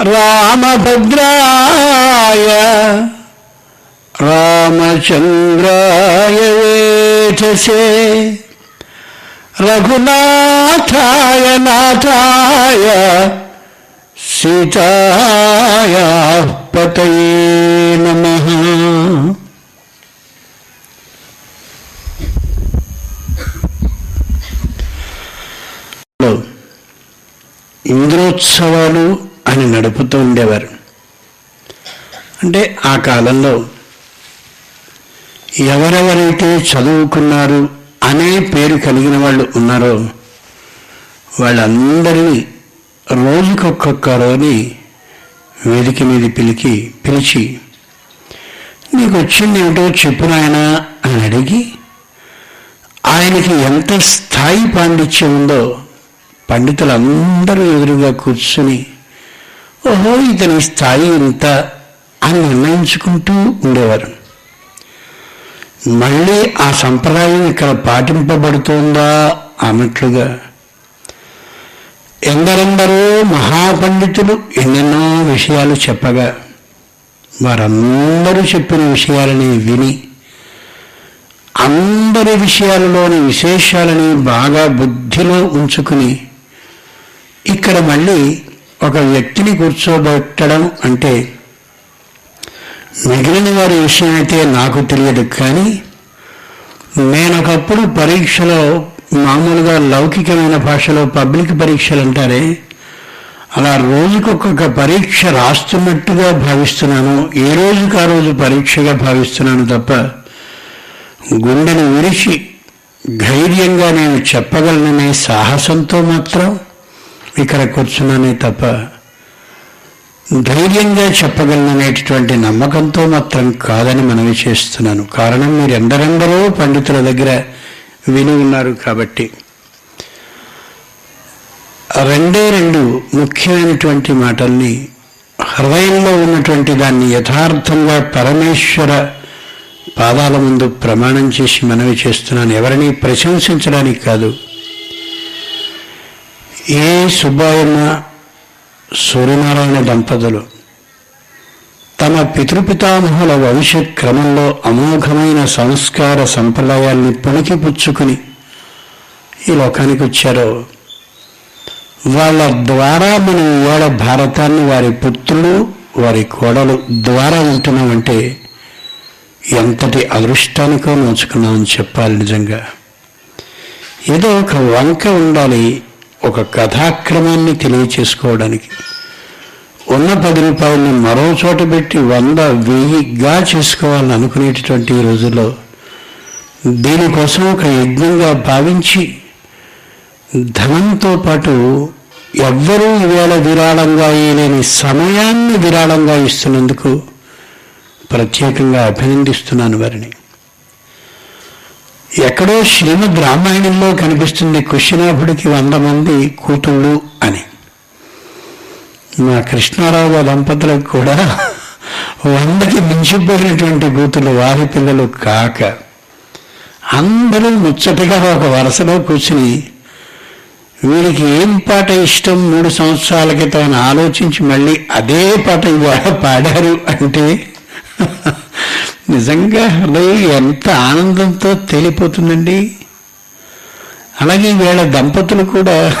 రామభద్రాయ రామచంద్రాయ వేధసే రఘునాథాయ నాథాయ సీతాయ పతయే నమ. ఇంద్రోత్సవాలు అని నడుపుతూ ఉండేవారు. అంటే ఆ కాలంలో ఎవరెవరైతే చదువుకున్నారు అనే పేరు కలిగిన వాళ్ళు ఉన్నారో వాళ్ళందరినీ రోజుకొక్కొక్కరోని వేదిక మీద పిలికి పిలిచి నీకు వచ్చింది ఏమిటో చెప్పు నాయనా అని అడిగి ఆయనకి ఎంత స్థాయి పాండిత్యం ఉందో పండితులందరూ ఎదురుగా కూర్చుని ఓహో ఇతని స్థాయి ఇంత అని నిర్ణయించుకుంటూ ఉండేవారు. మళ్ళీ ఆ సంప్రదాయం ఇక్కడ పాటింపబడుతోందా అన్నట్లుగా ఎందరెందరో మహాపండితులు ఎన్నెన్నో విషయాలు చెప్పగా వారందరూ చెప్పిన విషయాలని విని అందరి విషయాలలోని విశేషాలని బాగా బుద్ధిలో ఉంచుకుని ఇక్కడ మళ్ళీ ఒక వ్యక్తిని కూర్చోబెట్టడం అంటే మిగిలిన వారి విషయం అయితే నాకు తెలియదు కానీ నేనొకప్పుడు పరీక్షలో మామూలుగా లౌకికమైన భాషలో పబ్లిక్ పరీక్షలు అంటారే అలా రోజుకొక్కొక్క పరీక్ష రాస్తున్నట్టుగా భావిస్తున్నాను ఏ రోజుకు ఆ రోజు పరీక్షగా భావిస్తున్నాను తప్ప గుండెను విరిచి ధైర్యంగా నేను చెప్పగలననే సాహసంతో మాత్రం ఇక్కడ కూర్చున్నానే తప్ప ధైర్యంగా చెప్పగలననేటటువంటి నమ్మకంతో మాత్రం కాదని మనవి చేస్తున్నాను. కారణం మీరు ఎందరెందరో పండితుల దగ్గర విని ఉన్నారు కాబట్టి. రెండే రెండు ముఖ్యమైనటువంటి మాటల్ని హృదయంలో ఉన్నటువంటి దాన్ని యథార్థంగా పరమేశ్వర పాదాల ముందు ప్రమాణం చేసి మనవి చేస్తున్నాను. ఎవరిని ప్రశంసించడానికి కాదు ఏ సుబ్బాయమ్మ సూర్యనారాయణ దంపతులు తమ పితృపితామహుల వంశ క్రమంలో అమోఘమైన సంస్కార సంప్రదాయాల్ని పుణికిపుచ్చుకుని ఈ లోకానికి వచ్చారో. వాళ్ళ ద్వారా మనం ఇవాళ భారతాన్ని వారి పుత్రులు వారి కోడలు ద్వారా ఉంటున్నామంటే ఎంతటి అదృష్టానికో నోచుకున్నామని చెప్పాలి నిజంగా. ఏదో ఒక వంక ఉండాలి ఒక కథాక్రమాన్ని తెలియచేసుకోవడానికి. ఉన్న పది రూపాయలను మరో చోట పెట్టి వంద వెయ్యిగా చేసుకోవాలని అనుకునేటటువంటి ఈ రోజుల్లో దీనికోసం ఒక యజ్ఞంగా భావించి ధనంతో పాటు ఎవ్వరూ ఈవేళ విరాళంగా ఇవ్వలేని సమయాన్ని విరాళంగా ఇస్తున్నందుకు ప్రత్యేకంగా అభినందిస్తున్నాను వారిని. ఎక్కడో శ్రీమద్ రామాయణంలో కనిపిస్తుంది కుశినాభుడికి వంద మంది కూతుళ్ళు అని. మా కృష్ణారావు దంపతులకు కూడా వందకి మించిపోయినటువంటి కూతుళ్ళు వారి పిల్లలు కాక అందరూ ముచ్చటగా ఒక వరుసలో కూర్చుని వీడికి ఏం పాట ఇష్టం? మూడు సంవత్సరాల క్రితం ఆలోచించి మళ్ళీ అదే పాట ఇవాళ పాడారు అంటే నిజంగా హృదయం ఎంత ఆనందంతో తేలిపోతుందండి? అలాగే వీళ్ళ దంపతులు కూడా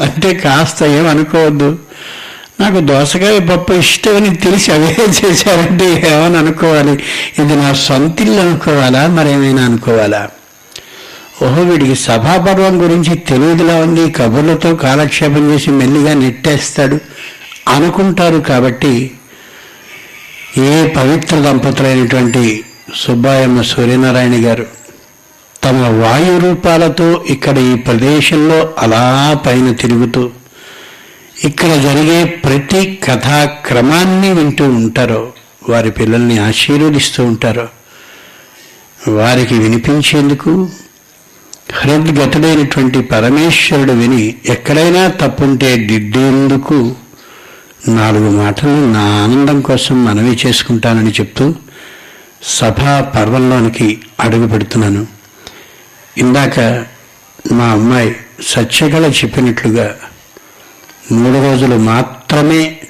అంటే కాస్త ఏమనుకోవద్దు నాకు దోసకాయ పప్పు ఇష్టమని తెలిసి అవే చేశారంటే ఏమని అనుకోవాలి? ఇది నా సొంతిల్లు అనుకోవాలా? మరేమైనా అనుకోవాలా? ఓహో వీడికి సభాపర్వం గురించి తెలియదులా ఉంది. కబుర్లతో కాలక్షేపం చేసి మెల్లిగా నెట్టేస్తాడు. అనుకుంటారు కాబట్టి ఏ పవిత్ర దంపతులైనటువంటి సుబ్బాయమ్మ సూర్యనారాయణ గారు తమ వాయు రూపాలతో ఇక్కడ ఈ ప్రదేశంలో అలా పైన తిరుగుతూ ఇక్కడ జరిగే ప్రతి కథాక్రమాన్ని వింటూ ఉంటారో వారి పిల్లల్ని ఆశీర్వదిస్తూ ఉంటారో వారికి వినిపించేందుకు హృద్గతుడైనటువంటి పరమేశ్వరుడు విని ఎక్కడైనా తప్పుంటే దిద్దేందుకు నాలుగు మాటలు నా ఆనందం కోసం మనవి చేసుకుంటానని చెప్తూ సభా పర్వంలోనికి అడుగు పెడుతున్నాను. ఇందాక మా అమ్మాయి సత్యకళ చెప్పినట్లుగా మూడు రోజులు మాత్రమే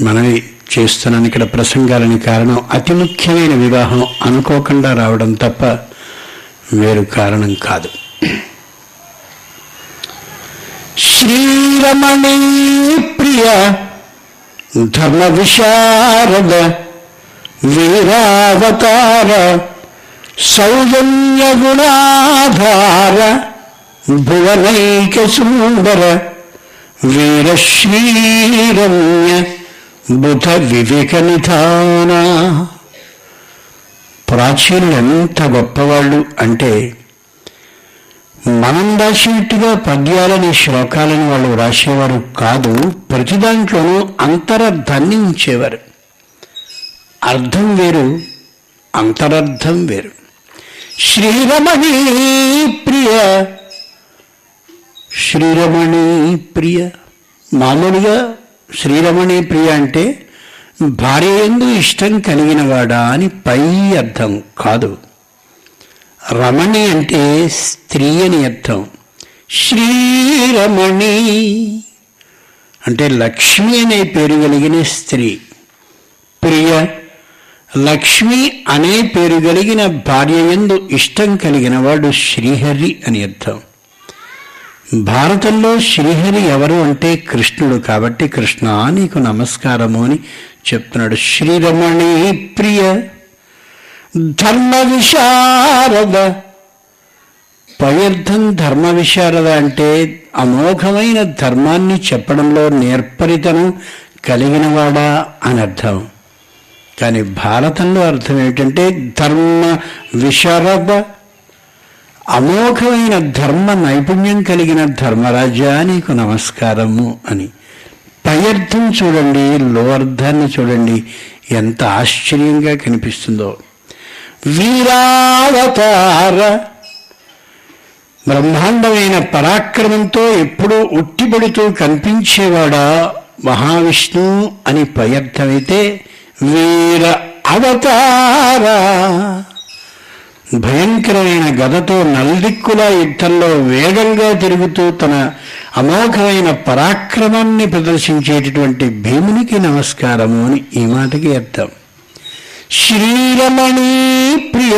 మనవి చేస్తున్నాను. ఇక్కడ ప్రసంగాలని కారణం అతి ముఖ్యమైన వివాహం అనుకోకుండా రావడం తప్ప వేరు కారణం కాదు. శ్రీరమణి ప్రియ ధర్మ విశారద వీరావతార సౌజన్య గుణాధార భువనైక సుందర వీరశ్రీరమ్య బుధ వివేక నిధాన. ప్రాచీనులు ఎంత గొప్పవాళ్ళు అంటే మనం రాసినట్టుగా పద్యాలని శ్లోకాలని వాళ్ళు రాసేవారు కాదు. ప్రతి దాంట్లోనూ అంతరర్థాన్ని ఉంచేవారు అర్థం వేరు అంతరర్థం వేరు. శ్రీరమణి ప్రియ శ్రీరమణి ప్రియ. మామూలుగా శ్రీరమణి ప్రియ అంటే భార్య ఎందు ఇష్టం కలిగినవాడా అని పై అర్థం కాదు. రమణి అంటే స్త్రీ అని అర్థం. శ్రీరమణి అంటే లక్ష్మి అనే పేరు కలిగిన స్త్రీ. ప్రియ లక్ష్మి అనే పేరు కలిగిన భార్య ఎందు ఇష్టం కలిగిన వాడు శ్రీహరి అని అర్థం. భారతంలో శ్రీహరి ఎవరు అంటే కృష్ణుడు కాబట్టి కృష్ణ నీకు నమస్కారము అని చెప్తున్నాడు. శ్రీరమణి ప్రియ ధర్మ విశారద పయర్థం ధర్మ విశారద అంటే అమోఘమైన ధర్మాన్ని చెప్పడంలో నేర్పరితనం కలిగినవాడా అని అర్థం. కానీ భారతంలో అర్థం ఏమిటంటే ధర్మ విశారద అమోఘమైన ధర్మ నైపుణ్యం కలిగిన ధర్మరాజా నీకు నమస్కారము అని. పయర్థం చూడండి లోవర్ధాన్ని చూడండి ఎంత ఆశ్చర్యంగా కనిపిస్తుందో. వీరావతార. బ్రహ్మాండమైన పరాక్రమంతో ఎప్పుడూ ఉట్టిపడుతూ కనిపించేవాడా మహావిష్ణు అని ప్రయత్నమైతే వీర అవతార. భయంకరమైన గదతో నల్దిక్కుల యుద్ధంలో వేగంగా తిరుగుతూ తన అమోఘమైన పరాక్రమాన్ని ప్రదర్శించేటటువంటి భీమునికి నమస్కారము అని ఈ మాటకి అర్థం. శ్రీరమణీ ప్రియ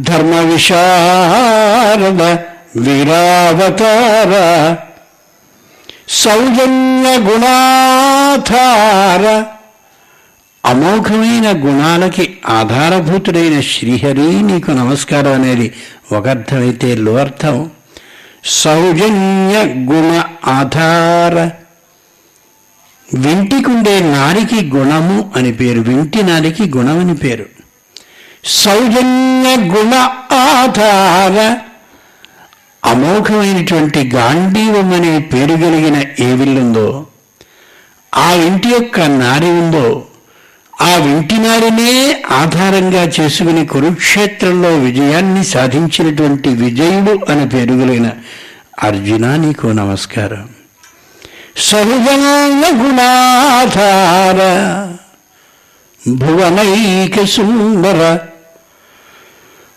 ధర్మ విశారద వీరావతార సౌజన్య గుణాధార అమోఘమైన గుణాలకి ఆధారభూతుడైన శ్రీహరి నీకు నమస్కారం అనేది ఒక అర్థమైతే లో అర్థం సౌజన్య గుణ ఆధార. వింటికుండే నారికి గుణము అని పేరు. వింటి నారికి గుణం అని పేరు. సౌజన్య గుణ ఆధార అమోఘమైనటువంటి గాంధీవం అనే పేరు కలిగిన ఏ విల్లుందో ఆ ఇంటి యొక్క నారి ఉందో ఆ వింటి నారినే ఆధారంగా చేసుకుని కురుక్షేత్రంలో విజయాన్ని సాధించినటువంటి విజయుడు అని పేరు కలిగిన అర్జున నీకు నమస్కారం. సహజంగ గుణాధార భువనైక సుందర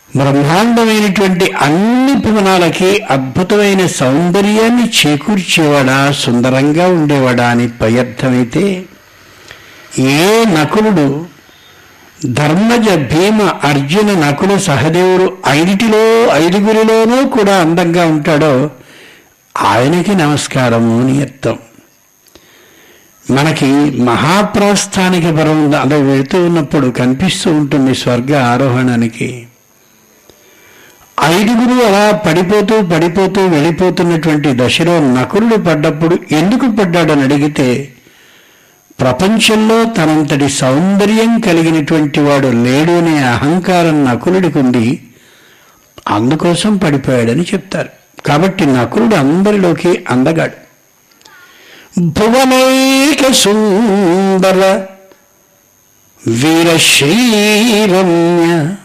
బ్రహ్మాండమైనటువంటి అన్ని భువనాలకి అద్భుతమైన సౌందర్యాన్ని చేకూర్చేవాడా సుందరంగా ఉండేవాడా అని పయర్థమైతే ఏ నకులుడు ధర్మజ భీమ అర్జున నకుల సహదేవుడు ఐదిటిలో ఐదుగురిలోనూ కూడా అందంగా ఉంటాడో ఆయనకి నమస్కారము అని అర్థం మనకి మహాప్రస్థానిక పరం అలా వెళుతూ ఉన్నప్పుడు కనిపిస్తూ ఉంటుంది స్వర్గ ఆరోహణానికి. ఐదుగురు అలా పడిపోతూ పడిపోతూ వెళ్ళిపోతున్నటువంటి దశలో నకులుడు పడ్డప్పుడు ఎందుకు పడ్డాడని అడిగితే ప్రపంచంలో తనంతటి సౌందర్యం కలిగినటువంటి వాడు లేడు అనే అహంకారం నకులుడికి ఉంది. అందుకోసం పడిపోయాడని చెప్తారు. కాబట్టి నకులుడు అందరిలోకి అందగాడు. భువనైక సుందర వీరశ్రీరమ్య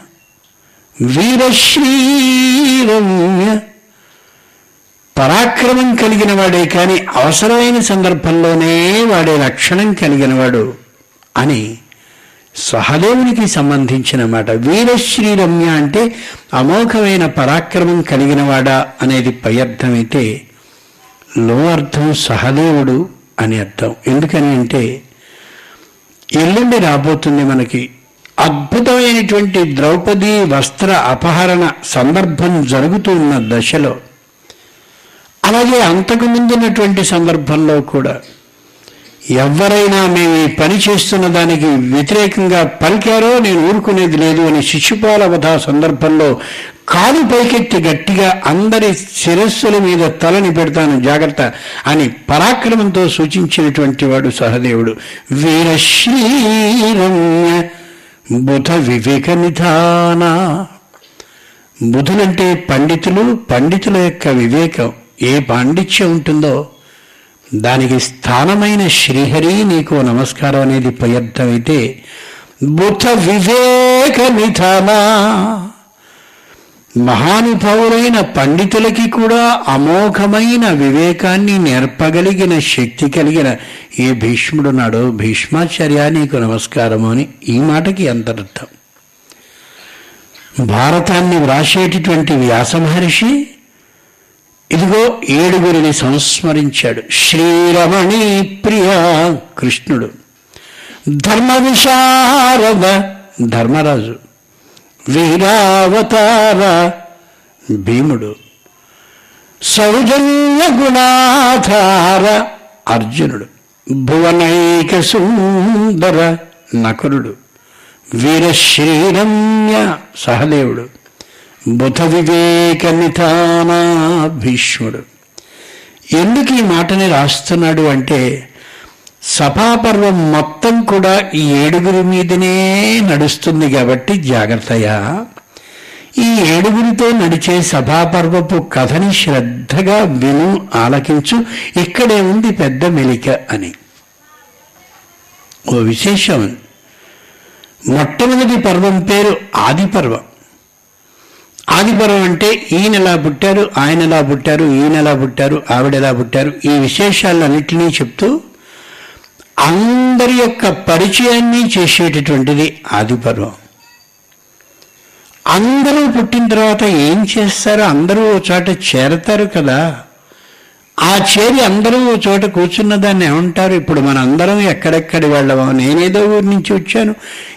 వీరశ్రీరమ్య పరాక్రమం కలిగిన వాడే కానీ అవసరమైన సందర్భంలోనే వాడే లక్షణం కలిగినవాడు అని సహదేవునికి సంబంధించిన మాట. వీరశ్రీరమ్య అంటే అమోఘమైన పరాక్రమం కలిగినవాడా అనేది పై అర్థమైతే లో అర్థం సహదేవుడు అని అర్థం. ఎందుకని అంటే ఎల్లుండి రాబోతుంది మనకి అద్భుతమైనటువంటి ద్రౌపది వస్త్ర అపహరణ సందర్భం జరుగుతున్న దశలో అలాగే అంతకు ముందున్నటువంటి సందర్భంలో కూడా ఎవరైనా మేము ఈ పని చేస్తున్న దానికి వ్యతిరేకంగా పలికారో నేను ఊరుకునేది లేదు అని శిశుపాల వధ సందర్భంలో కాలు పైకెత్తి గట్టిగా అందరి శిరస్సుల మీద తలని పెడతాను జాగ్రత్త అని పరాక్రమంతో సూచించినటువంటి వాడు సహదేవుడు. వీరశ్రీరమ్య బుధ వివేక నిధాన. బుధులంటే పండితులు పండితుల యొక్క వివేకం. ఏ పాండిత్యం ఉంటుందో? దానికి స్థానమైన శ్రీహరి నీకు నమస్కారం అనేది ప్రయత్నమైతే బుధ వివేక నిధాన. మహానుభావులైన పండితులకి కూడా అమోఘమైన వివేకాన్ని నేర్పగలిగిన శక్తి కలిగిన ఏ భీష్ముడున్నాడో భీష్మాచార్య నీకు నమస్కారము అని ఈ మాటకి అంతర్థం భారతాన్ని వ్రాసేటటువంటి వ్యాసమహర్షి ఇదిగో ఏడుగురిని సంస్మరించాడు. శ్రీరమణి ప్రియ కృష్ణుడు. ధర్మ విశారద ధర్మరాజు. వీరావతార భీముడు. సౌజన్య గుణాధార అర్జునుడు. భువనైక సుందర వీర వీరశ్రీరమ్య సహదేవుడు. బుధ వివేక నిధాన భీష్ముడు ఎందుకు ఈ మాటని రాస్తున్నాడు అంటే సభాపర్వం మొత్తం కూడా ఈ ఏడుగురి మీదనే నడుస్తుంది కాబట్టి జాగ్రత్తయా ఈ ఏడుగురితో నడిచే సభాపర్వపు కథని శ్రద్ధగా విను ఆలకించు. ఇక్కడే ఉంది పెద్ద మెలిక అని. ఓ విశేషం. మొట్టమొదటి పర్వం పేరు ఆదిపర్వం. ఆదిపర్వం అంటే ఈయన ఎలా పుట్టారు ఆయన ఎలా పుట్టారు ఈయన ఎలా పుట్టారు ఆవిడ ఎలా పుట్టారు. ఈ విశేషాలన్నింటినీ చెప్తూ అందరి యొక్క పరిచయాన్ని చేసేటటువంటిది ఆదిపర్వం. అందరూ పుట్టిన తర్వాత ఏం చేస్తారు? అందరూ ఓ చోట చేరతారు కదా. ఆ చేరి అందరూ ఓ చోట కూర్చున్న దాన్ని ఏమంటారు? ఇప్పుడు మన అందరం ఎక్కడెక్కడి వాళ్ళమో నేనేదో ఊరి నుంచి వచ్చాను.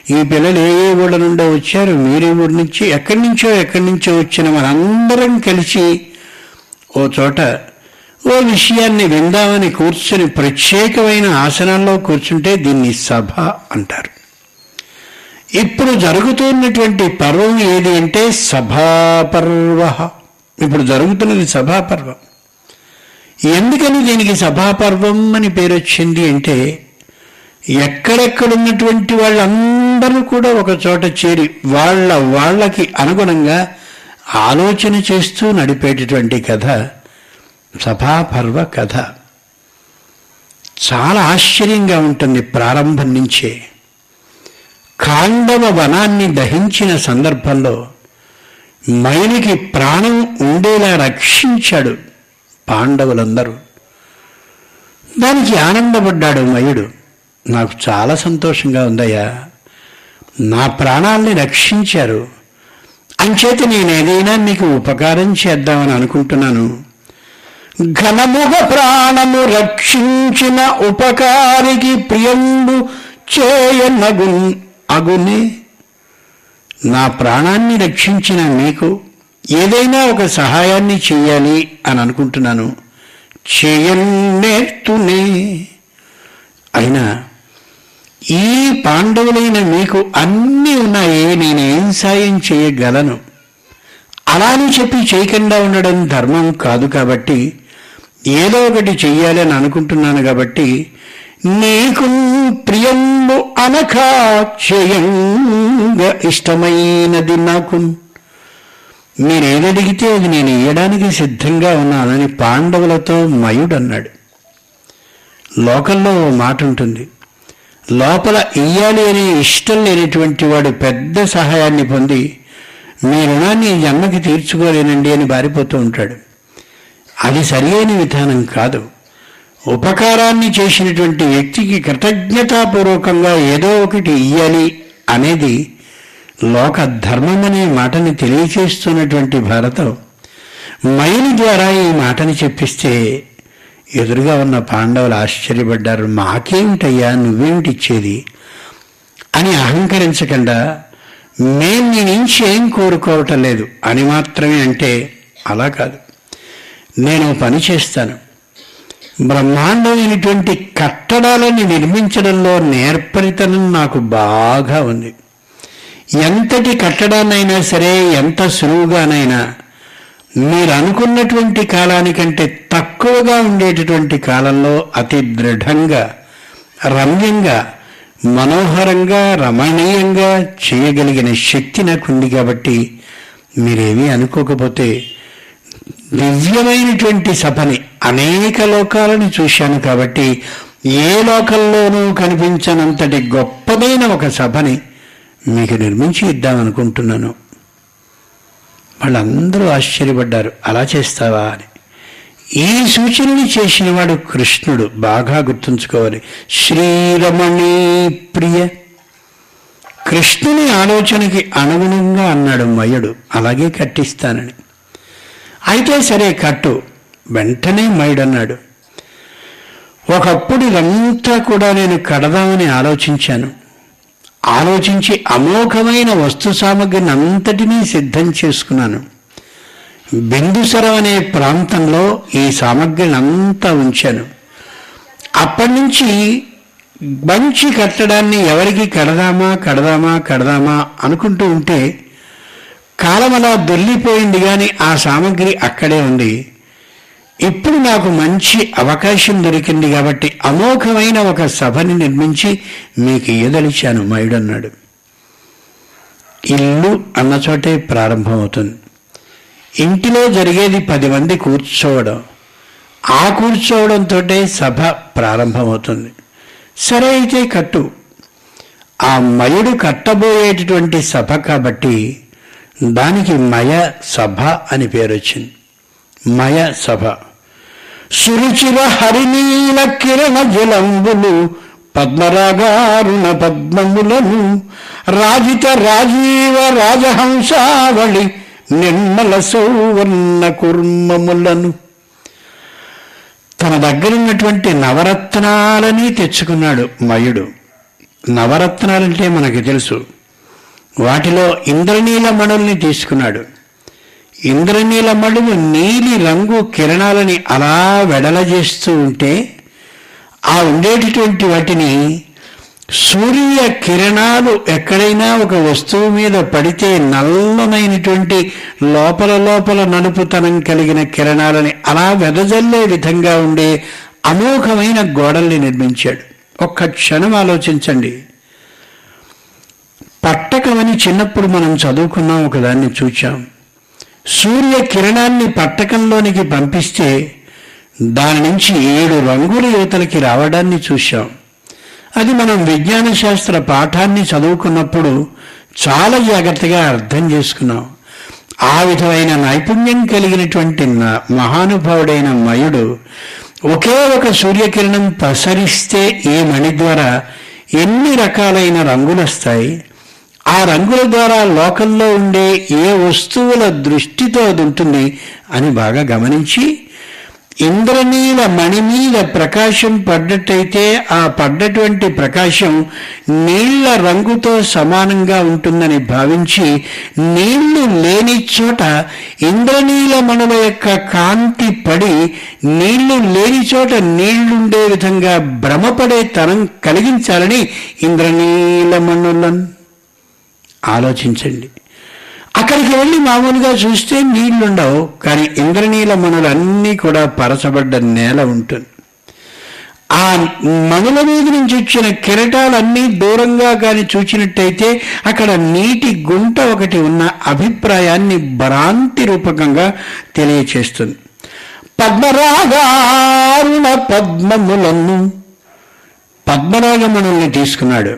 ఈ పిల్లలు ఏ ఏ ఊళ్ళ నుండో వచ్చారు? మీరే ఊరి నుంచి ఎక్కడి నుంచో ఎక్కడి నుంచో వచ్చిన మనందరం కలిసి ఓ చోట ఓ విషయాన్ని విందామని కూర్చుని ప్రత్యేకమైన ఆసనాల్లో కూర్చుంటే దీన్ని సభ అంటారు. ఇప్పుడు జరుగుతున్నటువంటి పర్వం ఏది అంటే సభాపర్వ. ఇప్పుడు జరుగుతున్నది సభాపర్వం. ఎందుకని దీనికి సభాపర్వం అని పేరు వచ్చింది అంటే ఎక్కడెక్కడున్నటువంటి వాళ్ళందరూ కూడా ఒక చోట చేరి వాళ్ళ వాళ్ళకి అనుగుణంగా ఆలోచన చేస్తూ నడిపేటటువంటి కథ సభాపర్వ కథ చాలా ఆశ్చర్యంగా ఉంటుంది ప్రారంభం నుంచే. కాండవ వనాన్ని దహించిన సందర్భంలో మయునికి ప్రాణం ఉండేలా రక్షించాడు పాండవులందరూ. దానికి ఆనందపడ్డాడు మయుడు. నాకు చాలా సంతోషంగా ఉందయ్యా. నా ప్రాణాల్ని రక్షించారు. అంచేత నేను ఏదైనా మీకు ఉపకారం చేద్దామని అనుకుంటున్నాను. ఘనముగ ప్రాణము రక్షించిన ఉపకారికి ప్రియంబు చేయనగు అగునే. నా ప్రాణాన్ని రక్షించిన మీకు ఏదైనా ఒక సహాయాన్ని చేయాలి అని అనుకుంటున్నాను చేయనేర్తునే అయినా ఈ పాండవులైన మీకు అన్నీ ఉన్నాయే నేనేం సాయం చేయగలను? అలా అని చెప్పి చేయకుండా ఉండడం ధర్మం కాదు కాబట్టి ఏదో ఒకటి చెయ్యాలి అని అనుకుంటున్నాను కాబట్టి నీకు ప్రియంబు అనకా చేయంగా ఇష్టమైనది నాకు. మీరేదడిగితే అది నేను ఇయ్యడానికి సిద్ధంగా ఉన్నానని పాండవులతో మయుడన్నాడు. లోకల్లో ఓ మాట ఉంటుంది లోపల ఇయ్యాలి అనే ఇష్టం లేనటువంటి వాడు పెద్ద సహాయాన్ని పొంది మీ రుణాన్ని జన్మకి తీర్చుకోలేనండి అని బారిపోతూ ఉంటాడు. అది సరియైన విధానం కాదు. ఉపకారాన్ని చేసినటువంటి వ్యక్తికి కృతజ్ఞతాపూర్వకంగా ఏదో ఒకటి ఇయ్యాలి అనేది లోక ధర్మం అనే మాటని తెలియచేస్తున్నటువంటి భారతం. మైలు ద్వారా ఈ మాటని చెప్పిస్తే ఎదురుగా ఉన్న పాండవులు ఆశ్చర్యపడ్డారు. మాకేమిటయ్యా? నువ్వేమిటిచ్చేది? అని అహంకరించకుండా మేం నీ నుంచి ఏం కోరుకోవటం లేదు. అని మాత్రమే అంటే అలా కాదు. నేను పని చేస్తాను. బ్రహ్మాండమైనటువంటి కట్టడాలని నిర్మించడంలో నేర్పరితనం నాకు బాగా ఉంది. ఎంతటి కట్టడాన్నైనా సరే ఎంత సులువుగానైనా మీరు అనుకున్నటువంటి కాలానికంటే తక్కువగా ఉండేటటువంటి కాలంలో అతి దృఢంగా రమ్యంగా మనోహరంగా రమణీయంగా చేయగలిగిన శక్తి నాకు ఉంది కాబట్టి మీరేమీ అనుకోకపోతే దివ్యమైనటువంటి సభని అనేక లోకాలను చూశాను కాబట్టి ఏ లోకంలోనూ కనిపించనంతటి గొప్పదైన ఒక సభని మీకు నిర్మించి ఇద్దామనుకుంటున్నాను వాళ్ళందరూ ఆశ్చర్యపడ్డారు. అలా చేస్తావా? అని. ఈ సూచనని చేసినవాడు కృష్ణుడు. బాగా గుర్తుంచుకోవాలి. శ్రీరమణీ ప్రియ. కృష్ణుని ఆలోచనకి అనుగుణంగా అన్నాడు మయుడు. అలాగే కట్టిస్తానని. అయితే సరే కట్టు. వెంటనే మైడన్నాడు. ఒకప్పుడు ఇదంతా కూడా నేను కడదామని ఆలోచించాను. ఆలోచించి అమోఘమైన వస్తు సామగ్రిని అంతటినీ సిద్ధం చేసుకున్నాను. బిందుసరం అనే ప్రాంతంలో ఈ సామగ్రిని అంతా ఉంచాను. అప్పటి నుంచి మంచి కట్టడాన్ని ఎవరికి కడదామా కడదామా కడదామా అనుకుంటూ ఉంటే కాలం అలా దొల్లిపోయింది కానీ ఆ సామగ్రి అక్కడే ఉంది. ఇప్పుడు నాకు మంచి అవకాశం దొరికింది కాబట్టి అమోఘమైన ఒక సభని నిర్మించి మీకు ఇయ్యదలిచాను మయుడన్నాడు ఇల్లు అన్న చోటే ప్రారంభమవుతుంది. ఇంటిలో జరిగేది పది మంది కూర్చోవడం. ఆ కూర్చోవడంతో సభ ప్రారంభమవుతుంది. సరే అయితే కట్టు. ఆ మయుడు కట్టబోయేటటువంటి సభ కాబట్టి దానికి మయ సభ అని పేరు వచ్చింది మయ సభ. సురుచిర హరినీల కిరణ జలంబులు పద్మరాగారుణ పద్మములను రాజిత రాజీవ రాజహంసావళి నిర్మల సౌవర్ణ కుర్మములను. తన దగ్గరున్నటువంటి నవరత్నాలని తెచ్చుకున్నాడు మయుడు. నవరత్నాలంటే మనకి తెలుసు. వాటిలో ఇంద్రనీల మణుల్ని తీసుకున్నాడు. ఇంద్రనీల మడుగు నీలి రంగు కిరణాలని అలా వెడలజేస్తూ ఉంటే ఆ ఉండేటటువంటి వాటిని సూర్య కిరణాలు ఎక్కడైనా ఒక వస్తువు మీద పడితే నల్లనైనటువంటి లోపల లోపల నలుపుతనం కలిగిన కిరణాలని అలా వెదజల్లే విధంగా ఉండే అమోఘమైన గోడల్ని నిర్మించాడు. ఒక్క క్షణం ఆలోచించండి. పట్టకమని చిన్నప్పుడు మనం చదువుకున్నాం ఒకదాన్ని చూచాం. సూర్య కిరణాన్ని పట్టకంలోనికి పంపిస్తే దాని నుంచి ఏడు రంగుల యువతలకి రావడాన్ని చూశాం. అది మనం విజ్ఞాన శాస్త్ర పాఠాన్ని చదువుకున్నప్పుడు చాలా జాగ్రత్తగా అర్థం చేసుకున్నాం. ఆ విధమైన నైపుణ్యం కలిగినటువంటి మహానుభావుడైన మయుడు ఒకే ఒక సూర్యకిరణం ప్రసరిస్తే ఈ మణి ద్వారా ఎన్ని రకాలైన రంగులు వస్తాయి ఆ రంగుల ద్వారా లోకంలో ఉండే ఏ వస్తువుల దృష్టితో అది ఉంటుంది అని బాగా గమనించి ఇంద్రనీల మణి మీద ప్రకాశం పడ్డట్టయితే ఆ పడ్డటువంటి ప్రకాశం నీళ్ళ రంగుతో సమానంగా ఉంటుందని భావించి నీళ్ళు లేని చోట ఇంద్రనీల మణుల యొక్క కాంతి పడి నీళ్ళు లేని చోట నీళ్ళుండే విధంగా భ్రమపడే తనం కలిగించాలని ఇంద్రనీల మణులను ఆలోచించండి. అక్కడికి వెళ్ళి మామూలుగా చూస్తే నీళ్ళుండవు కానీ ఇంద్రనీల మణులన్నీ కూడా పరచబడ్డ నేల ఉంటుంది. ఆ మణుల మీద నుంచి వచ్చిన కిరటాలన్నీ దూరంగా కానీ చూచినట్టయితే అక్కడ నీటి గుంట ఒకటి ఉన్న అభిప్రాయాన్ని భ్రాంతి రూపకంగా తెలియచేస్తుంది. పద్మరాగారుణ పద్మములను పద్మరాగమణుల్ని తీసుకున్నాడు.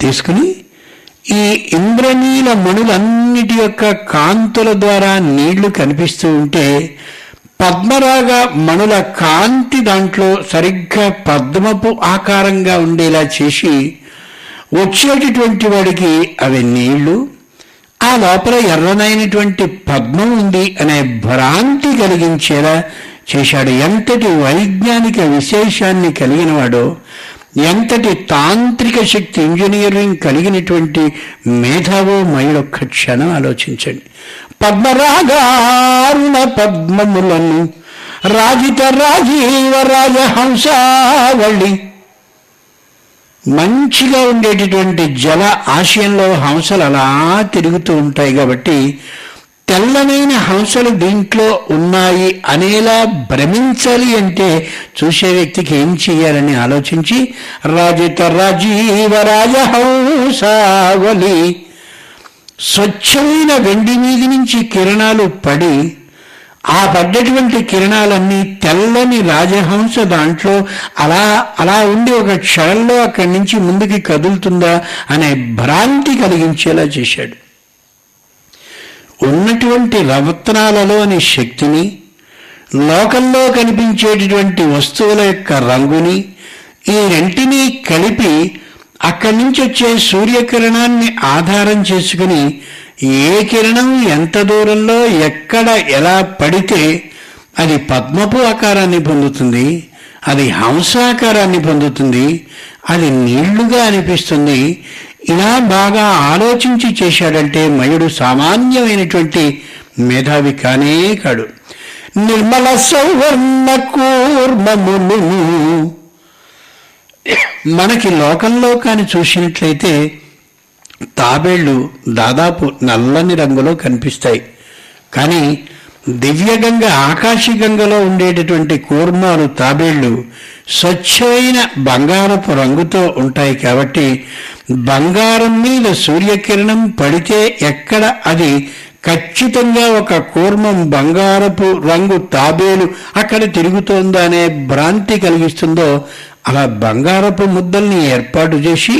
తీసుకుని ఈ ఇంద్రనీల మణులన్నిటి యొక్క కాంతుల ద్వారా నీళ్ళు కనిపిస్తూ ఉంటే పద్మరాగ మణుల కాంతి దాంట్లో సరిగ్గా పద్మపు ఆకారంగా ఉండేలా చేసి వచ్చేటటువంటి వాడికి అవి నీళ్ళు ఆ లోపల ఎర్రనైనటువంటి పద్మం ఉంది అనే భ్రాంతి కలిగించేలా చేశాడు. ఎంతటి వైజ్ఞానిక విశేషాన్ని కలిగినవాడో ఎంతటి తాంత్రిక శక్తి ఇంజనీరింగ్ కలిగినటువంటి మేధావో మహిళొక్క క్షణం ఆలోచించండి. పద్మరాగారుణ పద్మములను రాజిత రాజీవ రాజహంసావళి. మంచిగా ఉండేటటువంటి జల ఆశయంలో హంసలు అలా తిరుగుతూ ఉంటాయి కాబట్టి తెల్లనైన హంసలు దీంట్లో ఉన్నాయి అనేలా భ్రమించాలి అంటే చూసే వ్యక్తికి ఏం చేయాలని ఆలోచించి రాజిత రాజీవ రాజహంసావలి స్వచ్ఛమైన వెండి మీది నుంచి కిరణాలు పడి ఆ పడ్డటువంటి కిరణాలన్నీ తెల్లని రాజహంస దాంట్లో అలా అలా ఉండి ఒక క్షణంలో అక్కడి నుంచి ముందుకి కదులుతుందా అనే భ్రాంతి కలిగించేలా చేశాడు. ఉన్నటువంటి రవత్నాలలోని శక్తిని లోకంలో కనిపించేటటువంటి వస్తువుల యొక్క రంగుని ఈ రెంటిని కలిపి అక్కడి నుంచి వచ్చే సూర్యకిరణాన్ని ఆధారం చేసుకుని ఏ కిరణం ఎంత దూరంలో ఎక్కడ ఎలా పడితే అది పద్మపు ఆకారాన్ని పొందుతుంది అది హంసాకారాన్ని పొందుతుంది అది నీళ్ళుగా అనిపిస్తుంది ఇలా బాగా ఆలోచించి చేశాడంటే మయుడు సామాన్యమైనటువంటి మేధావి కానే కాడు. నిర్మల సౌవర్ణ కూర్మమును మనకి లోకంలో కాని చూసినట్లయితే తాబేళ్ళు దాదాపు నల్లని రంగులో కనిపిస్తాయి. కానీ దివ్యగంగ ఆకాశగంగలో ఉండేటటువంటి కూర్మాలు తాబేళ్ళు స్వచ్ఛమైన బంగారపు రంగుతో ఉంటాయి కాబట్టి బంగారం మీద సూర్యకిరణం పడితే ఎక్కడ? అది ఖచ్చితంగా ఒక కూర్మం బంగారపు రంగు తాబేలు అక్కడ తిరుగుతోందా అనే భ్రాంతి కలిగిస్తుందో అలా బంగారపు ముద్దల్ని ఏర్పాటు చేసి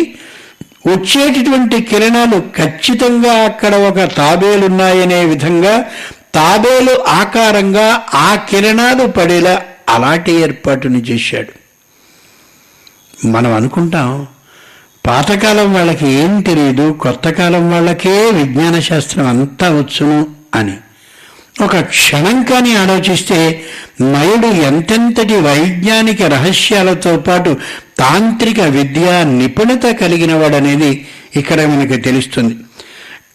వచ్చేటటువంటి కిరణాలు ఖచ్చితంగా అక్కడ ఒక తాబేలున్నాయనే విధంగా తాబేలు ఆకారంగా ఆ కిరణాలు పడేలా అలాంటి ఏర్పాటుని చేశాడు. మనం అనుకుంటాం పాతకాలం వాళ్ళకి ఏం తెలియదు కొత్త కాలం వాళ్ళకే విజ్ఞాన శాస్త్రం అంతా వచ్చును అని. ఒక క్షణం కానీ ఆలోచిస్తే నయుడు ఎంతెంతటి వైజ్ఞానిక రహస్యాలతో పాటు తాంత్రిక విద్య నిపుణత కలిగిన వాడనేది ఇక్కడ మనకు తెలుస్తుంది.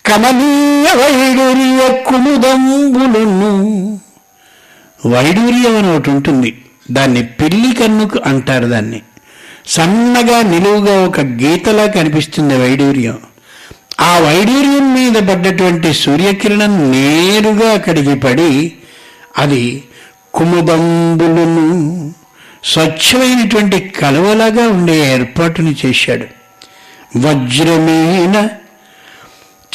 కమనీయ వైడూర్య కుముదంబులను. వైడూర్యం అని ఒకటి ఉంటుంది. దాన్ని పిల్లి కన్నుకు అంటారు దాన్ని. సన్నగా నిలువుగా ఒక గీతలా కనిపిస్తుంది వైడూర్యం. ఆ వైడూర్యం మీద పడ్డటువంటి సూర్యకిరణం నేరుగా అక్కడికి పడి అది కుముబంబులను స్వచ్ఛమైనటువంటి కలువలాగా ఉండే ఏర్పాటుని చేశాడు. వజ్రమైన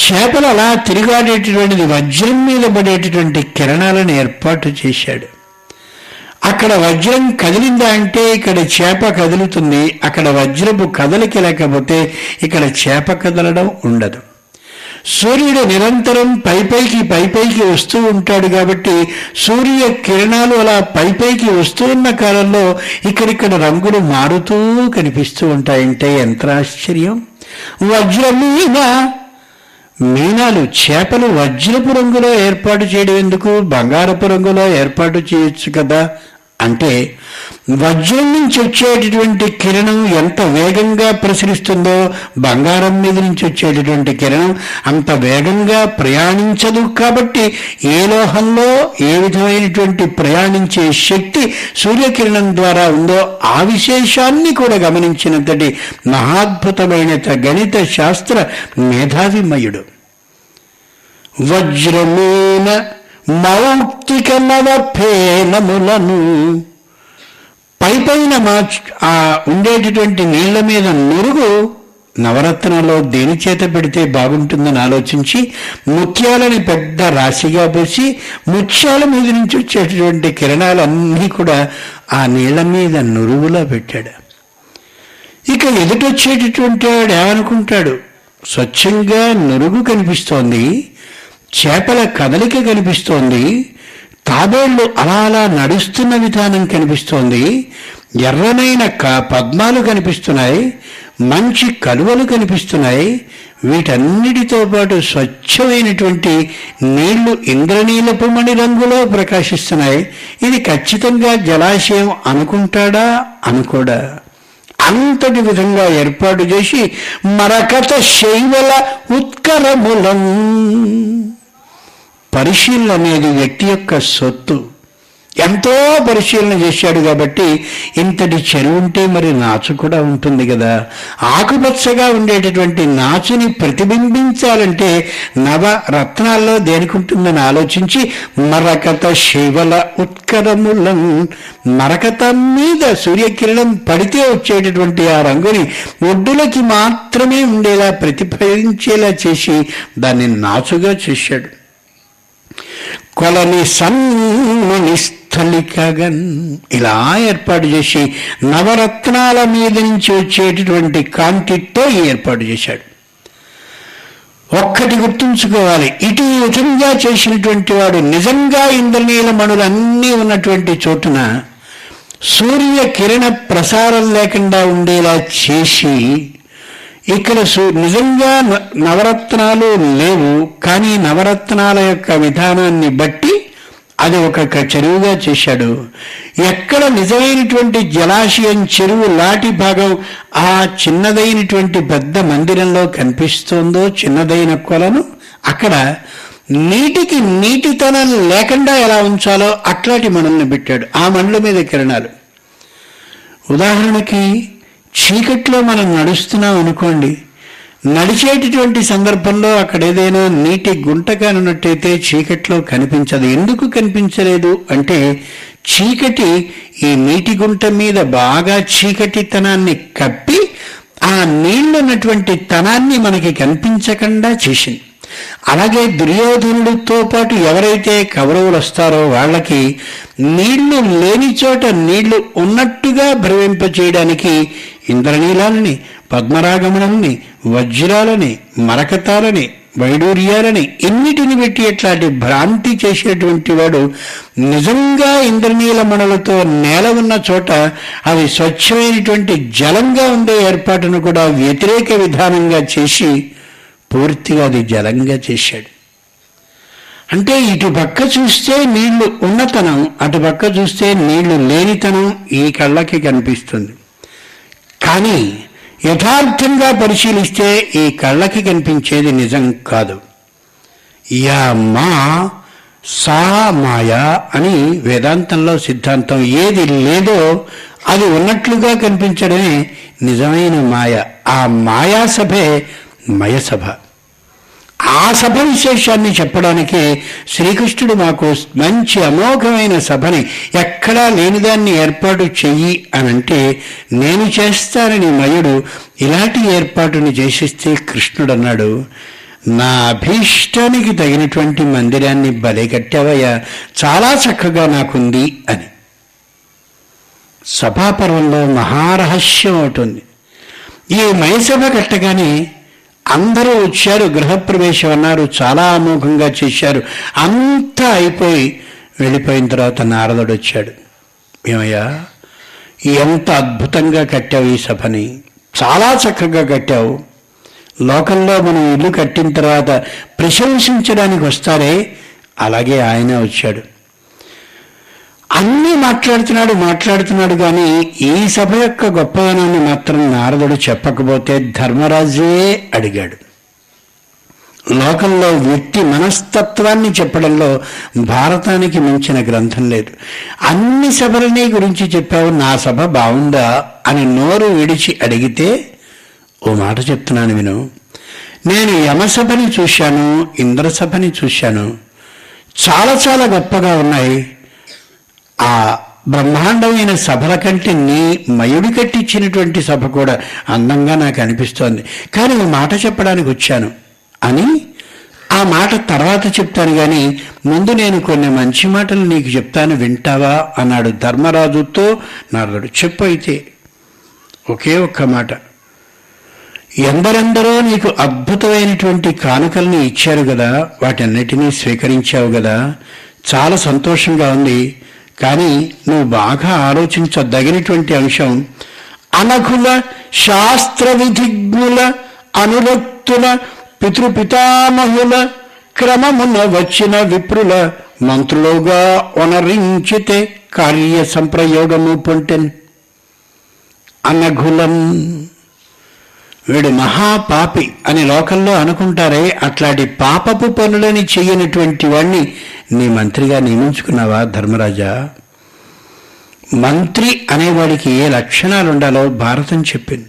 చేపలు అలా తిరిగాడేటటువంటిది వజ్రం మీద పడేటటువంటి కిరణాలను ఏర్పాటు చేశాడు. అక్కడ వజ్రం కదిలిందా అంటే ఇక్కడ చేప కదులుతుంది. అక్కడ వజ్రపు కదలికి లేకపోతే ఇక్కడ చేప కదలడం ఉండదు. సూర్యుడు నిరంతరం పైపైకి పైపైకి వస్తూ ఉంటాడు కాబట్టి సూర్య కిరణాలు అలా పైపైకి వస్తూ ఉన్న కాలంలో ఇక్కడిక్కడ రంగులు మారుతూ కనిపిస్తూ ఉంటాయంటే ఎంత ఆశ్చర్యం వజ్రమీన మీనాలు చేపలు వజ్రపు రంగులో ఏర్పాటు చేయడం ఎందుకు? బంగారపు రంగులో ఏర్పాటు చేయొచ్చు కదా. అంటే వజ్రం నుంచి వచ్చేటటువంటి కిరణం ఎంత వేగంగా ప్రసరిస్తుందో బంగారం మీద నుంచి వచ్చేటటువంటి కిరణం అంత వేగంగా ప్రయాణించదు కాబట్టి ఏ లోహంలో ఏ విధమైనటువంటి ప్రయాణించే శక్తి సూర్యకిరణం ద్వారా ఉందో ఆ విశేషాన్ని కూడా గమనించినంతటి మహాద్భుతమైన గణిత శాస్త్ర మేధావిమయుడు. వజ్రమేన మౌక్తిక నవఫేనములను పై పైన మా ఆ ఉండేటటువంటి నీళ్ళ మీద నురుగు నవరత్నంలో దేని చేత పెడితే బాగుంటుందని ఆలోచించి ముత్యాలని పెద్ద రాశిగా పోసి ముత్యాల మీద నుంచి వచ్చేటటువంటి కిరణాలన్నీ కూడా ఆ నీళ్ళ మీద నురువులా పెట్టాడు. ఇక ఎదుటొచ్చేటటువంటి వాడు ఏమనుకుంటాడు? స్వచ్ఛంగా నురుగు కనిపిస్తోంది. చేపల కదలిక కనిపిస్తోంది. తాబేళ్ళు అలా అలా నడుస్తున్న విధానం కనిపిస్తోంది. ఎర్రనైన క పద్మాలు కనిపిస్తున్నాయి. మంచి కలువలు కనిపిస్తున్నాయి. వీటన్నిటితో పాటు స్వచ్ఛమైనటువంటి నీళ్ళు ఇంద్రనీలపు మణి రంగులో ప్రకాశిస్తున్నాయి. ఇది ఖచ్చితంగా జలాశయం అనుకుంటాడా? అనుకోడా. అంతటి విధంగా ఏర్పాటు చేసి మరకత శైవల ఉత్కరములం. పరిశీలన అనేది వ్యక్తి యొక్క సొత్తు. ఎంతో పరిశీలన చేశాడు కాబట్టి ఇంతటి చెరువు ఉంటే మరి నాచు కూడా ఉంటుంది కదా. ఆకుపచ్చగా ఉండేటటువంటి నాచుని ప్రతిబింబించాలంటే నవ రత్నాల్లో దేనికి ఉంటుందని ఆలోచించి మరకత శివల ఉత్కరములం మరకత మీద సూర్యకిరణం పడితే వచ్చేటటువంటి ఆ రంగుని ఒడ్డులకి మాత్రమే ఉండేలా ప్రతిఫలించేలా చేసి దాన్ని నాచుగా చేశాడు. కొలని సన్మణి స్థలికగన్ ఇలా ఏర్పాటు చేసి నవరత్నాల మీద నుంచి వచ్చేటటువంటి కాంతితో ఏర్పాటు చేశాడు. ఒక్కటి గుర్తుంచుకోవాలి ఇటు విధంగా చేసినటువంటి వాడు నిజంగా ఇంద్రనీల మణులన్నీ ఉన్నటువంటి చోటున సూర్య కిరణ ప్రసారం లేకుండా ఉండేలా చేసి ఇక్కడ నిజంగా న- నవరత్నాలు లేవు కానీ నవరత్నాల యొక్క విధానాన్ని బట్టి అది ఒక చెరువుగా చేశాడు. ఎక్కడ నిజమైనటువంటి జలాశయం చెరువు లాటి భాగం ఆ చిన్నదైనటువంటి పెద్ద మందిరంలో కనిపిస్తోందో చిన్నదైన కొలను అక్కడ నీటికి నీటితనం లేకుండా ఎలా ఉంచాలో అట్లాంటి మనల్ని పెట్టాడు. ఆ మండల మీద కిరణాలు. ఉదాహరణకి చీకట్లో మనం నడుస్తున్నాం అనుకోండి నడిచేటటువంటి సందర్భంలో అక్కడ ఏదైనా నీటి గుంట కానున్నట్టయితే చీకట్లో కనిపించదు. ఎందుకు కనిపించలేదు అంటే చీకటి ఈ నీటి గుంట మీద బాగా చీకటితనాన్ని కప్పి ఆ నీళ్ళు ఉన్నటువంటి తనాన్ని మనకి కనిపించకుండా చేసింది. అలాగే దుర్యోధనుడితో పాటు ఎవరైతే కౌరవులు వస్తారో వాళ్ళకి నీళ్ళు లేని చోట నీళ్ళు ఉన్నట్టుగా భ్రమింపచేయడానికి ఇంద్రనీలాలని పద్మరాగమణల్ని వజ్రాలని మరకతాలని వైడూర్యాలని ఎన్నిటిని పెట్టి అట్లాంటి భ్రాంతి చేసేటువంటి వాడు నిజంగా ఇంద్రనీలమణులతో నేల ఉన్న చోట అవి స్వచ్ఛమైనటువంటి జలంగా ఉండే ఏర్పాటును కూడా వ్యతిరేక విధానంగా చేసి పూర్తిగా అది జలంగా చేశాడు. అంటే ఇటు పక్క చూస్తే నీళ్ళు ఉన్నతనం అటు పక్క చూస్తే నీళ్ళు లేనితనం ఈ కళ్ళకి కనిపిస్తుంది. కానీ యథార్థంగా పరిశీలిస్తే ఈ కళ్ళకి కనిపించేది నిజం కాదు. యా మా సా మాయా అని వేదాంతంలో సిద్ధాంతం ఏది లేదో అది ఉన్నట్లుగా కనిపించడమే నిజమైన మాయ. ఆ మాయా సభే మయసభ. ఆ సభ విశేషాన్ని చెప్పడానికి శ్రీకృష్ణుడు మాకు మంచి అమోఘమైన సభని ఎక్కడా లేనిదాన్ని ఏర్పాటు చెయ్యి అనంటే నేను చేస్తానని మయుడు ఇలాంటి ఏర్పాటుని చేసిస్తే కృష్ణుడు అన్నాడు నా అభీష్టానికి తగినటువంటి మందిరాన్ని బలి కట్టావయ్యా చాలా చక్కగా నాకుంది అని. సభాపర్వంలో మహారహస్యం అవుతుంది ఈ మైసభ కట్టగానే అందరూ వచ్చారు గృహప్రవేశం అన్నారు చాలా అమోఘంగా చేశారు. అంతా అయిపోయి వెళ్ళిపోయిన తర్వాత నారదుడు వచ్చాడు. ఏమయ్యా ఎంత అద్భుతంగా కట్టావు ఈ సభని. చాలా చక్కగా కట్టావు. లోకంలో మనం ఇల్లు కట్టిన తర్వాత ప్రశంసించడానికి వస్తారే? అలాగే ఆయన వచ్చాడు. అన్నీ మాట్లాడుతున్నాడు మాట్లాడుతున్నాడు కానీ ఈ సభ యొక్క గొప్పదనాన్ని మాత్రం నారదుడు చెప్పకపోతే ధర్మరాజే అడిగాడు. లోకంలో వ్యక్తి మనస్తత్వాన్ని చెప్పడంలో భారతానికి మించిన గ్రంథం లేదు. అన్ని సభలని గురించి చెప్పావు నా సభ బాగుందా అని నోరు విడిచి అడిగితే ఓ మాట చెప్తున్నాను విను. నేను యమసభని చూశాను ఇంద్రసభని చూశాను. చాలా చాలా గొప్పగా ఉన్నాయి. ఆ బ్రహ్మాండమైన సభల కంటే నీ మయుడి కట్టించినటువంటి సభ కూడా అందంగా నాకు అనిపిస్తోంది. కానీ ఒక మాట చెప్పడానికి వచ్చాను. అని ఆ మాట తర్వాత చెప్తాను కానీ ముందు నేను కొన్ని మంచి మాటలు నీకు చెప్తాను వింటావా? అన్నాడు ధర్మరాజుతో నారదుడు. చెప్పు అయితే. ఒకే ఒక్క మాట. ఎందరెందరో నీకు అద్భుతమైనటువంటి కానుకల్ని ఇచ్చారు కదా వాటన్నిటినీ స్వీకరించావు కదా చాలా సంతోషంగా ఉంది. కానీ నువ్వు బాగా ఆలోచించదగినటువంటి అంశం. అనఘుల శాస్త్ర విధిజ్ఞుల అనురక్తుల పితృపితామహుల క్రమమున వచ్చిన విప్రుల మంత్రులుగా ఒనరించితే కార్య సంప్రయోగము పొంటెన్. అనఘులం వీడు మహాపాపి అని లోకంలో అనుకుంటారే అట్లాంటి పాపపు పనులని చెయ్యనటువంటి వాణ్ణి నీ మంత్రిగా నియమించుకున్నావా ధర్మరాజా? మంత్రి అనేవాడికి ఏ లక్షణాలు ఉండాలో భారతం చెప్పింది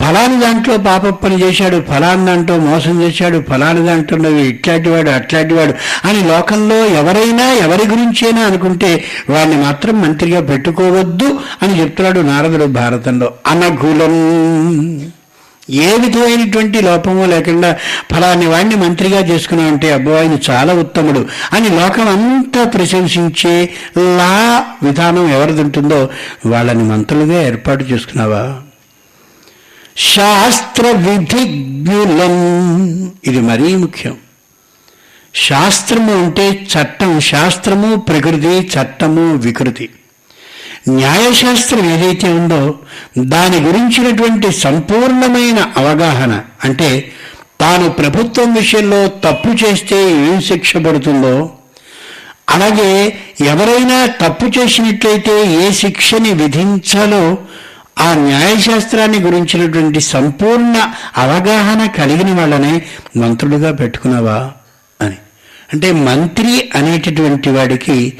ఫలాని దాంట్లో పాప పని చేశాడు ఫలాని దాంట్లో మోసం చేశాడు ఫలాని దాంట్లో ఇట్లాంటి వాడు అట్లాంటి వాడు అని లోకంలో ఎవరైనా ఎవరి గురించైనా అనుకుంటే వాడిని మాత్రం మంత్రిగా పెట్టుకోవద్దు అని చెప్తున్నాడు నారదుడు భారతంలో. అనగులం ఏ విధమైనటువంటి లోపము లేకుండా ఫలాని వాడిని మంత్రిగా చేసుకున్నామంటే అబ్బో ఆయన చాలా ఉత్తముడు అని లోకం అంతా ప్రశంసించే లా విధానం ఎవరిది ఉంటుందో వాళ్ళని మంత్రులుగా ఏర్పాటు చేసుకున్నావా? శాస్త్ర విధిజ్ఞులం ఇది మరీ ముఖ్యం. శాస్త్రము అంటే చట్టం శాస్త్రము ప్రకృతి చట్టము వికృతి. న్యాయశాస్త్రం ఏదైతే ఉందో దాని గురించినటువంటి సంపూర్ణమైన అవగాహన అంటే తాను ప్రభుత్వం విషయంలో తప్పు చేస్తే ఏం శిక్ష పడుతుందో అలాగే ఎవరైనా తప్పు చేసినట్లయితే ఏ శిక్షని విధించాలో ఆ న్యాయశాస్త్రాన్ని గురించినటువంటి సంపూర్ణ అవగాహన కలిగిన వాళ్ళనే మంత్రులుగా పెట్టుకున్నావా అని. అంటే మంత్రి అనేటటువంటి వాడికి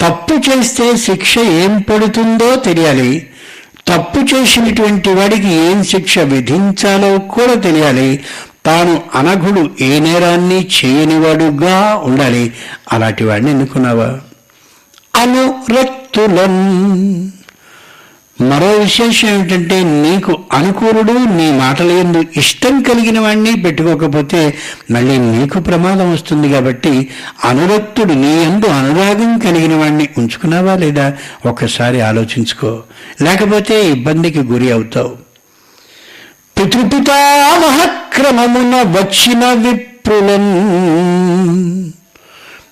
తప్పు చేస్తే శిక్ష ఏం పడుతుందో తెలియాలి. తప్పు చేసినటువంటి వాడికి ఏం శిక్ష విధించాలో కూడా తెలియాలి. తాను అనఘుడు ఏ నేరాన్ని చేయనివాడుగా ఉండాలి. అలాంటి వాడిని ఎన్నుకున్నావా అనురక్తులం మరో విశేషం ఏమిటంటే నీకు అనుకూలుడు నీ మాటల ఎందు ఇష్టం కలిగిన వాడిని పెట్టుకోకపోతే మళ్ళీ నీకు ప్రమాదం వస్తుంది కాబట్టి అనురక్తుడు నీ ఎందు అనురాగం కలిగిన వాడిని ఉంచుకున్నావా లేదా? ఒక్కసారి ఆలోచించుకో. లేకపోతే ఇబ్బందికి గురి అవుతావు. పితృపితామహక్రమమున వచ్చిన విప్రులం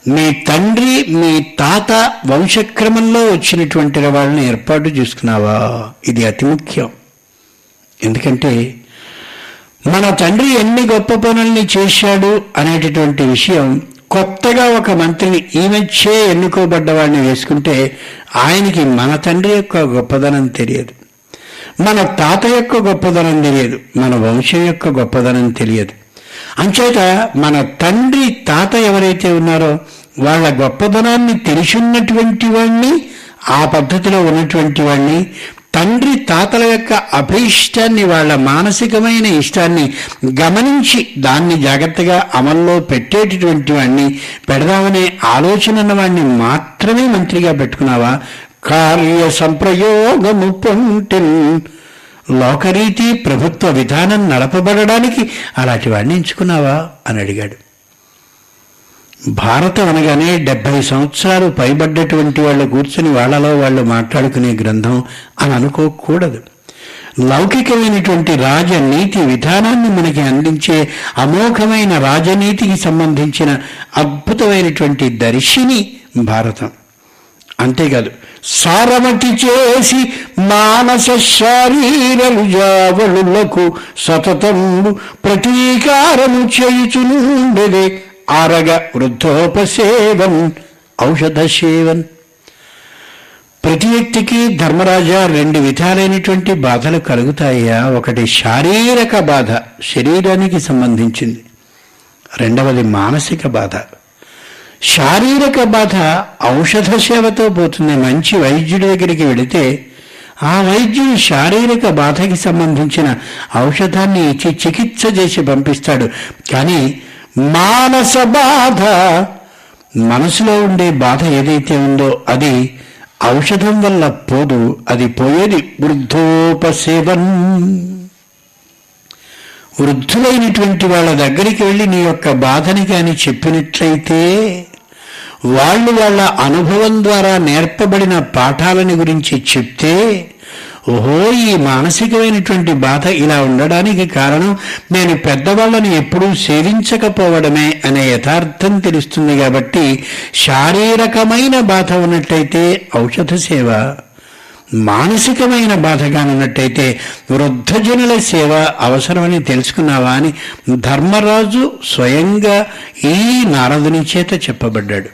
మీ తండ్రి మీ తాత వంశక్రమంలో వచ్చినటువంటి వాళ్ళని ఏర్పాటు చేసుకున్నావా? ఇది అతి ముఖ్యం. ఎందుకంటే మన తండ్రి ఎన్ని గొప్ప పనుల్ని చేశాడు అనేటటువంటి విషయం కొత్తగా ఒక మంత్రిని ఈ మధ్యే ఎన్నుకోబడ్డవాడిని వేసుకుంటే ఆయనకి మన తండ్రి యొక్క గొప్పదనం తెలియదు. మన తాత యొక్క గొప్పదనం తెలియదు. మన వంశం యొక్క గొప్పదనం తెలియదు. అంచేత మన తండ్రి తాత ఎవరైతే ఉన్నారో వాళ్ళ గొప్పదనాన్ని తెలిసిన్నటువంటి వాణ్ణి ఆ పద్ధతిలో ఉన్నటువంటి వాణ్ణి తండ్రి తాతల యొక్క అభీష్టాన్ని వాళ్ళ మానసికమైన ఇష్టాన్ని గమనించి దాన్ని జాగ్రత్తగా అమల్లో పెట్టేటటువంటి వాణ్ణి పెడదామనే ఆలోచన వాణ్ణి మాత్రమే మంత్రిగా పెట్టుకున్నావా? కార్య సంప్రయోగము పొంటిన్ లోకరీతి ప్రభుత్వ విధానం నడపబడడానికి అలాంటి వాడిని ఎంచుకున్నావా? అని అడిగాడు. భారతం అనగానే డెబ్బై సంవత్సరాలు పైబడ్డటువంటి వాళ్ళు కూర్చుని వాళ్ళలో వాళ్ళు మాట్లాడుకునే గ్రంథం అని అనుకోకూడదు. లౌకికమైనటువంటి రాజనీతి విధానాన్ని మనకి అందించే అమోఘమైన రాజనీతికి సంబంధించిన అద్భుతమైనటువంటి దర్శిని భారతం. అంతేకాదు సారమతి చేసి మానస శారీరలు జావళులకు సతతము ప్రతీకారము చేయుచునుండెదే ఆరగ వృద్ధోపసేవన్ ఔషధ సేవన్ ప్రతి వ్యక్తికి ధర్మరాజా రెండు విధాలైనటువంటి బాధలు కలుగుతాయా? ఒకటి శారీరక బాధ శరీరానికి సంబంధించింది. రెండవది మానసిక బాధ. శారీరక బాధ ఔషధ సేవతో పోతుంది మంచి వైద్యుడి దగ్గరికి వెళితే ఆ వైద్యుడు శారీరక బాధకి సంబంధించిన ఔషధాన్ని ఇచ్చి చికిత్స చేసి పంపిస్తాడు. కానీ మానస బాధ మనసులో ఉండే బాధ ఏదైతే ఉందో అది ఔషధం వల్ల పోదు అది పోయేది వృద్ధోపసేవన్ వృద్ధులైనటువంటి వాళ్ళ దగ్గరికి వెళ్ళి నీ యొక్క బాధని కానీ చెప్పినట్లయితే వాళ్ళు వాళ్ళ అనుభవం ద్వారా నేర్పబడిన పాఠాలని గురించి చెప్తే ఓహో ఈ మానసికమైనటువంటి బాధ ఇలా ఉండడానికి కారణం నేను పెద్దవాళ్ళని ఎప్పుడూ సేవించకపోవడమే అనే యథార్థం తెలుస్తుంది కాబట్టి శారీరకమైన బాధ ఉన్నట్టయితే ఔషధ సేవ మానసికమైన బాధగానున్నట్టయితే వృద్ధజనుల సేవ అవసరమని తెలుసుకున్నావా అని ధర్మరాజు స్వయంగా ఈ నారదుని చేత చెప్పబడ్డాడు.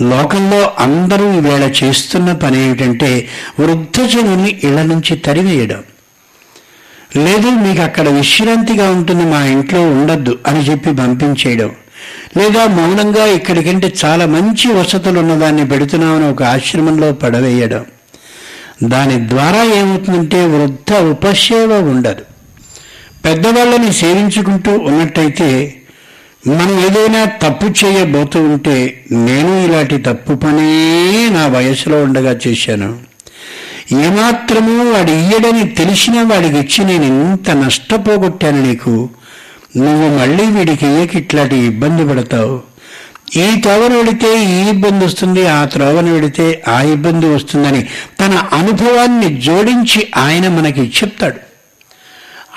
లోకంలో అందరూ ఈవేళ చేస్తున్న పని ఏమిటంటే వృద్ధజనుల్ని ఇళ్ళ నుంచి తరివేయడం. లేదు మీకు అక్కడ విశ్రాంతిగా ఉంటుంది మా ఇంట్లో ఉండొద్దు అని చెప్పి పంపించేయడం. లేదా మౌనంగా ఇక్కడికంటే చాలా మంచి వసతులు ఉన్నదాన్ని పెడుతున్నామని ఒక ఆశ్రమంలో పడవేయడం. దాని ద్వారా ఏమవుతుందంటే వృద్ధ ఉపసేవ ఉండదు. పెద్దవాళ్ళని సేవించుకుంటూ ఉన్నట్టయితే మనం ఏదైనా తప్పు చేయబోతూ ఉంటే నేను ఇలాంటి తప్పు పనే నా వయసులో ఉండగా చేశాను. ఏమాత్రము వాడు ఇయ్యడని తెలిసినా వాడికి ఇచ్చి నేను ఇంత నష్టపోగొట్టాను నీకు. నువ్వు మళ్ళీ వీడికి ఇయ్యకి ఇట్లాంటి ఇబ్బంది పడతావు. ఈ త్రోవను వెడితే ఈ ఇబ్బంది వస్తుంది ఆ త్రోవను వెడితే ఆ ఇబ్బంది వస్తుందని తన అనుభవాన్ని జోడించి ఆయన మనకి చెప్తాడు.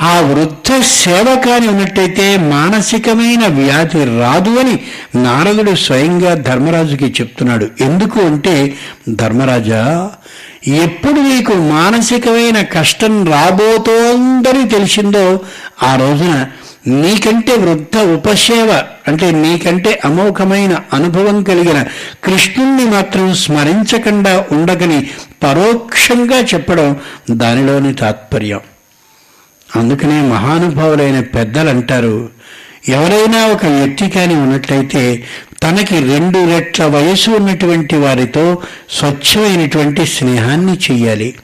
ఆ వృద్ధ సేవ కాని ఉన్నట్టయితే మానసికమైన వ్యాధి రాదు అని నారదుడు స్వయంగా ధర్మరాజుకి చెప్తున్నాడు. ఎందుకు అంటే ధర్మరాజా ఎప్పుడు నీకు మానసికమైన కష్టం రాబోతోందని తెలిసిందో ఆ రోజున నీకంటే వృద్ధ ఉపసేవ అంటే నీకంటే అమోఘమైన అనుభవం కలిగిన కృష్ణుణ్ణి మాత్రం స్మరించకుండా ఉండకని పరోక్షంగా చెప్పడం దానిలోని తాత్పర్యం. అందుకనే మహానుభావులైన పెద్దలు అంటారు ఎవరైనా ఒక వ్యక్తి కాని ఉన్నట్లయితే తనకి రెండు రెట్ల వయసు ఉన్నటువంటి వారితో స్వచ్ఛమైనటువంటి స్నేహాన్ని చెయ్యాలి.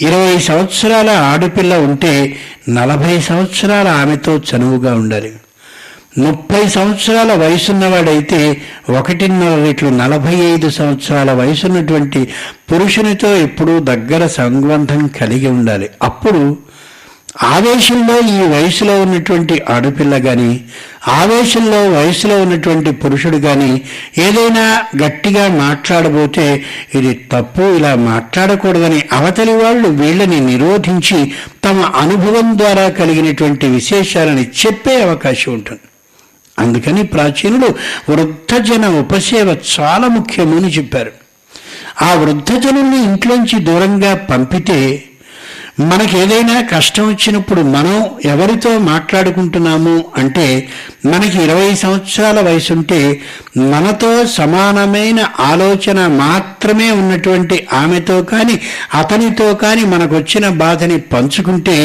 ఇరవై సంవత్సరాల ఆడపిల్ల ఉంటే నలభై సంవత్సరాల ఆమెతో చనువుగా ఉండాలి. ముప్పై సంవత్సరాల వయసున్నవాడైతే ఒకటిన్నర రెట్లు నలభై ఐదు సంవత్సరాల వయసున్నటువంటి పురుషునితో ఎప్పుడూ దగ్గర సంబంధం కలిగి ఉండాలి. అప్పుడు ఆవేశంలో ఈ వయసులో ఉన్నటువంటి ఆడపిల్ల గాని ఆవేశంలో వయసులో ఉన్నటువంటి పురుషుడు గాని ఏదైనా గట్టిగా మాట్లాడబోతే ఇది తప్పు ఇలా మాట్లాడకూడదని అవతలి వాళ్ళు వీళ్ళని నిరోధించి తమ అనుభవం ద్వారా కలిగినటువంటి విశేషాలని చెప్పే అవకాశం ఉంటుంది. అందుకని ప్రాచీనులు వృద్ధజన ఉపసేవ చాలా ముఖ్యమని చెప్పారు. ఆ వృద్ధజనుల్ని ఇంట్లోంచి దూరంగా పంపితే మనకి ఏదైనా కష్టం వచ్చినప్పుడు మనం ఎవరితో మాట్లాడుకుంటున్నాము అంటే మనకి ఇరవై సంవత్సరాల వయసుంటే మనతో సమానమైన ఆలోచన మాత్రమే ఉన్నటువంటి ఆమెతో కానీ అతనితో కానీ మనకు వచ్చిన బాధని పంచుకుంటే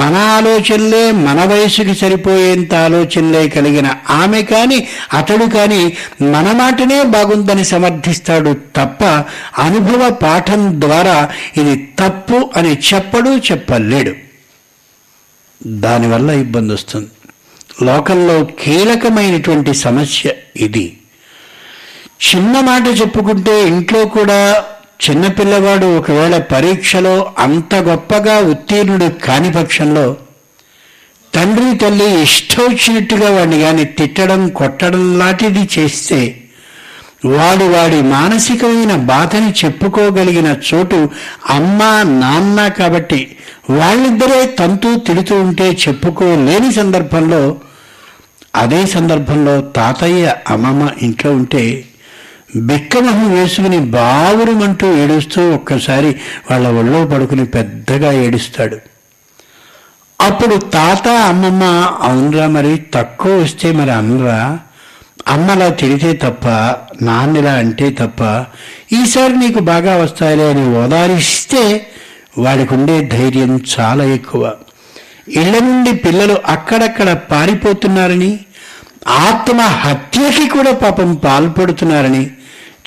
మన ఆలోచనలే మన వయసుకి సరిపోయేంత ఆలోచనలే కలిగిన ఆమె కానీ అతడు కానీ మన మాటనే బాగుందని సమర్థిస్తాడు తప్ప అనుభవ పాఠం ద్వారా ఇది తప్పు అని చెప్ప ఎప్పుడూ చెప్పలేడు. దానివల్ల ఇబ్బంది వస్తుంది. లోకంలో కీలకమైనటువంటి సమస్య ఇది. చిన్న మాట చెప్పుకుంటే ఇంట్లో కూడా చిన్నపిల్లవాడు ఒకవేళ పరీక్షలో అంత గొప్పగా ఉత్తీర్ణుడు కాని పక్షంలో తండ్రి తల్లి ఇష్టం వచ్చినట్టుగా వాడిని కానీ తిట్టడం కొట్టడం లాంటిది చేస్తే వాడు వాడి మానసికమైన బాధని చెప్పుకోగలిగిన చోటు అమ్మ నాన్న కాబట్టి వాళ్ళిద్దరే తంతు తిడుతూ ఉంటే చెప్పుకోలేని సందర్భంలో అదే సందర్భంలో తాతయ్య అమ్మమ్మ ఇంట్లో ఉంటే బిక్కమొహం వేసుకుని బావురమంటూ ఏడుస్తూ ఒక్కసారి వాళ్ళ ఒళ్ళో పడుకుని పెద్దగా ఏడుస్తాడు. అప్పుడు తాత అమ్మమ్మ అవునరా మరి తక్కువ వస్తే మరి అనరా? అమ్మలా తిడితే తప్ప నాన్నలా అంటే తప్ప ఈసారి నీకు బాగా వస్తాయిలే అని ఓదారిస్తే వాడికి ఉండే ధైర్యం చాలా ఎక్కువ. ఇళ్ళ నుండి పిల్లలు అక్కడక్కడ పారిపోతున్నారని ఆత్మహత్యకి కూడా పాపం పాల్పడుతున్నారని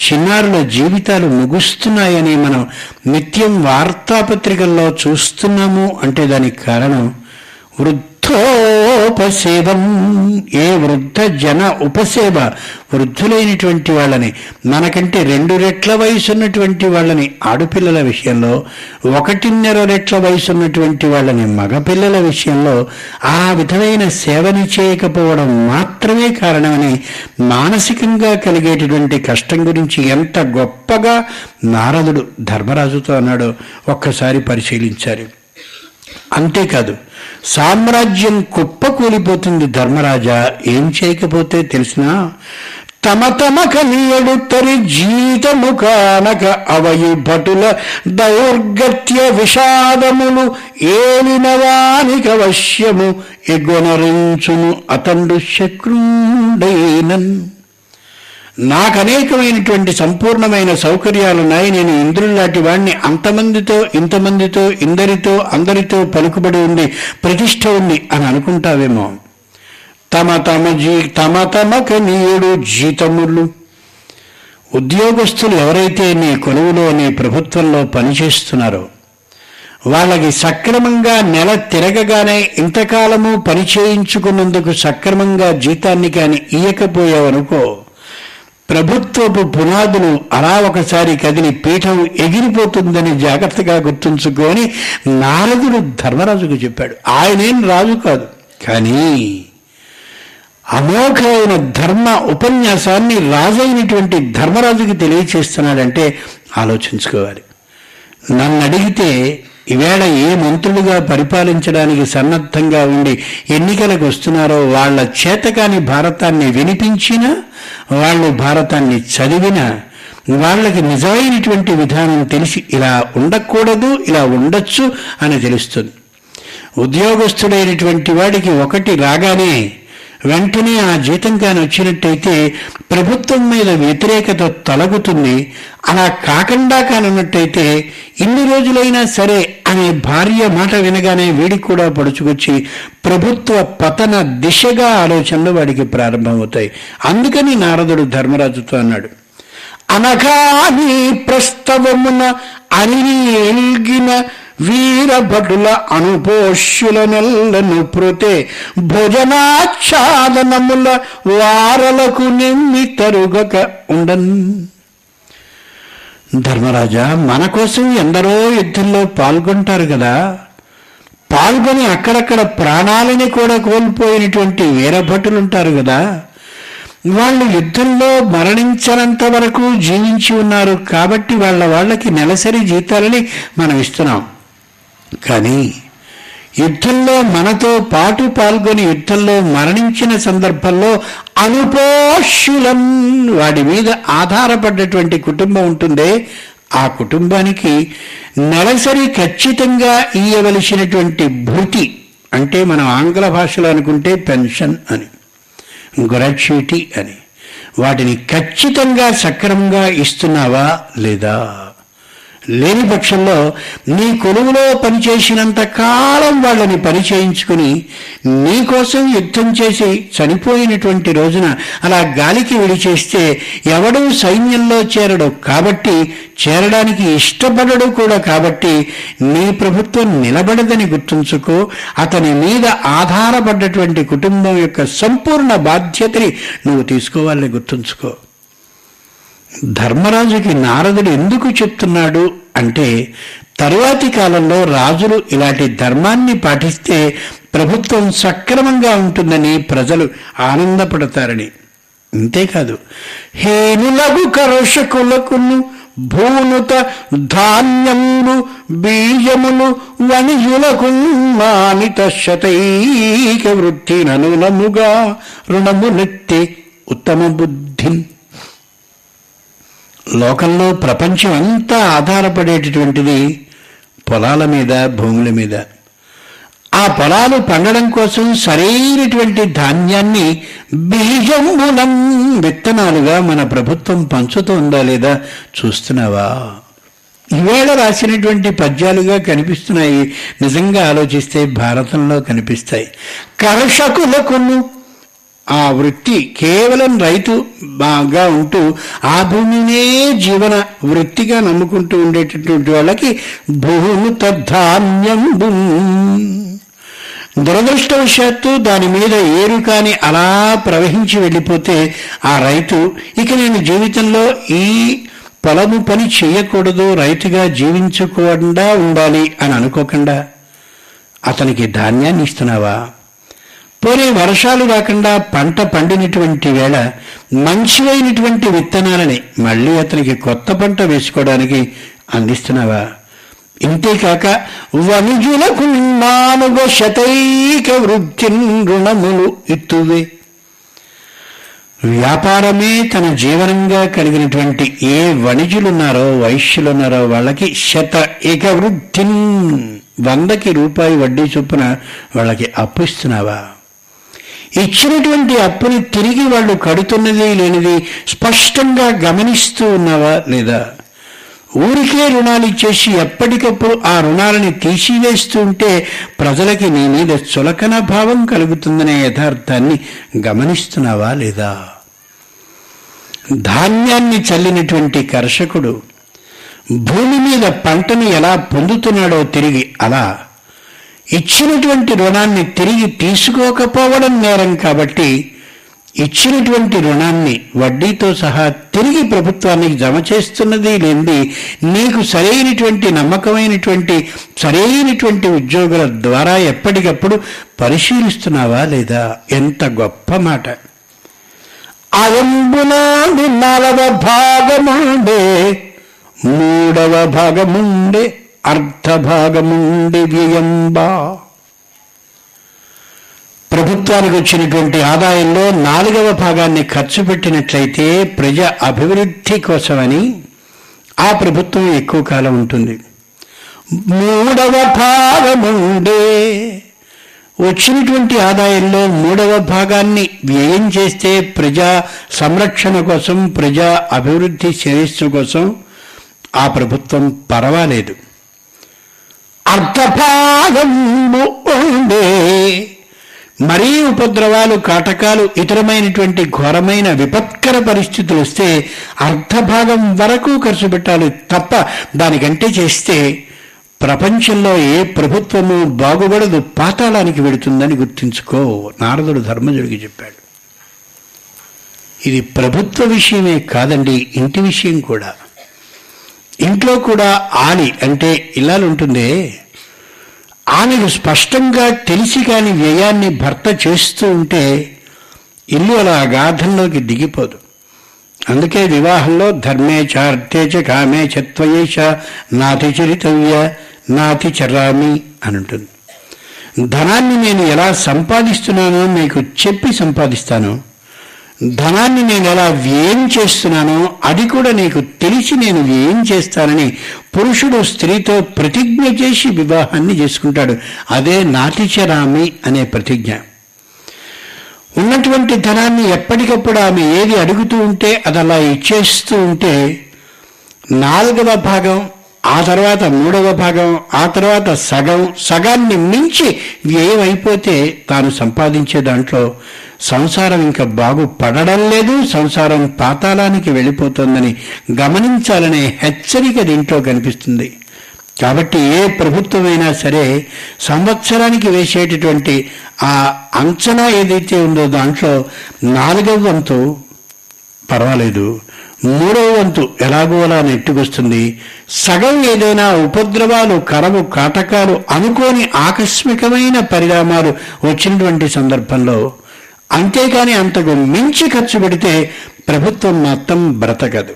చిన్నారుల జీవితాలు ముగుస్తున్నాయని మనం నిత్యం వార్తాపత్రికల్లో చూస్తున్నాము అంటే దానికి కారణం వృద్ధోపసేవం. ఏ వృద్ధ జన ఉపసేవ? వృద్ధులైనటువంటి వాళ్ళని మనకంటే రెండు రెట్ల వయసు ఉన్నటువంటి వాళ్ళని ఆడపిల్లల విషయంలో ఒకటిన్నర రెట్ల వయసు ఉన్నటువంటి వాళ్ళని మగపిల్లల విషయంలో ఆ విధమైన సేవని చేయకపోవడం మాత్రమే కారణమని మానసికంగా కలిగేటటువంటి కష్టం గురించి ఎంత గొప్పగా నారదుడు ధర్మరాజుతో అన్నాడో ఒక్కసారి పరిశీలించారు. అంతేకాదు సామ్రాజ్యం కుప్పకూలిపోతుంది ధర్మరాజా. ఏం చేయకపోతే తెలిసినా? తమ తమ నీయడు తరి జీతము కానక అవయు భటుల దౌర్గత్య విషాదములు ఏలినవానిక వశ్యము ఎగొనరించును అతండు శక్రుండైనన్. నాకు అనేకమైనటువంటి సంపూర్ణమైన సౌకర్యాలున్నాయి నేను ఇంద్రుల్లాంటి వాడిని అంతమందితో ఇంతమందితో ఇందరితో అందరితో పలుకుబడి ఉంది ప్రతిష్ట ఉంది అని అనుకుంటావేమో. తమ తమ జీ తమ తమకు నీయుడు జీతములు. ఉద్యోగస్తులు ఎవరైతే నీ కొలువులో నీ ప్రభుత్వంలో పనిచేస్తున్నారో వాళ్ళకి సక్రమంగా నెల తిరగగానే ఇంతకాలము పని చేయించుకున్నందుకు సక్రమంగా జీతాన్ని కానీ ఇయ్యకపోయావనుకో ప్రభుత్వపు పునాదులు అలా ఒకసారి కదిలి పీఠం ఎగిరిపోతుందని జాగ్రత్తగా గుర్తుంచుకొని నారదుడు ధర్మరాజుకు చెప్పాడు. ఆయనేం రాజు కాదు. కానీ అమోఘమైన ధర్మ ఉపన్యాసాన్ని రాజైనటువంటి ధర్మరాజుకి తెలియచేస్తున్నాడంటే ఆలోచించుకోవాలి. నన్ను అడిగితే ఈవేళ ఏ మంత్రులుగా పరిపాలించడానికి సన్నద్ధంగా ఉండి ఎన్నికలకు వస్తున్నారో వాళ్ళ చేతకాని భారతాన్ని వినిపించినా వాళ్ళు భారతాన్ని చదివినా వాళ్ళకి నిజమైనటువంటి విధానం తెలిసి ఇలా ఉండకూడదు ఇలా ఉండొచ్చు అని తెలుస్తుంది. ఉద్యోగస్తుడైనటువంటి వాడికి ఒకటి రాగానే వెంటనే ఆ జీతం కాని వచ్చినట్టయితే ప్రభుత్వం మీద వ్యతిరేకత తొలగుతుంది. అలా కాకుండా కానున్నట్టయితే ఇన్ని రోజులైనా సరే అనే భార్య మాట వినగానే వీడికి కూడా పడుచుకొచ్చి ప్రభుత్వ పతన దిశగా ఆలోచనలు వాడికి ప్రారంభమవుతాయి. అందుకని నారదుడు ధర్మరాజుతో అన్నాడు అనగాని ప్రస్తవమున అనిని ఎల్గిన వీరభటుల అనుపోష్యుల నెల్లను ప్రోతే భోజనాచ్ఛాదనముల వారలకు నిమ్మి తరుగక ఉండన్. ధర్మరాజా మన కోసం ఎందరో యుద్ధంలో పాల్గొంటారు కదా పాల్గొని అక్కడక్కడ ప్రాణాలని కూడా కోల్పోయినటువంటి వీరభటులుంటారు కదా వాళ్ళు యుద్ధంలో మరణించనంత వరకు జీవించి ఉన్నారు కాబట్టి వాళ్ళ వాళ్ళకి నెలసరి జీతాలని మనం ఇస్తున్నాం కానీ యుద్ధంలో మనతో పాటు పాల్గొని యుద్ధంలో మరణించిన సందర్భంలో అనుపోషులం వాడి మీద ఆధారపడ్డటువంటి కుటుంబం ఉంటుందే. ఆ కుటుంబానికి నెలసరి ఖచ్చితంగా ఇయ్యవలసినటువంటి భృతి అంటే మనం ఆంగ్ల భాషలో అనుకుంటే పెన్షన్ అని గ్రాట్యుటీ అని. వాటిని ఖచ్చితంగా సక్రమంగా ఇస్తున్నావా లేదా? లేని పక్షంలో నీ కొలువులో పనిచేసినంత కాలం వాళ్ళని పరిచయించుకుని నీకోసం యుద్ధం చేసి చనిపోయినటువంటి రోజున అలా గాలికి విడిచేస్తే ఎవడూ సైన్యంలో చేరడు కాబట్టి చేరడానికి ఇష్టపడడు కూడా కాబట్టి నీ ప్రభుత్వం నిలబడదని గుర్తుంచుకో. అతని మీద ఆధారపడ్డటువంటి కుటుంబం యొక్క సంపూర్ణ బాధ్యతని నువ్వు తీసుకోవాలని గుర్తుంచుకో. ధర్మరాజుకి నారదుడు ఎందుకు చెప్తున్నాడు అంటే తరువాతి కాలంలో రాజులు ఇలాంటి ధర్మాన్ని పాటిస్తే ప్రభుత్వం సక్రమంగా ఉంటుందని ప్రజలు ఆనందపడతారని. అంతేకాదు హేనులగు కరుషకులకు భూనుత ధాన్యములు బీజములు వణిజులకు మానిత శతైక వృత్తి ననునముగా రుణమునెత్తి ఉత్తమ బుద్ధి. లోకంలో ప్రపంచం అంతా ఆధారపడేటటువంటిది పొలాల మీద భూముల మీద. ఆ పొలాలు పండడం కోసం సరైనటువంటి ధాన్యాన్ని బీజములం విత్తనాలుగా మన ప్రభుత్వం పంచుతోందా లేదా చూస్తున్నావా? ఈవేళ రాసినటువంటి పద్యాలుగా కనిపిస్తున్నాయి. నిజంగా ఆలోచిస్తే భారతంలో కనిపిస్తాయి. కర్షకులకును ఆ వృత్తి కేవలం రైతు బాగా ఉంటూ ఆ భూమినే జీవన వృత్తిగా నమ్ముకుంటూ ఉండేటటువంటి వాళ్ళకి భూమి తద్ధాన్యం దురదృష్టవశాత్తు దాని మీద ఏరు కాని అలా ప్రవహించి వెళ్ళిపోతే ఆ రైతు ఇక నేను జీవితంలో ఈ పొలము పని చేయకూడదు రైతుగా జీవించకుండా ఉండాలి అని అనుకోకుండా అతనికి ధాన్యాన్ని ఇస్తున్నావా? పోనీ వర్షాలు రాకుండా పంట పండినటువంటి వేళ మంచివైనటువంటి విత్తనాలని మళ్ళీ అతనికి కొత్త పంట వేసుకోవడానికి అందిస్తున్నావా? ఇంతేకాక వనుజులకు నాలుగ శతైక వృత్తి రుణములు ఇత్తువే. వ్యాపారమే తన జీవనంగా కలిగినటువంటి ఏ వణిజులున్నారో వైశ్యులున్నారో వాళ్ళకి శత ఏక వృద్ధిన్ వందకి రూపాయి వడ్డీ చొప్పున వాళ్ళకి అప్పు ఇస్తున్నావా? ఇచ్చినటువంటి అప్పుని తిరిగి వాళ్ళు కడుతున్నది లేనిది స్పష్టంగా గమనిస్తూ ఉన్నావా లేదా? ఊరికే రుణాలు ఇచ్చేసి ఎప్పటికప్పుడు ఆ రుణాలని తీసివేస్తూ ఉంటే ప్రజలకి నీ మీద చులకన భావం కలుగుతుందనే యథార్థాన్ని గమనిస్తున్నావా లేదా? ధాన్యాన్ని చల్లినటువంటి కర్షకుడు భూమి మీద పంటను ఎలా పొందుతున్నాడో తిరిగి అలా ఇచ్చినటువంటి రుణాన్ని తిరిగి తీసుకోకపోవడం నేరం కాబట్టి ఇచ్చినటువంటి రుణాన్ని వడ్డీతో సహా తిరిగి ప్రభుత్వానికి జమ చేస్తున్నది లేనిది నీకు సరైనటువంటి నమ్మకమైనటువంటి సరైనటువంటి ఉద్యోగుల ద్వారా ఎప్పటికప్పుడు పరిశీలిస్తున్నావా లేదా? ఎంత గొప్ప మాట. అయంబునాడు నాలవ భాగముండే మూడవ భాగముండే అర్థభాగముండి వ్యయంబా ప్రభుత్వానికి వచ్చినటువంటి ఆదాయంలో నాలుగవ భాగాన్ని ఖర్చు పెట్టినట్లయితే ప్రజ అభివృద్ధి కోసమని ఆ ప్రభుత్వం ఎక్కువ కాలం ఉంటుంది. మూడవ భాగముండే వచ్చినటువంటి ఆదాయంలో మూడవ భాగాన్ని వ్యయం చేస్తే ప్రజా సంరక్షణ కోసం ప్రజా అభివృద్ధి శ్రేయస్సు కోసం ఆ ప్రభుత్వం పర్వాలేదు. అర్ధభాగము ఉండే. మరీ ఉపద్రవాలు కాటకాలు ఇతరమైనటువంటి ఘోరమైన విపత్కర పరిస్థితులు వస్తే అర్ధభాగం వరకు ఖర్చు పెట్టాలి తప్ప దానికంటే చేస్తే ప్రపంచంలో ఏ ప్రభుత్వము బాగుపడదు పాతాళానికి వెడుతుందని గుర్తుంచుకో. నారదుడు ధర్మజుడికి చెప్పాడు. ఇది ప్రభుత్వ విషయమే కాదండి ఇంటి విషయం కూడా. ఇంట్లో కూడా ఆని అంటే ఇలా ఉంటుంది ఆమెకు స్పష్టంగా తెలిసి కాని వ్యయాన్ని భర్త చేస్తూ ఉంటే ఇల్లు అలా అగాధంలోకి దిగిపోదు. అందుకే వివాహంలో ధర్మే చార్తేచ కామే చత్వయేష నాతి చరితవ్య నాతి చరామి అని ఉంటుంది ధనాన్ని నేను ఎలా సంపాదిస్తున్నానో మీకు చెప్పి సంపాదిస్తాను. ధనాన్ని నేను ఎలా వ్యయం చేస్తున్నానో అది కూడా నీకు తెలిసి నేను వ్యయం చేస్తానని పురుషుడు స్త్రీతో ప్రతిజ్ఞ చేసి వివాహాన్ని చేసుకుంటాడు. అదే నాతిచరామి అనే ప్రతిజ్ఞ. ఉన్నటువంటి ధనాన్ని ఎప్పటికప్పుడు ఆమె ఏది అడుగుతూ ఉంటే అది అలా ఇచ్చేస్తూ ఉంటే నాలుగవ భాగం ఆ తర్వాత మూడవ భాగం ఆ తర్వాత సగం సగాన్ని మించి వ్యయం అయిపోతే తాను సంపాదించే దాంట్లో సంసారం ఇంకా బాగుపడడం లేదు సంసారం పాతాళానికి వెళ్ళిపోతుందని గమనించాలనే హెచ్చరిక దీంట్లో కనిపిస్తుంది. కాబట్టి ఏ ప్రభుత్వమైనా సరే సంవత్సరానికి వేసేటటువంటి ఆ అంచనా ఏదైతే ఉందో దాంట్లో నాలుగవ వంతు పర్వాలేదు మూడవ వంతు ఎలాగో అలా నెట్టుకొస్తుంది. సగం ఏదైనా ఉపద్రవాలు కరవు కాటకాలు అనుకోని ఆకస్మికమైన పరిణామాలు వచ్చినటువంటి సందర్భంలో అంతేకాని అంతకు మించి ఖర్చు పెడితే ప్రభుత్వం మొత్తం బ్రతకదు.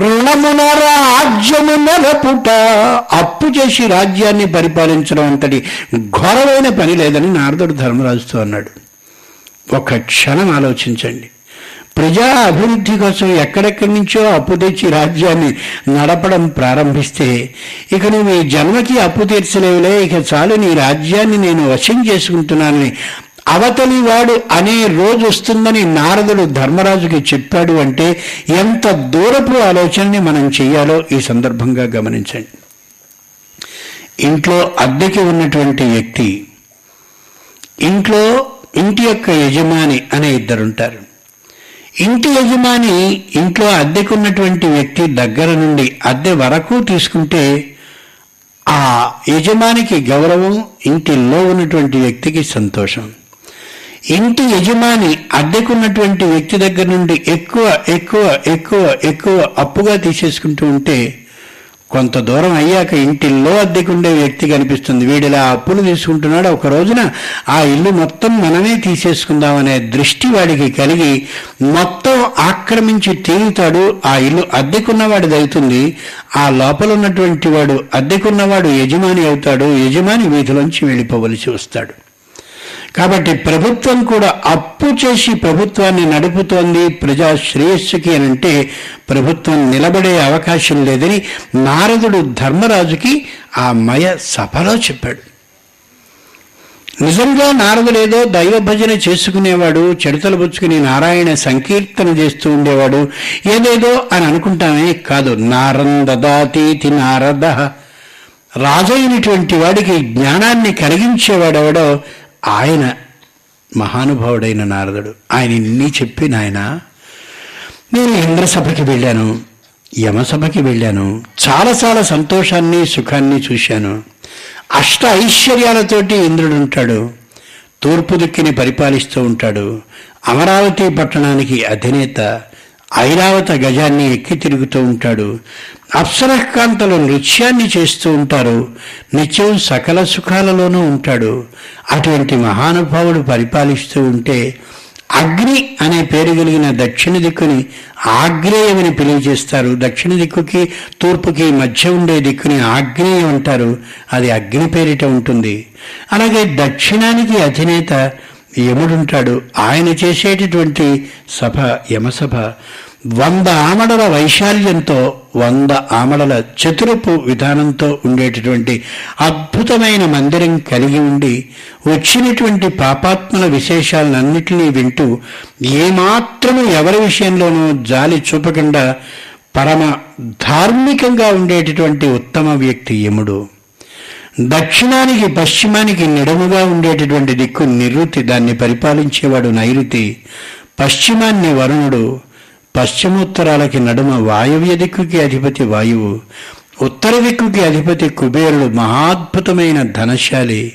రుణమున రాజ్యమున నెలపుట అప్పు చేసి రాజ్యాన్ని పరిపాలించడం అంతటి ఘోరమైన పని లేదని నారదుడు ధర్మరాజుతో అన్నాడు. ఒక క్షణం ఆలోచించండి. ప్రజా అభివృద్ధి కోసం ఎక్కడెక్కడి నుంచో అప్పు తెచ్చి రాజ్యాన్ని నడపడం ప్రారంభిస్తే ఇక నువ్వు ఈ జన్మకి అప్పు తీర్చలేవులే ఇక చాలు నీ రాజ్యాన్ని నేను వశం చేసుకుంటున్నానని అవతలి వాడు అనే రోజు వస్తుందని నారదుడు ధర్మరాజుకి చెప్పాడు అంటే ఎంత దూరపు ఆలోచనని మనం చెయ్యాలో ఈ సందర్భంగా గమనించండి. ఇంట్లో అద్దెకి ఉన్నటువంటి వ్యక్తి ఇంట్లో ఇంటి యొక్క యజమాని అనే ఇద్దరుంటారు. ఇంటి యజమాని ఇంట్లో అద్దెకున్నటువంటి వ్యక్తి దగ్గర నుండి అద్దె వరకు తీసుకుంటే ఆ యజమానికి గౌరవం ఇంటిలో ఉన్నటువంటి వ్యక్తికి సంతోషం. ఇంటి యజమాని అద్దెకున్నటువంటి వ్యక్తి దగ్గర నుండి ఎక్కువ ఎక్కువ ఎక్కువ ఎక్కువ అప్పుగా తీసేసుకుంటూ ఉంటే కొంత దూరం అయ్యాక ఇంటిల్లో అద్దెకుండే వ్యక్తి కనిపిస్తుంది. వీడిలా అప్పులు తీసుకుంటున్నాడు. ఒక రోజున ఆ ఇల్లు మొత్తం మనమే తీసేసుకుందామనే దృష్టి వాడికి కలిగి మొత్తం ఆక్రమించి తీరుతాడు. ఆ ఇల్లు అద్దెకున్నవాడిది అవుతుంది ఆ లోపల ఉన్నటువంటి వాడు అద్దెకున్నవాడు యజమాని అవుతాడు. యజమాని వీధిలోంచి వెళ్ళిపోవలసి వస్తాడు. కాబట్టి ప్రభుత్వం కూడా అప్పు చేసి ప్రభుత్వాన్ని నడుపుతోంది ప్రజా శ్రేయస్సుకి అని అంటే ప్రభుత్వం నిలబడే అవకాశం లేదని నారదుడు ధర్మరాజుకి ఆ మయ సభలో చెప్పాడు. నిజంగా నారదులేదో దైవ భజన చేసుకునేవాడు చెడతలు పుచ్చుకుని నారాయణ సంకీర్తన చేస్తూ ఉండేవాడు ఏదేదో అని అనుకుంటామే కాదు. నారందదాతీతి నారద. రాజైనటువంటి వాడికి జ్ఞానాన్ని కలిగించేవాడెవడో ఆయన మహానుభావుడైన నారదుడు. ఆయన ఇన్ని చెప్పి నాయన నేను ఇంద్రసభకి వెళ్ళాను యమసభకి వెళ్ళాను చాలా చాలా సంతోషాన్ని సుఖాన్ని చూశాను. అష్ట ఐశ్వర్యాలతోటి ఇంద్రుడు ఉంటాడు తూర్పు దిక్కుని పరిపాలిస్తూ ఉంటాడు. అమరావతి పట్టణానికి అధినేత ఐరావత గజాన్ని ఎక్కి తిరుగుతూ ఉంటాడు. అప్సరకాంతలు నృత్యాన్ని చేస్తూ ఉంటారు. నిత్యం సకల సుఖాలలోనూ ఉంటాడు. అటువంటి మహానుభావుడు పరిపాలిస్తూ ఉంటే అగ్ని అనే పేరు కలిగిన దక్షిణ దిక్కుని ఆగ్నేయమని పిలిచేస్తారు దక్షిణ దిక్కుకి తూర్పుకి మధ్య ఉండే దిక్కుని ఆగ్నేయం అంటారు. అది అగ్ని పేరిట ఉంటుంది. అలాగే దక్షిణానికి అధినేత యముడుంటాడు ఆయన చేసేటటువంటి సభ యమసభ. వంద ఆమడల వైశాల్యంతో వంద ఆమడల చతురపు విధానంతో ఉండేటటువంటి అద్భుతమైన మందిరం కలిగి ఉండి వచ్చినటువంటి పాపాత్మల విశేషాలన్నింటినీ వింటూ ఏమాత్రము ఎవరి విషయంలోనూ జాలి చూపకుండా పరమ ధార్మికంగా ఉండేటటువంటి ఉత్తమ వ్యక్తి యముడు. దక్షిణానికి పశ్చిమానికి నిడముగా ఉండేటటువంటి దిక్కు నిరుతి దాన్ని పరిపాలించేవాడు నైరుతి. పశ్చిమాన్ని వరుణుడు పశ్చిమోత్తరాలకి నడుమ వాయువ్య దిక్కుకి అధిపతి వాయువు ఉత్తర దిక్కుకి అధిపతి కుబేరుడు మహాద్భుతమైన ధనశాలి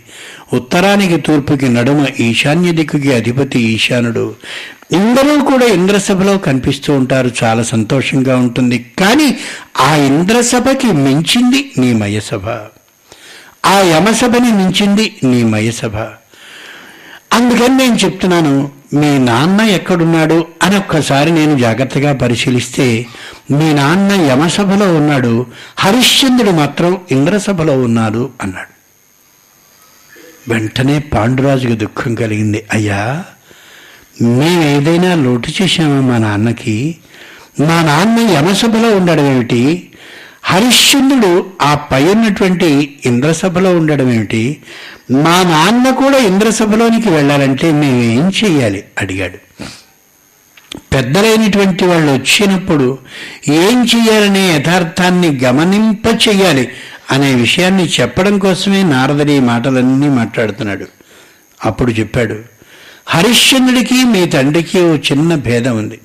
ఉత్తరానికి తూర్పుకి నడుమ ఈశాన్య దిక్కుకి అధిపతి ఈశానుడు. ఇందరూ కూడా ఇంద్రసభలో కనిపిస్తూ ఉంటారు. చాలా సంతోషంగా ఉంటుంది. కానీ ఆ ఇంద్రసభకి మించింది నీ మయసభ. ఆ యమసభని మించింది నీ మయసభ. అందుకని నేను చెప్తున్నాను మీ నాన్న ఎక్కడున్నాడు అని ఒక్కసారి నేను జాగ్రత్తగా పరిశీలిస్తే మీ నాన్న యమసభలో ఉన్నాడు హరిశ్చంద్రుడు మాత్రం ఇంద్రసభలో ఉన్నాడు అన్నాడు. వెంటనే పాండురాజుకి దుఃఖం కలిగింది. అయ్యా మేము ఏదైనా లోటు చేశామా మా నాన్నకి? మా నాన్న యమసభలో ఉండడం ఏమిటి? హరిశ్చంద్రుడు ఆ పై ఉన్నటువంటి ఇంద్రసభలో ఉండడం ఏమిటి? మా నాన్న కూడా ఇంద్రసభలోనికి వెళ్ళాలంటే మేమేం చెయ్యాలి? అడిగాడు. పెద్దలైనటువంటి వాళ్ళు వచ్చినప్పుడు ఏం చెయ్యాలనే యథార్థాన్ని గమనింప చెయ్యాలి అనే విషయాన్ని చెప్పడం కోసమే నారదుడి మాటలన్నీ మాట్లాడుతున్నాడు. అప్పుడు చెప్పాడు హరిశ్చంద్రుడికి మీ తండ్రికి ఓ చిన్న భేదం ఉంది.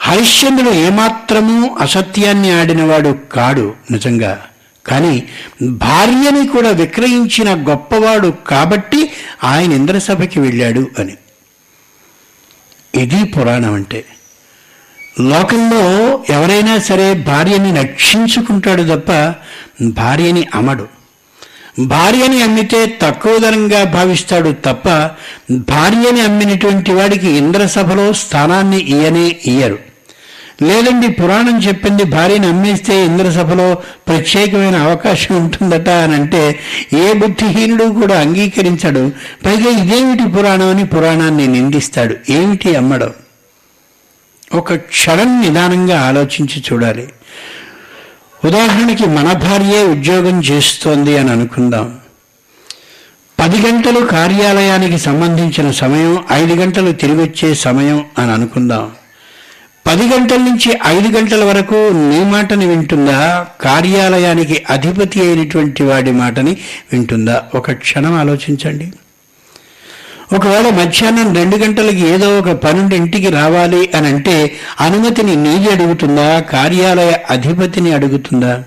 హరిశ్చంద్రుడు ఏమాత్రమూ అసత్యాన్ని ఆడినవాడు కాడు నిజంగా. కానీ భార్యని కూడా విక్రయించిన గొప్పవాడు కాబట్టి ఆయన ఇంద్రసభకి వెళ్ళాడు అని. ఇది పురాణం అంటే. లోకంలో ఎవరైనా సరే భార్యని రక్షించుకుంటాడు తప్ప భార్యని అమ్మడు. భార్యని అమ్మితే తక్కువ ధరంగా భావిస్తాడు తప్ప భార్యని అమ్మినటువంటి వాడికి ఇంద్రసభలో స్థానాన్ని ఇయనే ఇయ్యరు. లేదండి పురాణం చెప్పింది భార్యని అమ్మేస్తే ఇంద్రసభలో ప్రత్యేకమైన అవకాశం ఉంటుందట అని అంటే ఏ బుద్ధిహీనుడు కూడా అంగీకరించడు. పైగా ఇదేమిటి పురాణం అని పురాణాన్ని నిందిస్తాడు. ఏమిటి అమ్మడం? ఒక క్షణం నిదానంగా ఆలోచించి చూడాలి. ఉదాహరణకి మన భార్యే ఉద్యోగం చేస్తోంది అని అనుకుందాం. పది గంటలు కార్యాలయానికి సంబంధించిన సమయం ఐదు గంటలు తిరిగి వచ్చే సమయం అని అనుకుందాం. పది గంటల నుంచి ఐదు గంటల వరకు నీ మాటని వింటుందా? కార్యాలయానికి అధిపతి అయినటువంటి వాడి మాటని వింటుందా? ఒక క్షణం ఆలోచించండి. ఒకవేళ మధ్యాహ్నం రెండు గంటలకి ఏదో ఒక పనుండి ఇంటికి రావాలి అని అంటే అనుమతిని నీది అడుగుతుందా? కార్యాలయ అధిపతిని అడుగుతుందా?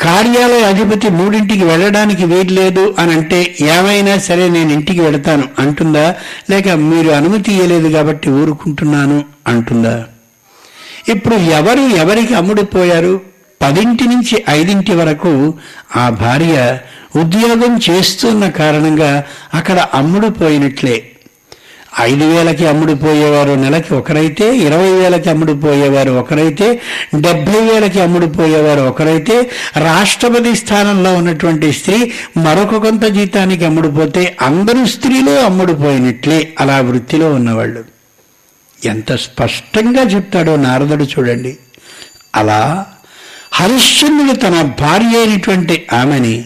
కార్యాలయ అధిపతి మూడింటికి వెళ్ళడానికి వీలు లేదు అని అంటే ఏమైనా సరే నేను ఇంటికి వెళతాను అంటుందా? లేక మీరు అనుమతి ఇవ్వలేదు కాబట్టి ఊరుకుంటున్నాను అంటుందా? ఇప్పుడు ఎవరు ఎవరికి అమ్ముడిపోయారు? పదింటి నుంచి ఐదింటి వరకు ఆ భార్య ఉద్యోగం చేస్తున్న కారణంగా అక్కడ అమ్ముడు పోయినట్లే ఐదు వేలకి అమ్ముడుపోయేవారు నెలకి ఒకరైతే ఇరవై వేలకి అమ్ముడుపోయేవారు ఒకరైతే డెబ్బై వేలకి అమ్ముడుపోయేవారు ఒకరైతే రాష్ట్రపతి స్థానంలో ఉన్నటువంటి స్త్రీ మరొక కొంత జీతానికి అమ్ముడుపోతే అందరూ స్త్రీలే అమ్ముడుపోయినట్లే అలా వృత్తిలో ఉన్నవాళ్ళు. ఎంత స్పష్టంగా చెప్తాడో నారదుడు చూడండి. అలా హరిశ్చంద్రుడు తన భార్య అయినటువంటి ఆమెని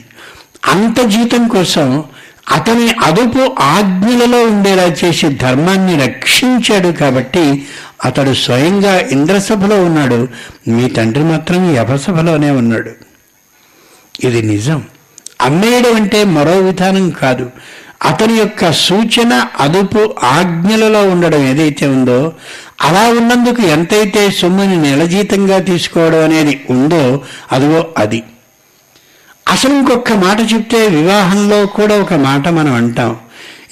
అంత జీతం కోసం అతని అదుపు ఆజ్ఞలలో ఉండేలా చేసి ధర్మాన్ని రక్షించాడు కాబట్టి అతడు స్వయంగా ఇంద్రసభలో ఉన్నాడు. మీ తండ్రి మాత్రం యభసభలోనే ఉన్నాడు. ఇది నిజం. అమ్మేయడం అంటే మరో విధానం కాదు. అతని యొక్క సూచన అదుపు ఆజ్ఞలలో ఉండడం ఏదైతే ఉందో అలా ఉన్నందుకు ఎంతైతే సొమ్ముని నెలజీతంగా తీసుకోవడం అనేది ఉందో అదిగో అది. అసలు ఇంకొక మాట చెప్తే వివాహంలో కూడా ఒక మాట మనం అంటాం.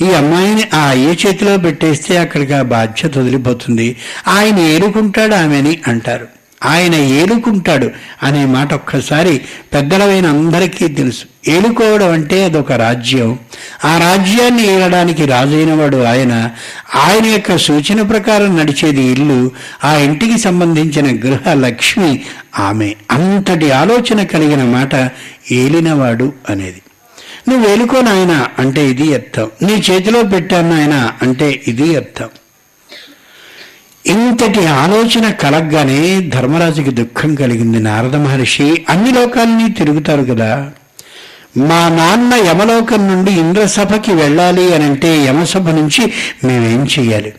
ఈ అమ్మాయిని ఆ అయ్య చేతిలో పెట్టేస్తే అక్కడికి ఆ బాధ్యత వదిలిపోతుంది. ఆయన ఏరుకుంటాడు ఆమెని అంటారు. ఆయన ఏలుకుంటాడు అనే మాట ఒక్కసారి పెద్దలమైన అందరికీ తెలుసు. ఏలుకోవడం అంటే అదొక రాజ్యం. ఆ రాజ్యాన్ని ఏలడానికి రాజైన వాడు ఆయన. ఆయన యొక్క సూచన ప్రకారం నడిచేది ఇల్లు ఆ ఇంటికి సంబంధించిన గృహ లక్ష్మి ఆమె. అంతటి ఆలోచన కలిగిన మాట ఏలినవాడు అనేది. నువ్వు ఏలుకోనాయన అంటే ఇది అర్థం. నీ చేతిలో పెట్టాను ఆయన అంటే ఇది అర్థం. ఇంతటి ఆలోచన కలగ్గానే ధర్మరాజుకి దుఃఖం కలిగింది నారద మహర్షి. అన్ని లోకాలని తిరుగుతారు కదా. మా నాన్న యమలోకం నుండి ఇంద్రసభకి వెళ్ళాలి అని అంటే యమసభ నుంచి మేమేం చెయ్యాలి?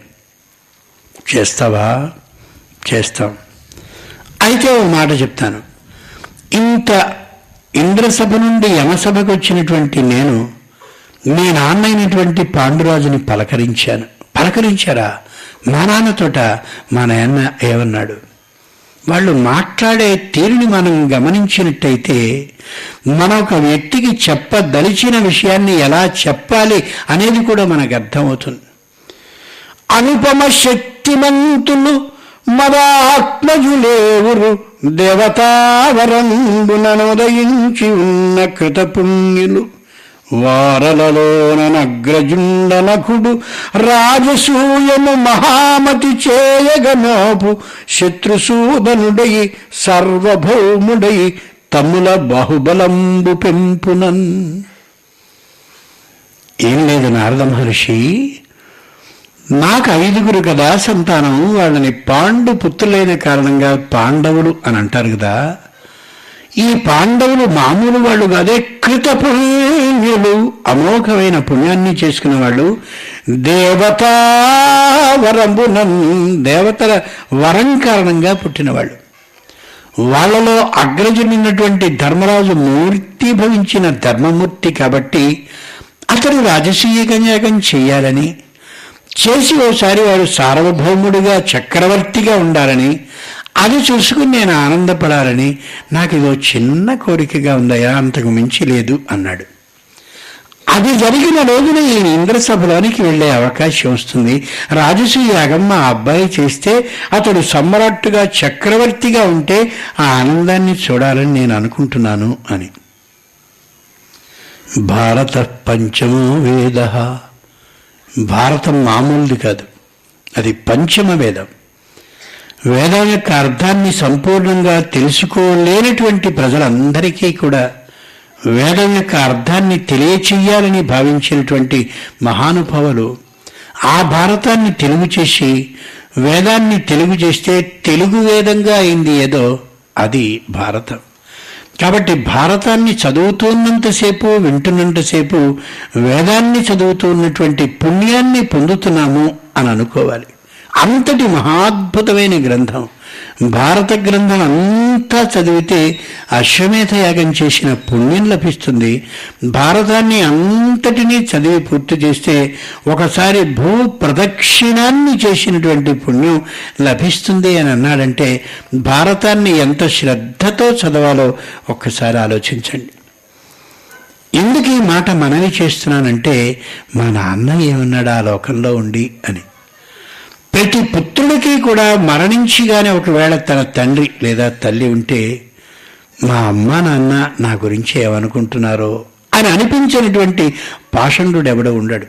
చేస్తావా? చేస్తాం. అయితే ఓ మాట చెప్తాను. ఇంత ఇంద్రసభ నుండి యమసభకు వచ్చినటువంటి నేను మీ నాన్న అయినటువంటి పాండురాజుని పలకరించాను. పలకరించారా? మా నాన్నతోట మా నాన్న ఏమన్నాడు? వాళ్ళు మాట్లాడే తీరుని మనం గమనించినట్టయితే మన ఒక వ్యక్తికి చెప్పదలిచిన విషయాన్ని ఎలా చెప్పాలి అనేది కూడా మనకు అర్థమవుతుంది. అనుపమ శక్తిమంతులు మదాత్మజులేవురు దేవతావరంబుననుదయించి ఉన్న కృతపుణ్యులు వారలలోననగ్రజుండనకుడు రాజసూయము మహామతి చేయగనోపు. శత్రుసూదనుడై సర్వభౌముడై తమ్ముల బాహుబలంబు పెంపునన్. ఏం లేదు నారద మహర్షి. నాకు ఐదుగురు కదా సంతానం వాళ్ళని పాండు పుత్రులైన కారణంగా పాండవులు అని అంటారు కదా ఈ పాండవులు మామూలు వాళ్ళు కాదే కృత పుణ్యులు అమోఘమైన పుణ్యాన్ని చేసుకున్న వాళ్ళు దేవతా వరంబునం దేవతల వరం కారణంగా పుట్టినవాళ్ళు వాళ్ళలో అగ్రజునిన్నటువంటి ధర్మరాజు మూర్తి భవించిన ధర్మమూర్తి కాబట్టి అతడు రాజసీయ కన్యాకం చేయాలని చేసి ఓసారి వాడు సార్వభౌముడిగా చక్రవర్తిగా ఉండాలని అది చూసుకుని నేను ఆనందపడాలని నాకు ఇదో చిన్న కోరికగా ఉందయ్యా అంతకు మించి లేదు అన్నాడు. అది జరిగిన రోజున ఈ ఇంద్రసభలోనికి వెళ్ళే అవకాశం వస్తుంది. రాజసూయ యాగం మా అబ్బాయి చేస్తే అతడు సమ్మరట్టుగా చక్రవర్తిగా ఉంటే ఆ ఆనందాన్ని చూడాలని నేను అనుకుంటున్నాను అని. భారత పంచమో వేద. భారతం మామూలుది కాదు. అది పంచమ వేదం. వేదం యొక్క అర్థాన్ని సంపూర్ణంగా తెలుసుకోలేనటువంటి ప్రజలందరికీ కూడా వేదం యొక్క అర్థాన్ని తెలియచేయాలని భావించినటువంటి మహానుభావులు ఆ భారతాన్ని తెలుగు చేసి వేదాన్ని తెలుగు చేస్తే తెలుగు వేదంగా అయింది ఏదో అది భారతం. కాబట్టి భారతాన్ని చదువుతున్నంతసేపు వింటున్నంతసేపు వేదాన్ని చదువుతున్నటువంటి పుణ్యాన్ని పొందుతున్నాము అని అనుకోవాలి. అంతటి మహాద్భుతమైన గ్రంథం. భారత గ్రంథం అంతా చదివితే అశ్వమేధ యాగం చేసిన పుణ్యం లభిస్తుంది. భారతాన్ని అంతటినీ చదివి పూర్తి చేస్తే ఒకసారి భూ ప్రదక్షిణాన్ని చేసినటువంటి పుణ్యం లభిస్తుంది అని అన్నాడంటే భారతాన్ని ఎంత శ్రద్ధతో చదవాలో ఒక్కసారి ఆలోచించండి. ఎందుకు ఈ మాట మనవి చేస్తున్నానంటే మా నాన్న ఏమన్నాడు ఆ లోకంలో ఉండి అని. ప్రతి పుత్రుడికి కూడా మరణించిగానే ఒకవేళ తన తండ్రి లేదా తల్లి ఉంటే మా అమ్మ నాన్న నా గురించి ఏమనుకుంటున్నారో? అని అనిపించినటువంటి పాషండు ఎవడో ఉండడు.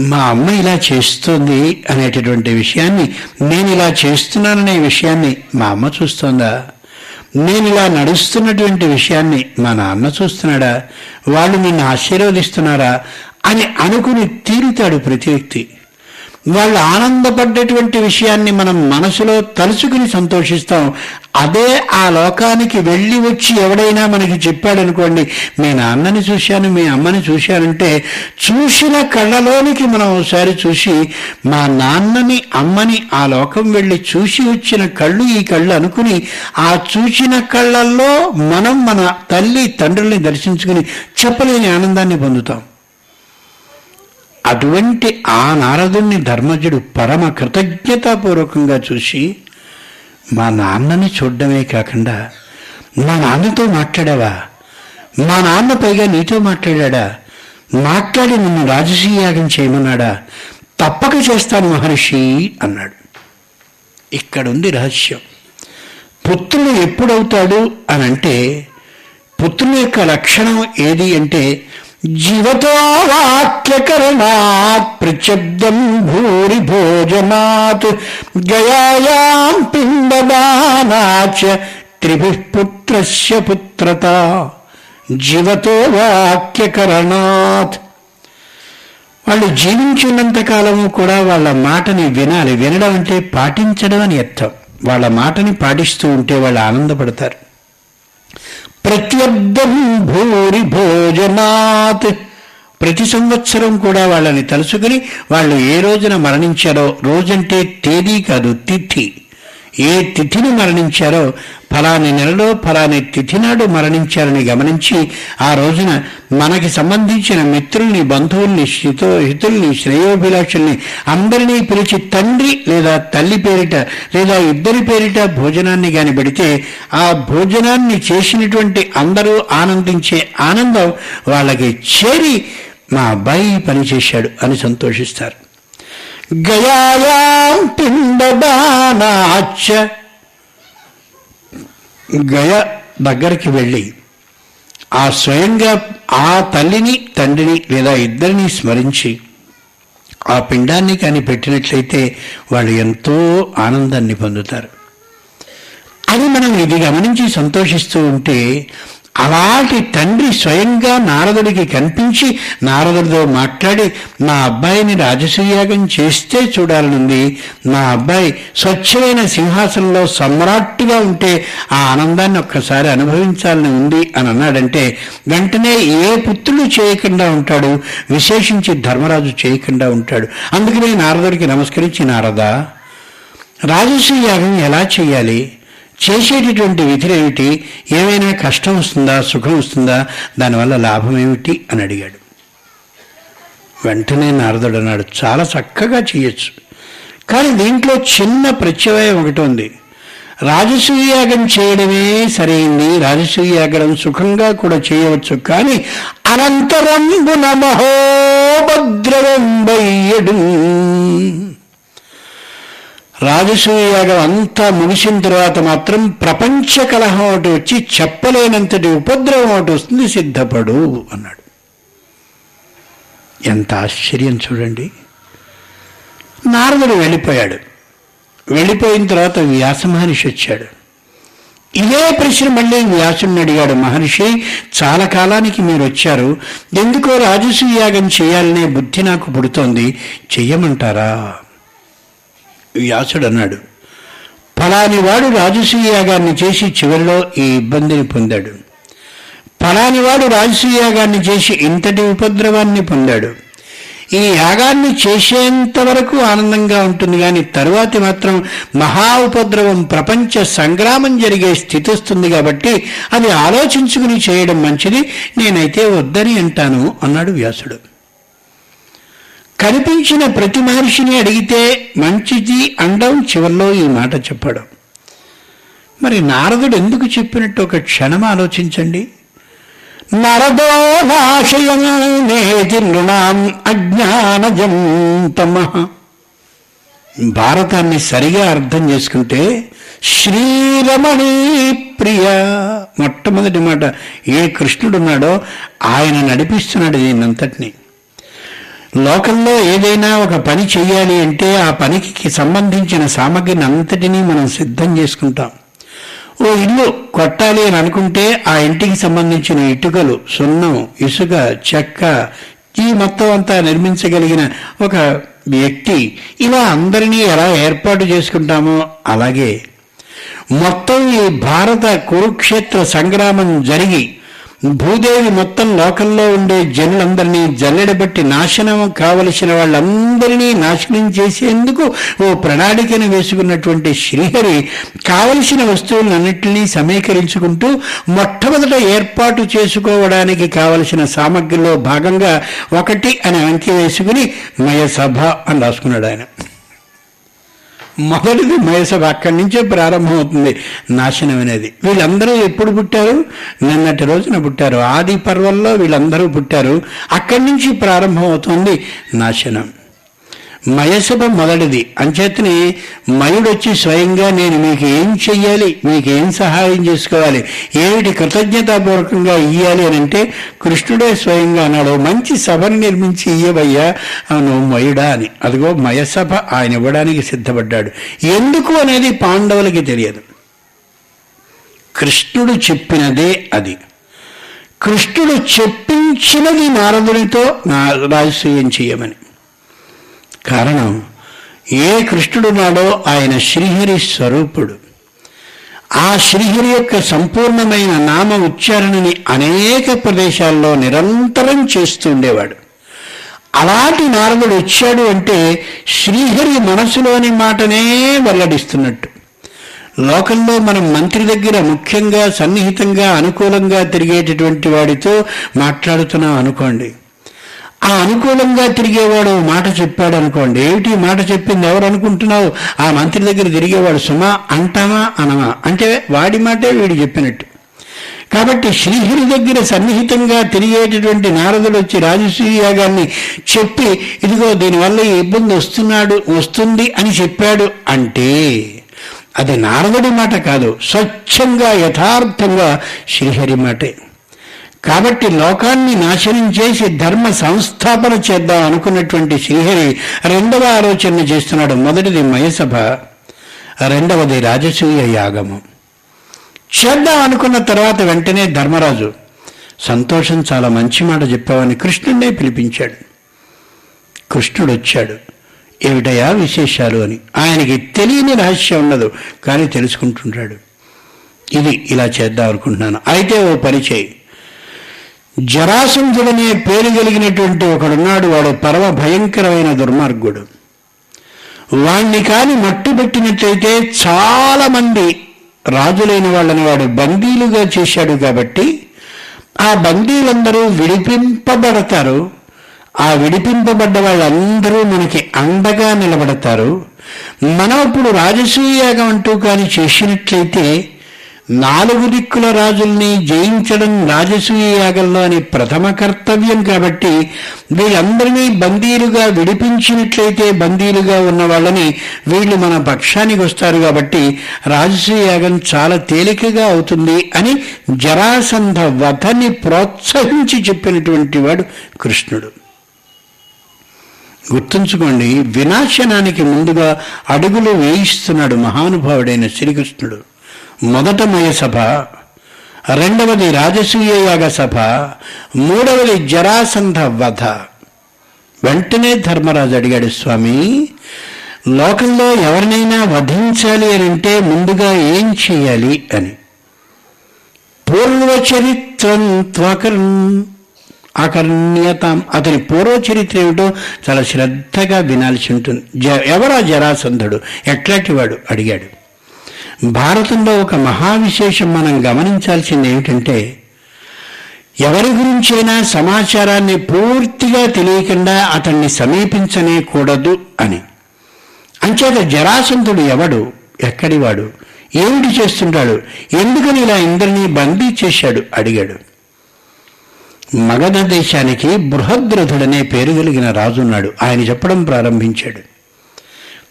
మా అమ్మ ఇలా చేస్తుంది అనేటటువంటి విషయాన్ని నేను ఇలా చేస్తున్నాననే విషయాన్ని మా అమ్మ చూస్తోందా? నేను ఇలా నడుస్తున్నటువంటి విషయాన్ని మా నాన్న చూస్తున్నాడా? వాళ్ళు నిన్ను ఆశీర్వదిస్తున్నారా? అని అనుకుని తీరుతాడు ప్రతి వ్యక్తి. వాళ్ళు ఆనందపడ్డటువంటి విషయాన్ని మనం మనసులో తలుచుకుని సంతోషిస్తాం. అదే ఆ లోకానికి వెళ్ళి వచ్చి ఎవడైనా మనకి చెప్పాడనుకోండి మీ నాన్నని చూశాను మీ అమ్మని చూశానంటే చూసిన కళ్ళలోనికి మనం ఒకసారి చూసి మా నాన్నని అమ్మని ఆ లోకం వెళ్ళి చూసి వచ్చిన కళ్ళు ఈ కళ్ళు అనుకుని ఆ చూసిన కళ్ళల్లో మనం మన తల్లి తండ్రుల్ని దర్శించుకుని చెప్పలేని ఆనందాన్ని పొందుతాం. అటువంటి ఆ నారదుణ్ణి ధర్మజుడు పరమ కృతజ్ఞతాపూర్వకంగా చూసి మా నాన్నని చూడడమే కాకుండా మా నాన్నతో మాట్లాడావా? మా నాన్న పైగా నీతో మాట్లాడా మాట్లాడి నిన్ను రాజసీయాగం చేయమన్నాడా? తప్పక చేస్తాను మహర్షి అన్నాడు. ఇక్కడుంది రహస్యం. పుత్రుడు ఎప్పుడవుతాడు అని అంటే పుత్రుని యొక్క లక్షణం ఏది అంటే జీవతో వాక్యకరణాత్ ప్రచబ్దం భూరి భోజనాత్ గయాయాం పిండదానాచ త్రిభి పుత్రస్య పుత్రత. జీవతో వాక్యకరణాత్ వాళ్ళు జీవించినంత కాలము కూడా వాళ్ళ మాటని వినాలి. వినడం అంటే పాటించడం అని అర్థం. వాళ్ళ మాటని పాటిస్తూ ఉంటే వాళ్ళు ఆనందపడతారు. ప్రత్యర్థం భూరి భోజనాత్. ప్రతి సంవత్సరం కూడా వాళ్ళని తలుసుకుని వాళ్ళు ఏ రోజున మరణించారో రోజంటే తేదీ కాదు తిథి. ఏ తిథిని మరణించారో ఫలాని నెలలో ఫలాని తిథినాడు మరణించారని గమనించి ఆ రోజున మనకి సంబంధించిన మిత్రుల్ని బంధువుల్ని హితో హితుల్ని శ్రేయోభిలాషుల్ని అందరినీ పిలిచి తండ్రి లేదా తల్లి పేరిట లేదా ఇద్దరి పేరిట భోజనాన్ని కాని పెడితే ఆ భోజనాన్ని చేసినటువంటి అందరూ ఆనందించే ఆనందం వాళ్ళకి చేరి మా అబ్బాయి పనిచేశాడు పని చేశాడు అని సంతోషిస్తారు. గయాయాం పిండదానాచ గయ దగ్గరికి వెళ్ళి ఆ స్వయంగా ఆ తల్లిని తండ్రిని లేదా ఇద్దరిని స్మరించి ఆ పిండాన్ని కానీ పెట్టినట్లయితే వాళ్ళు ఎంతో ఆనందాన్ని పొందుతారు. అది మనం ఇది గమనించి సంతోషిస్తూ ఉంటే అలాంటి తండ్రి స్వయంగా నారదుడికి కనిపించి నారదుడితో మాట్లాడి నా అబ్బాయిని రాజసూయాగం చేస్తే చూడాలనుంది. నా అబ్బాయి స్వచ్ఛమైన సింహాసనంలో సమ్రాట్టుగా ఉంటే ఆ ఆనందాన్ని ఒక్కసారి అనుభవించాలని ఉంది అని అన్నాడంటే వెంటనే ఏ పుత్రుడు చేయకుండా ఉంటాడు? విశేషించి ధర్మరాజు చేయకుండా ఉంటాడు. అందుకనే నారదుడికి నమస్కరించి నారదా రాజసూయాగం ఎలా చేయాలి? చేసేటటువంటి విధులేమిటి ఏమైనా కష్టం వస్తుందా? సుఖం వస్తుందా? దానివల్ల లాభం ఏమిటి? అని అడిగాడు. వెంటనే నారదుడు అన్నాడు చాలా చక్కగా చేయొచ్చు కానీ దీంట్లో చిన్న ప్రత్యయం ఒకటి ఉంది. రాజసూయాగం చేయడమే సరైంది. రాజసూయాగం సుఖంగా కూడా చేయవచ్చు. కానీ అనంతరంబు నమహో భద్రవంబయ్యడు బయ్యడు రాజసూయాగం అంతా ముగిసిన తర్వాత మాత్రం ప్రపంచ కలహం ఒకటి వచ్చి చెప్పలేనంతటి ఉపద్రవం ఒకటి వస్తుంది సిద్ధపడు అన్నాడు. ఎంత ఆశ్చర్యం చూడండి. నారదుడు వెళ్ళిపోయాడు. వెళ్ళిపోయిన తర్వాత వ్యాస మహర్షి వచ్చాడు. ఇదే ప్రశ్న మళ్ళీ వ్యాసుని అడిగాడు. మహర్షి చాలా కాలానికి మీరు వచ్చారు. ఎందుకో రాజసూయాగం చేయాలనే బుద్ధి నాకు పుడుతోంది. చెయ్యమంటారా? వ్యాసుడు అన్నాడు ఫలాని వాడు రాజసూయాగాన్ని చేసి చివరిలో ఈ ఇబ్బందిని పొందాడు. ఫలాని వాడు రాజసూయాగాన్ని చేసి ఇంతటి ఉపద్రవాన్ని పొందాడు. ఈ యాగాన్ని చేసేంత వరకు ఆనందంగా ఉంటుంది కానీ తరువాతి మాత్రం మహా ఉపద్రవం ప్రపంచ సంగ్రామం జరిగే స్థితి వస్తుంది కాబట్టి అది ఆలోచించుకుని చేయడం మంచిది. నేనైతే వద్దని అంటాను అన్నాడు వ్యాసుడు. కనిపించిన ప్రతి మహర్షిని అడిగితే మంచిది అండం చివరిలో ఈ మాట చెప్పడం. మరి నారదుడు ఎందుకు చెప్పినట్టు ఒక క్షణం ఆలోచించండి. నరదో అజ్ఞానజం తమ. భారతాన్ని సరిగా అర్థం చేసుకుంటే శ్రీరమణి ప్రియ. మొట్టమొదటి మాట ఏ కృష్ణుడున్నాడో ఆయన నడిపిస్తున్నాడు దీన్నంతటినీ. లోకంలో ఏదైనా ఒక పని చేయాలి అంటే ఆ పనికి సంబంధించిన సామగ్రిని అంతటినీ మనం సిద్ధం చేసుకుంటాం. ఓ ఇల్లు కొట్టాలి అని అనుకుంటే ఆ ఇంటికి సంబంధించిన ఇటుకలు సున్నం ఇసుక చెక్క ఈ మొత్తం అంతా నిర్మించగలిగిన ఒక వ్యక్తి ఇలా అందరినీ ఎలా ఏర్పాటు చేసుకుంటామో అలాగే మొత్తం ఈ భారత కురుక్షేత్ర సంగ్రామం జరిగి భూదేవి మొత్తం లోకంలో ఉండే జనులందరినీ జల్లెడబట్టి నాశనం కావలసిన వాళ్ళందరినీ నాశనం చేసేందుకు ఓ ప్రణాళికను వేసుకున్నటువంటి శ్రీహరి కావలసిన వస్తువులన్నింటినీ సమీకరించుకుంటూ మొట్టమొదట ఏర్పాటు చేసుకోవడానికి కావలసిన సామగ్రిలో భాగంగా ఒకటి అని అంకె వేసుకుని మయసభ అని రాసుకున్నాడు ఆయన. మొదటిది మయసభ అక్కడి నుంచే ప్రారంభమవుతుంది నాశనం అనేది. వీళ్ళందరూ ఎప్పుడు పుట్టారు? నిన్నటి రోజున పుట్టారు. ఆది పర్వంలో వీళ్ళందరూ పుట్టారు. అక్కడి నుంచి ప్రారంభమవుతుంది నాశనం. మయసభ మొదటిది. అంచేతని మయుడొచ్చి స్వయంగా నేను మీకు ఏం చెయ్యాలి? మీకు ఏం సహాయం చేసుకోవాలి? ఏమిటి కృతజ్ఞతాపూర్వకంగా ఇయ్యాలి అని అంటే కృష్ణుడే స్వయంగా అన్నాడు మంచి సభను నిర్మించి ఇయ్యవయ్యా అను మయుడా అని. అదిగో మయసభ ఆయన ఇవ్వడానికి సిద్ధపడ్డాడు. ఎందుకు అనేది పాండవులకి తెలియదు. కృష్ణుడు చెప్పినదే అది. కృష్ణుడు చెప్పించినది నారదునితో రాజసూయం చేయమని కారణం ఏ కృష్ణుడున్నాడో ఆయన శ్రీహరి స్వరూపుడు. ఆ శ్రీహరి యొక్క సంపూర్ణమైన నామ ఉచ్చారణని అనేక ప్రదేశాల్లో నిరంతరం చేస్తూ ఉండేవాడు. అలాంటి నారదుడు వచ్చాడు అంటే శ్రీహరి మనసులోని మాటనే వెల్లడిస్తున్నట్టు. లోకంలో మనం మంత్రి దగ్గర ముఖ్యంగా సన్నిహితంగా అనుకూలంగా తిరిగేటటువంటి వాడితో మాట్లాడుతున్నాం అనుకోండి. ఆ అనుకూలంగా తిరిగేవాడు మాట చెప్పాడు అనుకోండి. ఏమిటి మాట చెప్పింది? ఎవరు అనుకుంటున్నావు? ఆ మంత్రి దగ్గర తిరిగేవాడు సుమా అంటామా అనమా అంటే వాడి మాటే వీడు చెప్పినట్టు. కాబట్టి శ్రీహరి దగ్గర సన్నిహితంగా తిరిగేటటువంటి నారదుడు వచ్చి రాజసూయ యాగాన్ని చెప్పి ఇదిగో దీనివల్ల ఈ ఇబ్బంది వస్తున్నాడు వస్తుంది అని చెప్పాడు అంటే అది నారదుడి మాట కాదు. స్వచ్ఛంగా యథార్థంగా శ్రీహరి మాటే. కాబట్టి లోకాన్ని నాశనం చేసి ధర్మ సంస్థాపన చేద్దాం అనుకున్నటువంటి శ్రీహరి రెండవ ఆలోచన చేస్తున్నాడు. మొదటిది మయసభ రెండవది రాజసూయ యాగము. చేద్దాం అనుకున్న తర్వాత వెంటనే ధర్మరాజు సంతోషం చాలా మంచి మాట చెప్పావని కృష్ణుడే పిలిపించాడు. కృష్ణుడు వచ్చాడు. ఏమిటయా విశేషాలు అని. ఆయనకి తెలియని రహస్యం ఉండదు కానీ తెలుసుకుంటుంటాడు. ఇది ఇలా చేద్దాం అనుకుంటున్నాను. అయితే ఓ పరిచయం జరాసంధుడనే పేరు కలిగినటువంటి ఒకడున్నాడు. వాడు పరమ భయంకరమైన దుర్మార్గుడు. వాణ్ణి కాని మట్టు పెట్టినట్లయితే చాలా మంది రాజులైన వాళ్ళని వాడు బందీలుగా చేశాడు కాబట్టి ఆ బందీలందరూ విడిపింపబడతారు. ఆ విడిపింపబడ్డ వాళ్ళందరూ మనకి అండగా నిలబడతారు. మనం ఇప్పుడు రాజసూయాగం అంటూ కానీ చేసినట్లయితే నాలుగు దిక్కుల రాజుల్ని జయించడం రాజసూయ యాగంలోని ప్రథమ కర్తవ్యం కాబట్టి వీళ్ళందరినీ బందీలుగా విడిపించినట్లయితే బందీలుగా ఉన్న వాళ్ళని వీళ్ళు మన పక్షానికి వస్తారు కాబట్టి రాజసూయ యాగం చాలా తేలికగా అవుతుంది అని జరాసంధ వధని ప్రోత్సహించి చెప్పినటువంటి వాడు కృష్ణుడు. గుర్తుంచుకోండి వినాశనానికి ముందుగా అడుగులు వేయిస్తున్నాడు మహానుభావుడైన శ్రీకృష్ణుడు. మొదట మయ సభ రెండవది రాజసూయ యాగ సభ మూడవది జరాసంధ వధ. వెంటనే ధర్మరాజు అడిగాడు స్వామి లోకంలో ఎవరినైనా వధించాలి అని అంటే ముందుగా ఏం చేయాలి అని. పూర్వచరిత్రం త్వకర్ ఆకర్ణ్యతాం. అతని పూర్వచరిత్ర ఏమిటో చాలా శ్రద్ధగా వినాల్సి ఉంటుంది. జ ఎవరా జరాసంధుడు? ఎట్లాంటి వాడు? అడిగాడు. భారతంలో ఒక మహావిశేషం మనం గమనించాల్సింది ఏమిటంటే ఎవరి గురించైనా సమాచారాన్ని పూర్తిగా తెలియకుండా అతన్ని సమీపించనే కూడదు అని. అంచేత జరాసంతుడు ఎవడు? ఎక్కడివాడు? ఏమిటి చేస్తుంటాడు? ఎందుకని ఇలా ఇంద్రుని బందీ చేశాడు? అడిగాడు. మగధ దేశానికి బృహద్రథుడనే పేరు కలిగిన రాజున్నాడు. ఆయన చెప్పడం ప్రారంభించాడు.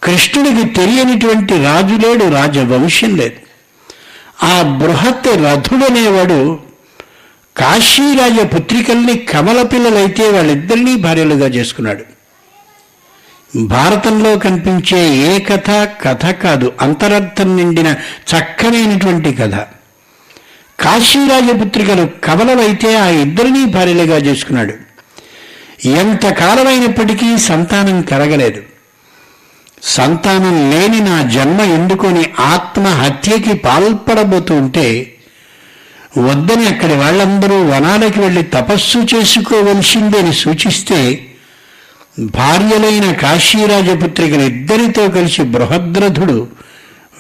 కృష్ణుడికి తెలియనిటువంటి రాజు లేడు రాజవంశం లేదు. ఆ బృహత్ రథుడనేవాడు కాశీరాజ పుత్రికల్ని కమల పిల్లలైతే వాళ్ళిద్దరినీ భార్యలుగా చేసుకున్నాడు. భారతంలో కనిపించే ఏ కథ కథ కాదు అంతరర్థం నిండిన చక్కనైనటువంటి కథ. కాశీరాజపుత్రికలు కవలవైతే ఆ ఇద్దరినీ భార్యలుగా చేసుకున్నాడు. ఎంత కాలమైనప్పటికీ సంతానం కలగలేదు. సంతానం లేని నా జన్మ ఎందుకొని ఆత్మహత్యకి పాల్పడబోతూ ఉంటే వద్దని అక్కడి వాళ్ళందరూ వనాలకి వెళ్ళి తపస్సు చేసుకోవలసిందని సూచిస్తే భార్యలైన కాశీరాజపుత్రికలు ఇద్దరితో కలిసి బృహద్రథుడు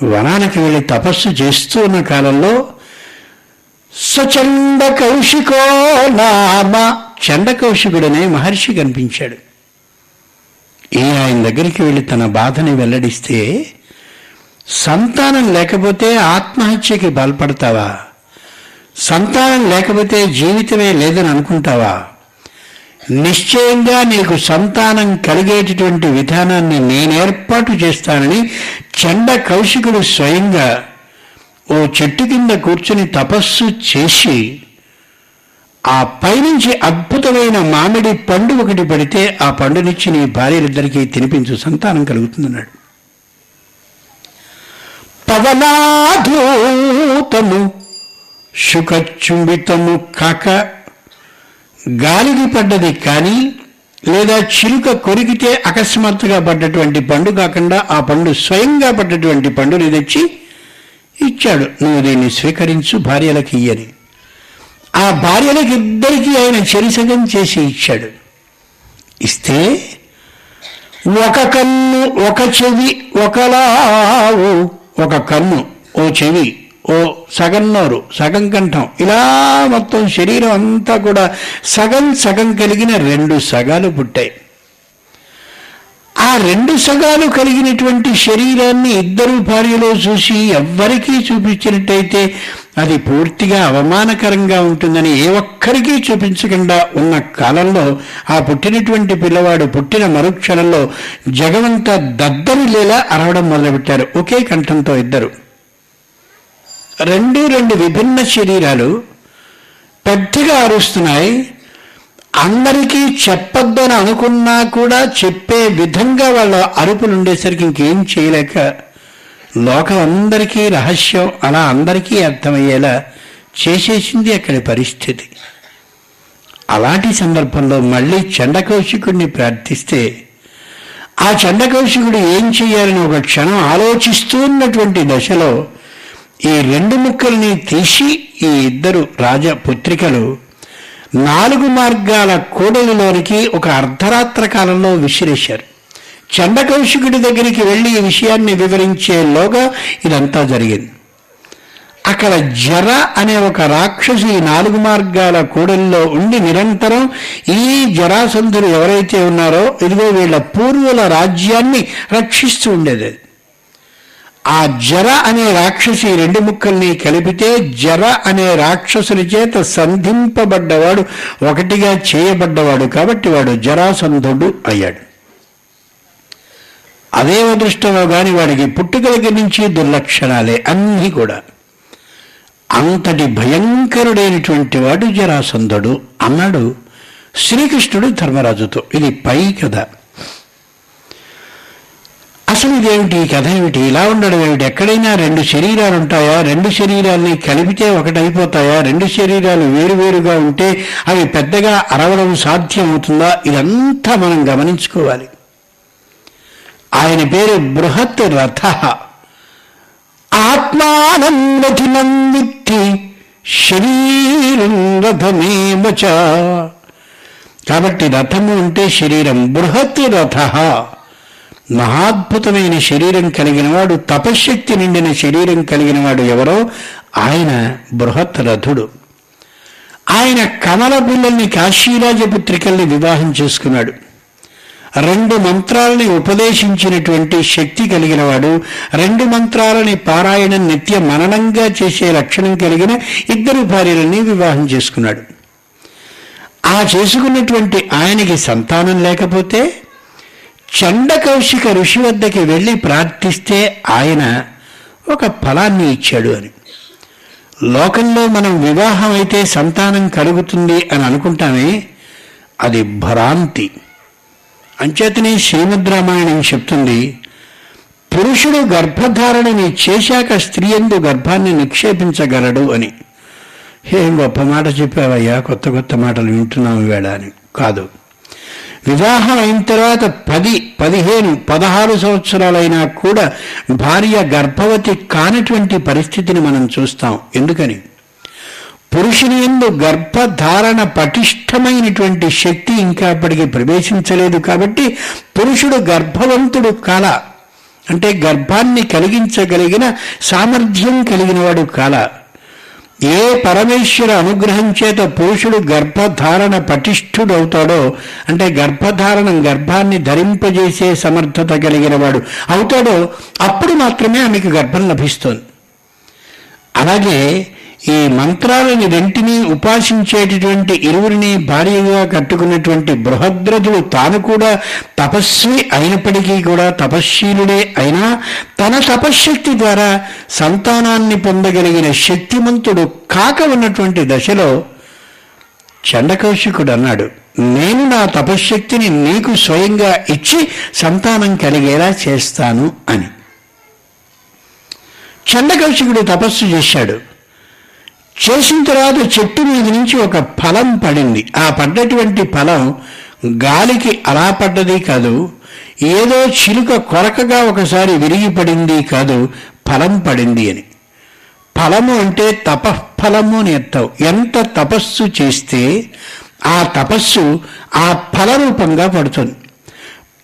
వనానికి వెళ్ళి తపస్సు చేస్తూ ఉన్న కాలంలో సచండ కౌశికో నామ చండ కౌశికుడనే మహర్షి కనిపించాడు. ఈయన ఆయన దగ్గరికి వెళ్ళి తన బాధని వెల్లడిస్తే సంతానం లేకపోతే ఆత్మహత్యకి బలపడతావా? సంతానం లేకపోతే జీవితమే లేదని అనుకుంటావా? నిశ్చయంగా నీకు సంతానం కలిగేటటువంటి విధానాన్ని నేను ఏర్పాటు చేస్తానని చండ కౌశికుడు స్వయంగా ఓ చెట్టు కింద కూర్చుని తపస్సు చేసి ఆ పైనుంచి అద్భుతమైన మామిడి పండు ఒకటి పడితే ఆ పండునిచ్చి నీ భార్యలిద్దరికీ తినిపించు సంతానం కలుగుతుందన్నాడు. పవనాధూతము శుకచుంబితము కాక గాలికి పడ్డది కానీ లేదా చిలుక కొరికితే అకస్మాత్తుగా పడ్డటువంటి పండు కాకుండా ఆ పండు స్వయంగా పడ్డటువంటి పండుని తెచ్చి ఇచ్చాడు. నువ్వు దీన్ని స్వీకరించు భార్యలకి ఇయ్యని. ఆ భార్యలకు ఇద్దరికీ ఆయన చెరిసగం చేసి ఇచ్చాడు. ఇస్తే ఒక కన్ను ఒక చెవి ఒకలావు ఒక కన్ను ఓ చెవి ఓ సగం నోరు సగం కంఠం. ఇలా మొత్తం శరీరం అంతా కూడా సగం సగం కలిగిన రెండు సగాలు పుట్టాయి. ఆ రెండు సగాలు కలిగినటువంటి శరీరాన్ని ఇద్దరు భార్యలో చూసి ఎవ్వరికీ చూపించినట్టయితే అది పూర్తిగా అవమానకరంగా ఉంటుందని ఏ ఒక్కరికీ చూపించకుండా ఉన్న కాలంలో ఆ పుట్టినటువంటి పిల్లవాడు పుట్టిన మరుక్షణంలో జగమంతా దద్దరిలేలా అరవడం మొదలుపెట్టారు. ఒకే కంఠంతో ఇద్దరు. రెండు రెండు విభిన్న శరీరాలు పెద్దగా అరుస్తున్నాయి. అందరికీ చెప్పొద్దని అనుకున్నా కూడా చెప్పే విధంగా వాళ్ళ అరుపులు ఉండేసరికి ఇంకేం చేయలేక లోకం అందరికీ రహస్యం అలా అందరికీ అర్థమయ్యేలా చేసేసింది అక్కడి పరిస్థితి. అలాంటి సందర్భంలో మళ్ళీ చండకౌశికుడిని ప్రార్థిస్తే ఆ చండకౌశికుడు ఏం చేయాలని ఒక క్షణం ఆలోచిస్తూ ఉన్నటువంటి దశలో ఈ రెండు ముక్కల్ని తీసి ఈ ఇద్దరు రాజపుత్రికలు నాలుగు మార్గాల కూడలిలోనికి ఒక అర్ధరాత్ర కాలంలో విసిరేశారు. చండకౌశికుడి దగ్గరికి వెళ్ళి ఈ విషయాన్ని వివరించేలోగా ఇదంతా జరిగింది. అక్కడ జర అనే ఒక రాక్షసి నాలుగు మార్గాల కూడల్లో ఉండి నిరంతరం ఈ జరాసంధులు ఎవరైతే ఉన్నారో ఇదిగో వీళ్ళ పూర్వుల రాజ్యాన్ని రక్షిస్తూ ఉండేది. ఆ జర అనే రాక్షసి రెండు ముక్కల్ని కలిపితే జర అనే రాక్షసుని చేత సంధింపబడ్డవాడు ఒకటిగా చేయబడ్డవాడు కాబట్టి వాడు జరాసంధుడు అయ్యాడు. అదే అదృష్టమో కానీ వాడికి పుట్టుక దగ్గర నుంచి దుర్లక్షణాలే అన్నీ కూడా. అంతటి భయంకరుడైనటువంటి వాడు జరాసంధుడు అన్నాడు శ్రీకృష్ణుడు ధర్మరాజుతో. ఇది పై కథ. అసలు ఇదేమిటి? ఈ కథ ఏమిటి? ఇలా ఉండడం ఏమిటి? ఎక్కడైనా రెండు శరీరాలు ఉంటాయా? రెండు శరీరాల్ని కలిపితే ఒకటైపోతాయా? రెండు శరీరాలు వేరువేరుగా ఉంటే అవి పెద్దగా అరవడం సాధ్యమవుతుందా? ఇదంతా మనం గమనించుకోవాలి. ఆయన పేరు బృహత్ రథ ఆత్మానం రథినం విత్తి శరీరం రథమేవచ కాబట్టి రథము అంటే శరీరం బృహత్ రథ మహాద్భుతమైన శరీరం కలిగినవాడు తపశ్శక్తి నిండిన శరీరం కలిగినవాడు ఎవరో? ఆయన బృహత్ రథుడు ఆయన కమల పిల్లల్ని కాశీరాజపుత్రికల్ని వివాహం చేసుకున్నాడు. రెండు మంత్రాలని ఉపదేశించినటువంటి శక్తి కలిగిన వాడు రెండు మంత్రాలని పారాయణం నిత్య మననంగా చేసే లక్షణం కలిగిన ఇద్దరు భార్యలని వివాహం చేసుకున్నాడు. ఆ చేసుకున్నటువంటి ఆయనకి సంతానం లేకపోతే చండకౌశిక ఋషి వద్దకి వెళ్ళి ప్రార్థిస్తే ఆయన ఒక ఫలాన్ని ఇచ్చాడు అని. లోకంలో మనం వివాహం అయితే సంతానం కలుగుతుంది అని అనుకుంటామే అది భ్రాంతి. అంచేతనే శ్రీమద్ రామాయణం చెప్తుంది పురుషుడు గర్భధారణని చేశాక స్త్రీ ఎందు గర్భాన్ని నిక్షేపించగలడు అని. ఏం గొప్ప మాట చెప్పావయ్యా కొత్త కొత్త మాటలు వింటున్నాం వేళ అని. కాదు. వివాహం అయిన తర్వాత పది పదిహేను పదహారు సంవత్సరాలైనా కూడా భార్య గర్భవతి కానటువంటి పరిస్థితిని మనం చూస్తాం. ఎందుకని? పురుషుని ఎందు గర్భధారణ పటిష్టమైనటువంటి శక్తి ఇంకా అప్పటికి ప్రవేశించలేదు కాబట్టి పురుషుడు గర్భవంతుడు కాల. అంటే గర్భాన్ని కలిగించగలిగిన సామర్థ్యం కలిగినవాడు కాల. ఏ పరమేశ్వర అనుగ్రహం చేత పురుషుడు గర్భధారణ పటిష్ఠుడు అవుతాడో అంటే గర్భధారణం గర్భాన్ని ధరింపజేసే సమర్థత కలిగిన వాడు అవుతాడో అప్పుడు మాత్రమే ఆమెకు గర్భం లభిస్తుంది. అలాగే ఈ మంత్రాలని రెంటినీ ఉపాసించేటటువంటి ఇరువురిని భార్యగా కట్టుకున్నటువంటి బృహద్రథుడు తాను కూడా తపస్వి అయినప్పటికీ కూడా తపశ్శీలుడే అయినా తన తపశ్శక్తి ద్వారా సంతానాన్ని పొందగలిగిన శక్తిమంతుడు కాక ఉన్నటువంటి దశలో చండకౌశికుడు అన్నాడు నేను నా తపశ్శక్తిని నీకు స్వయంగా ఇచ్చి సంతానం కలిగేలా చేస్తాను అని. చండకౌశికుడు తపస్సు చేశాడు. చేసిన తర్వాత చెట్టు మీద నుంచి ఒక ఫలం పడింది. ఆ పడ్డటువంటి ఫలం గాలికి అలా పడ్డది కాదు ఏదో చిలుక కొరకగా ఒకసారి విరిగి పడింది కాదు ఫలం పడింది అని. ఫలము అంటే తపఫలము అని ఎత్తావు ఎంత తపస్సు చేస్తే ఆ తపస్సు ఆ ఫల రూపంగా పడుతుంది.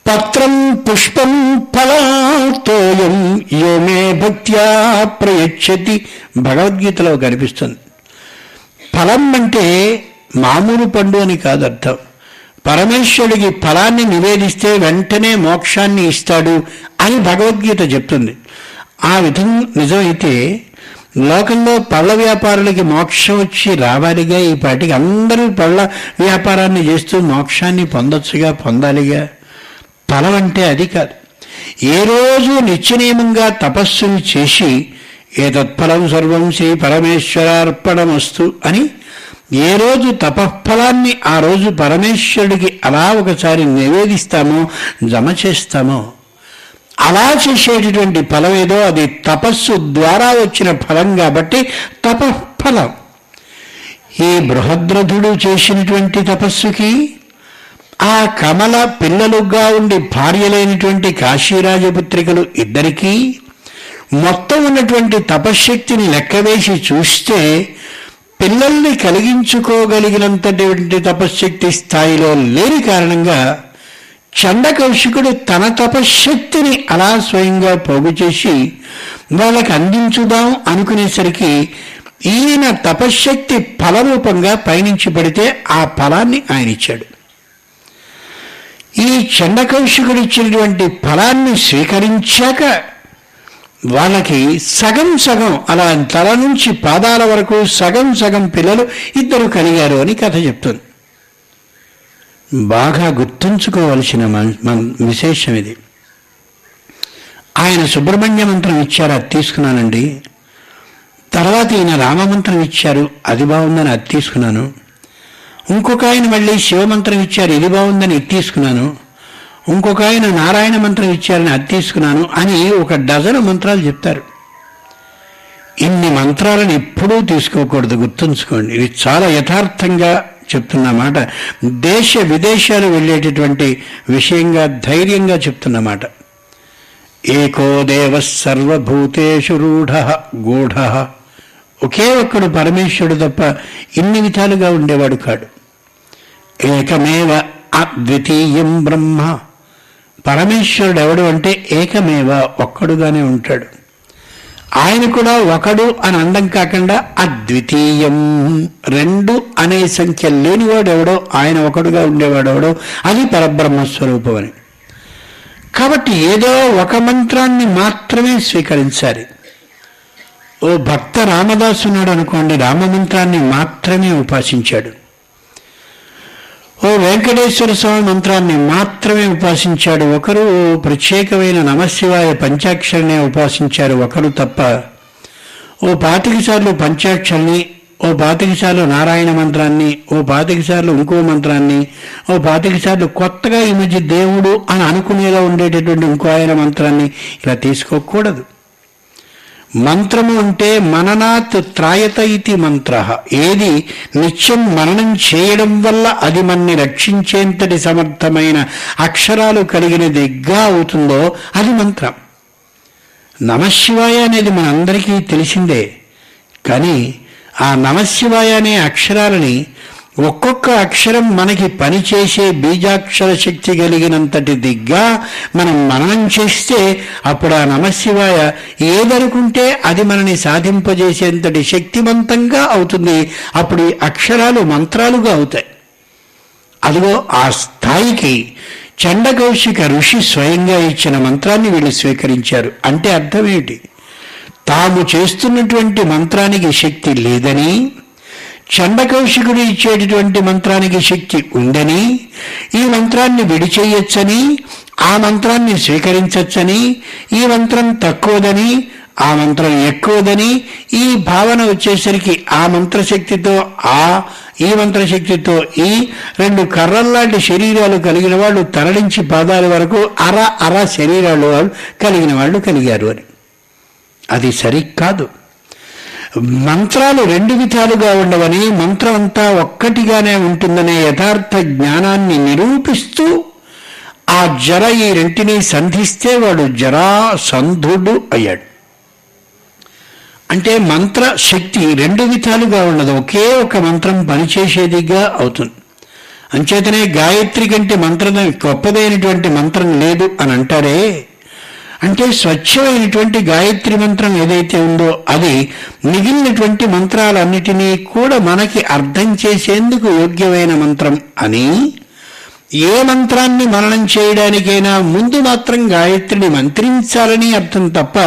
పత్రం పుష్పం ఫలాతోయం యోమే భక్త్యా ప్రయచ్చతి. భగవద్గీతలో కనిపిస్తుంది. ఫలం అంటే మామూలు పండు అని కాదు అర్థం పరమేశ్వరుడికి ఫలాన్ని నివేదిస్తే వెంటనే మోక్షాన్ని ఇస్తాడు అని భగవద్గీత చెప్తుంది. ఆ విధం నిజమైతే లోకంలో పళ్ళ వ్యాపారులకి మోక్షం వచ్చి రావాలిగా ఈ పాటికి అందరూ పళ్ళ వ్యాపారాన్ని చేస్తూ మోక్షాన్ని పొందొచ్చుగా పొందాలిగా? ఫలం అంటే అది కాదు. ఏ రోజు నిత్యనియమంగా తపస్సులు చేసి ఏతత్ఫలం సర్వం శ్రీ పరమేశ్వరార్పణమస్తు అని ఏ రోజు తపఃఫలాన్ని ఆ రోజు పరమేశ్వరుడికి అలా ఒకసారి నివేదిస్తామో జమ చేస్తామో. అలా చేసేటటువంటి ఫలం ఏదో అది తపస్సు ద్వారా వచ్చిన ఫలం కాబట్టి తపఃఫలం. ఈ బృహద్రథుడు చేసినటువంటి తపస్సుకి ఆ కమల పిల్లలుగా ఉండి భార్యలైనటువంటి కాశీరాజపుత్రికలు ఇద్దరికీ మొత్తం ఉన్నటువంటి తపశ్శక్తిని లెక్కవేసి చూస్తే పిల్లల్ని కలిగించుకోగలిగినంతటువంటి తపశ్శక్తి స్థాయిలో లేని కారణంగా చండకౌశికుడు తన తపశ్శక్తిని అలా స్వయంగా పోగు చేసి వాళ్ళకి అందించుదాం అనుకునేసరికి ఈయన తపశ్శక్తి ఫలరూపంగా పయనించి పడితే ఆ ఫలాన్ని ఆయన ఇచ్చాడు. ఈ చండకౌశికుడు ఇచ్చినటువంటి ఫలాన్ని స్వీకరించాక వాళ్ళకి సగం సగం అలా తల నుంచి పాదాల వరకు సగం సగం పిల్లలు ఇద్దరు కలిగారు అని కథ చెప్తుంది. బాగా గుర్తుంచుకోవలసిన విశేషం ఇది. ఆయన సుబ్రహ్మణ్య మంత్రం ఇచ్చారు అది తీసుకున్నానండి. తర్వాత ఈయన రామమంత్రం ఇచ్చారు అది బాగుందని అది తీసుకున్నాను. ఇంకొక ఆయన మళ్ళీ శివమంత్రం ఇచ్చారు ఇది బాగుందని ఇది తీసుకున్నాను. ఇంకొక ఆయన నారాయణ మంత్రం ఇచ్చారని అది తీసుకున్నాను అని ఒక డజన్ మంత్రాలు చెప్తారు. ఇన్ని మంత్రాలను ఎప్పుడూ తీసుకోకూడదు గుర్తుంచుకోండి. ఇది చాలా యథార్థంగా చెప్తున్నమాట దేశ విదేశాలు వెళ్ళేటటువంటి విషయంగా ధైర్యంగా చెప్తున్నమాట ఏకో దేవ సర్వభూతేషు రూఢ గూఢ. ఒకే ఒక్కడు పరమేశ్వరుడు తప్ప ఇన్ని విధాలుగా ఉండేవాడు కాడు. ఏకమేవ అద్వితీయం బ్రహ్మ. పరమేశ్వరుడు ఎవడు అంటే ఏకమేవ ఒక్కడుగానే ఉంటాడు. ఆయన కూడా ఒకడు అని అండం కాకుండా అద్వితీయం. రెండు అనే సంఖ్య లేనివాడు ఎవడో ఆయన ఒకడుగా ఉండేవాడు ఎవడో అది పరబ్రహ్మస్వరూపం అని కాబట్టి ఏదో ఒక మంత్రాన్ని మాత్రమే స్వీకరించాలి. ఓ భక్త రామదాసు ఉన్నాడు అనుకోండి రామమంత్రాన్ని మాత్రమే ఉపాసించాడు. ఓ వెంకటేశ్వర స్వామి మంత్రాన్ని మాత్రమే ఉపాసించాడు ఒకరు ప్రత్యేకమైన నమశివాయ పంచాక్షరినే ఉపాసించారు ఒకరు తప్ప. ఓ పాతిక సార్లు పంచాక్షరిని ఓ పాతిక సార్లు నారాయణ మంత్రాన్ని ఓ పాతిక సార్లు ఇంకో మంత్రాన్ని ఓ పాతిక సార్లు కొత్తగా ఈ మధ్య దేవుడు అని అనుకునేలా ఉండేటటువంటి ఇంకో ఆయన మంత్రాన్ని ఇలా తీసుకోకూడదు. మంత్రము అంటే మననాత్ త్రాయత ఇతి మంత్ర. ఏది నిత్యం మననం చేయడం వల్ల అది మన్ని రక్షించేంతటి సమర్థమైన అక్షరాలు కలిగినదిగా అవుతుందో అది మంత్రం. నమశివాయ అనేది మనందరికీ తెలిసిందే. కానీ ఆ నమశివాయ అనే అక్షరాలని ఒక్కొక్క అక్షరం మనకి పనిచేసే బీజాక్షర శక్తి కలిగినంతటి దిగ్గా మనం మననం చేస్తే అప్పుడు ఆ నమశివాయ ఏదనుకుంటే అది మనని సాధింపజేసేంతటి శక్తివంతంగా అవుతుంది. అప్పుడు ఈ అక్షరాలు మంత్రాలుగా అవుతాయి. అదిగో ఆ స్థాయికి చండకౌశిక ఋషి స్వయంగా ఇచ్చిన మంత్రాన్ని వీళ్ళు స్వీకరించారు. అంటే అర్థం ఏమిటి? తాము చేస్తున్నటువంటి మంత్రానికి శక్తి లేదని చండకౌశికుడు ఇచ్చేటటువంటి మంత్రానికి శక్తి ఉందని ఈ మంత్రాన్ని విడిచేయొచ్చని ఆ మంత్రాన్ని స్వీకరించవచ్చని ఈ మంత్రం తక్కువదని ఆ మంత్రం ఎక్కువదని ఈ భావన వచ్చేసరికి ఆ మంత్రశక్తితో ఆ ఈ మంత్రశక్తితో ఈ రెండు కర్రల్లాంటి శరీరాలు కలిగిన వాళ్ళు తరలించి పాదాల వరకు అర అర శరీరాలు కలిగిన వాళ్ళు కలిగారు అని. అది సరికాదు. మంత్రాలు రెండు విధాలుగా ఉండవని మంత్రం అంతా ఒక్కటిగానే ఉంటుందనే యథార్థ జ్ఞానాన్ని నిరూపిస్తూ ఆ జర ఈ రెంటిని సంధిస్తే వాడు జరా సంధుడు అయ్యాడు. అంటే మంత్ర శక్తి రెండు విధాలుగా ఉండదు. ఒకే ఒక మంత్రం పనిచేసేదిగా అవుతుంది. అంచేతనే గాయత్రి కంటే మంత్రం గొప్పదైనటువంటి మంత్రం లేదు అని అంటారే అంటే స్వచ్ఛమైనటువంటి గాయత్రి మంత్రం ఏదైతే ఉందో అది మిగిలినటువంటి మంత్రాలన్నిటినీ కూడా మనకి అర్థం చేసేందుకు యోగ్యమైన మంత్రం అని ఏ మంత్రాన్ని మననం చేయడానికైనా ముందు మాత్రం గాయత్రిని మంత్రించాలని అర్థం తప్ప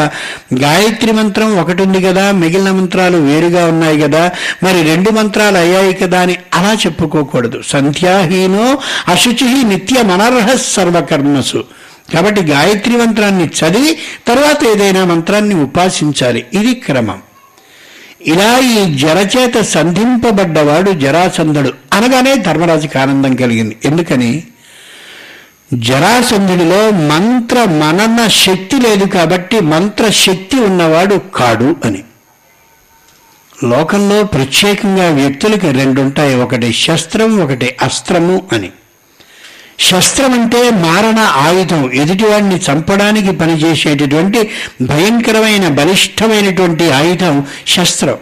గాయత్రి మంత్రం ఒకటి ఉంది కదా మిగిలిన మంత్రాలు వేరుగా ఉన్నాయి కదా మరి రెండు మంత్రాలు అయ్యాయి కదా అని అలా చెప్పుకోకూడదు. సంధ్యాహీనో అశుచి నిత్య మనర్హ సర్వకర్మసు. కాబట్టి గాయత్రి మంత్రాన్ని చదివి తర్వాత ఏదైనా మంత్రాన్ని ఉపాసించాలి. ఇది క్రమం. ఇలా ఈ జరచేత సంధింపబడ్డవాడు జరాసంధుడు అనగానే ధర్మరాజుకి ఆనందం కలిగింది. ఎందుకని? జరాసంధుడిలో మంత్ర మనన శక్తి లేదు కాబట్టి మంత్ర శక్తి ఉన్నవాడు కాడు అని. లోకంలో ప్రత్యేకంగా వ్యక్తులకి రెండుంటాయి. ఒకటి శస్త్రం ఒకటి అస్త్రము అని. శస్త్రం అంటే మారణ ఆయుధం. ఎదుటివాడిని చంపడానికి పనిచేసేటటువంటి భయంకరమైన బలిష్టమైనటువంటి ఆయుధం శస్త్రం.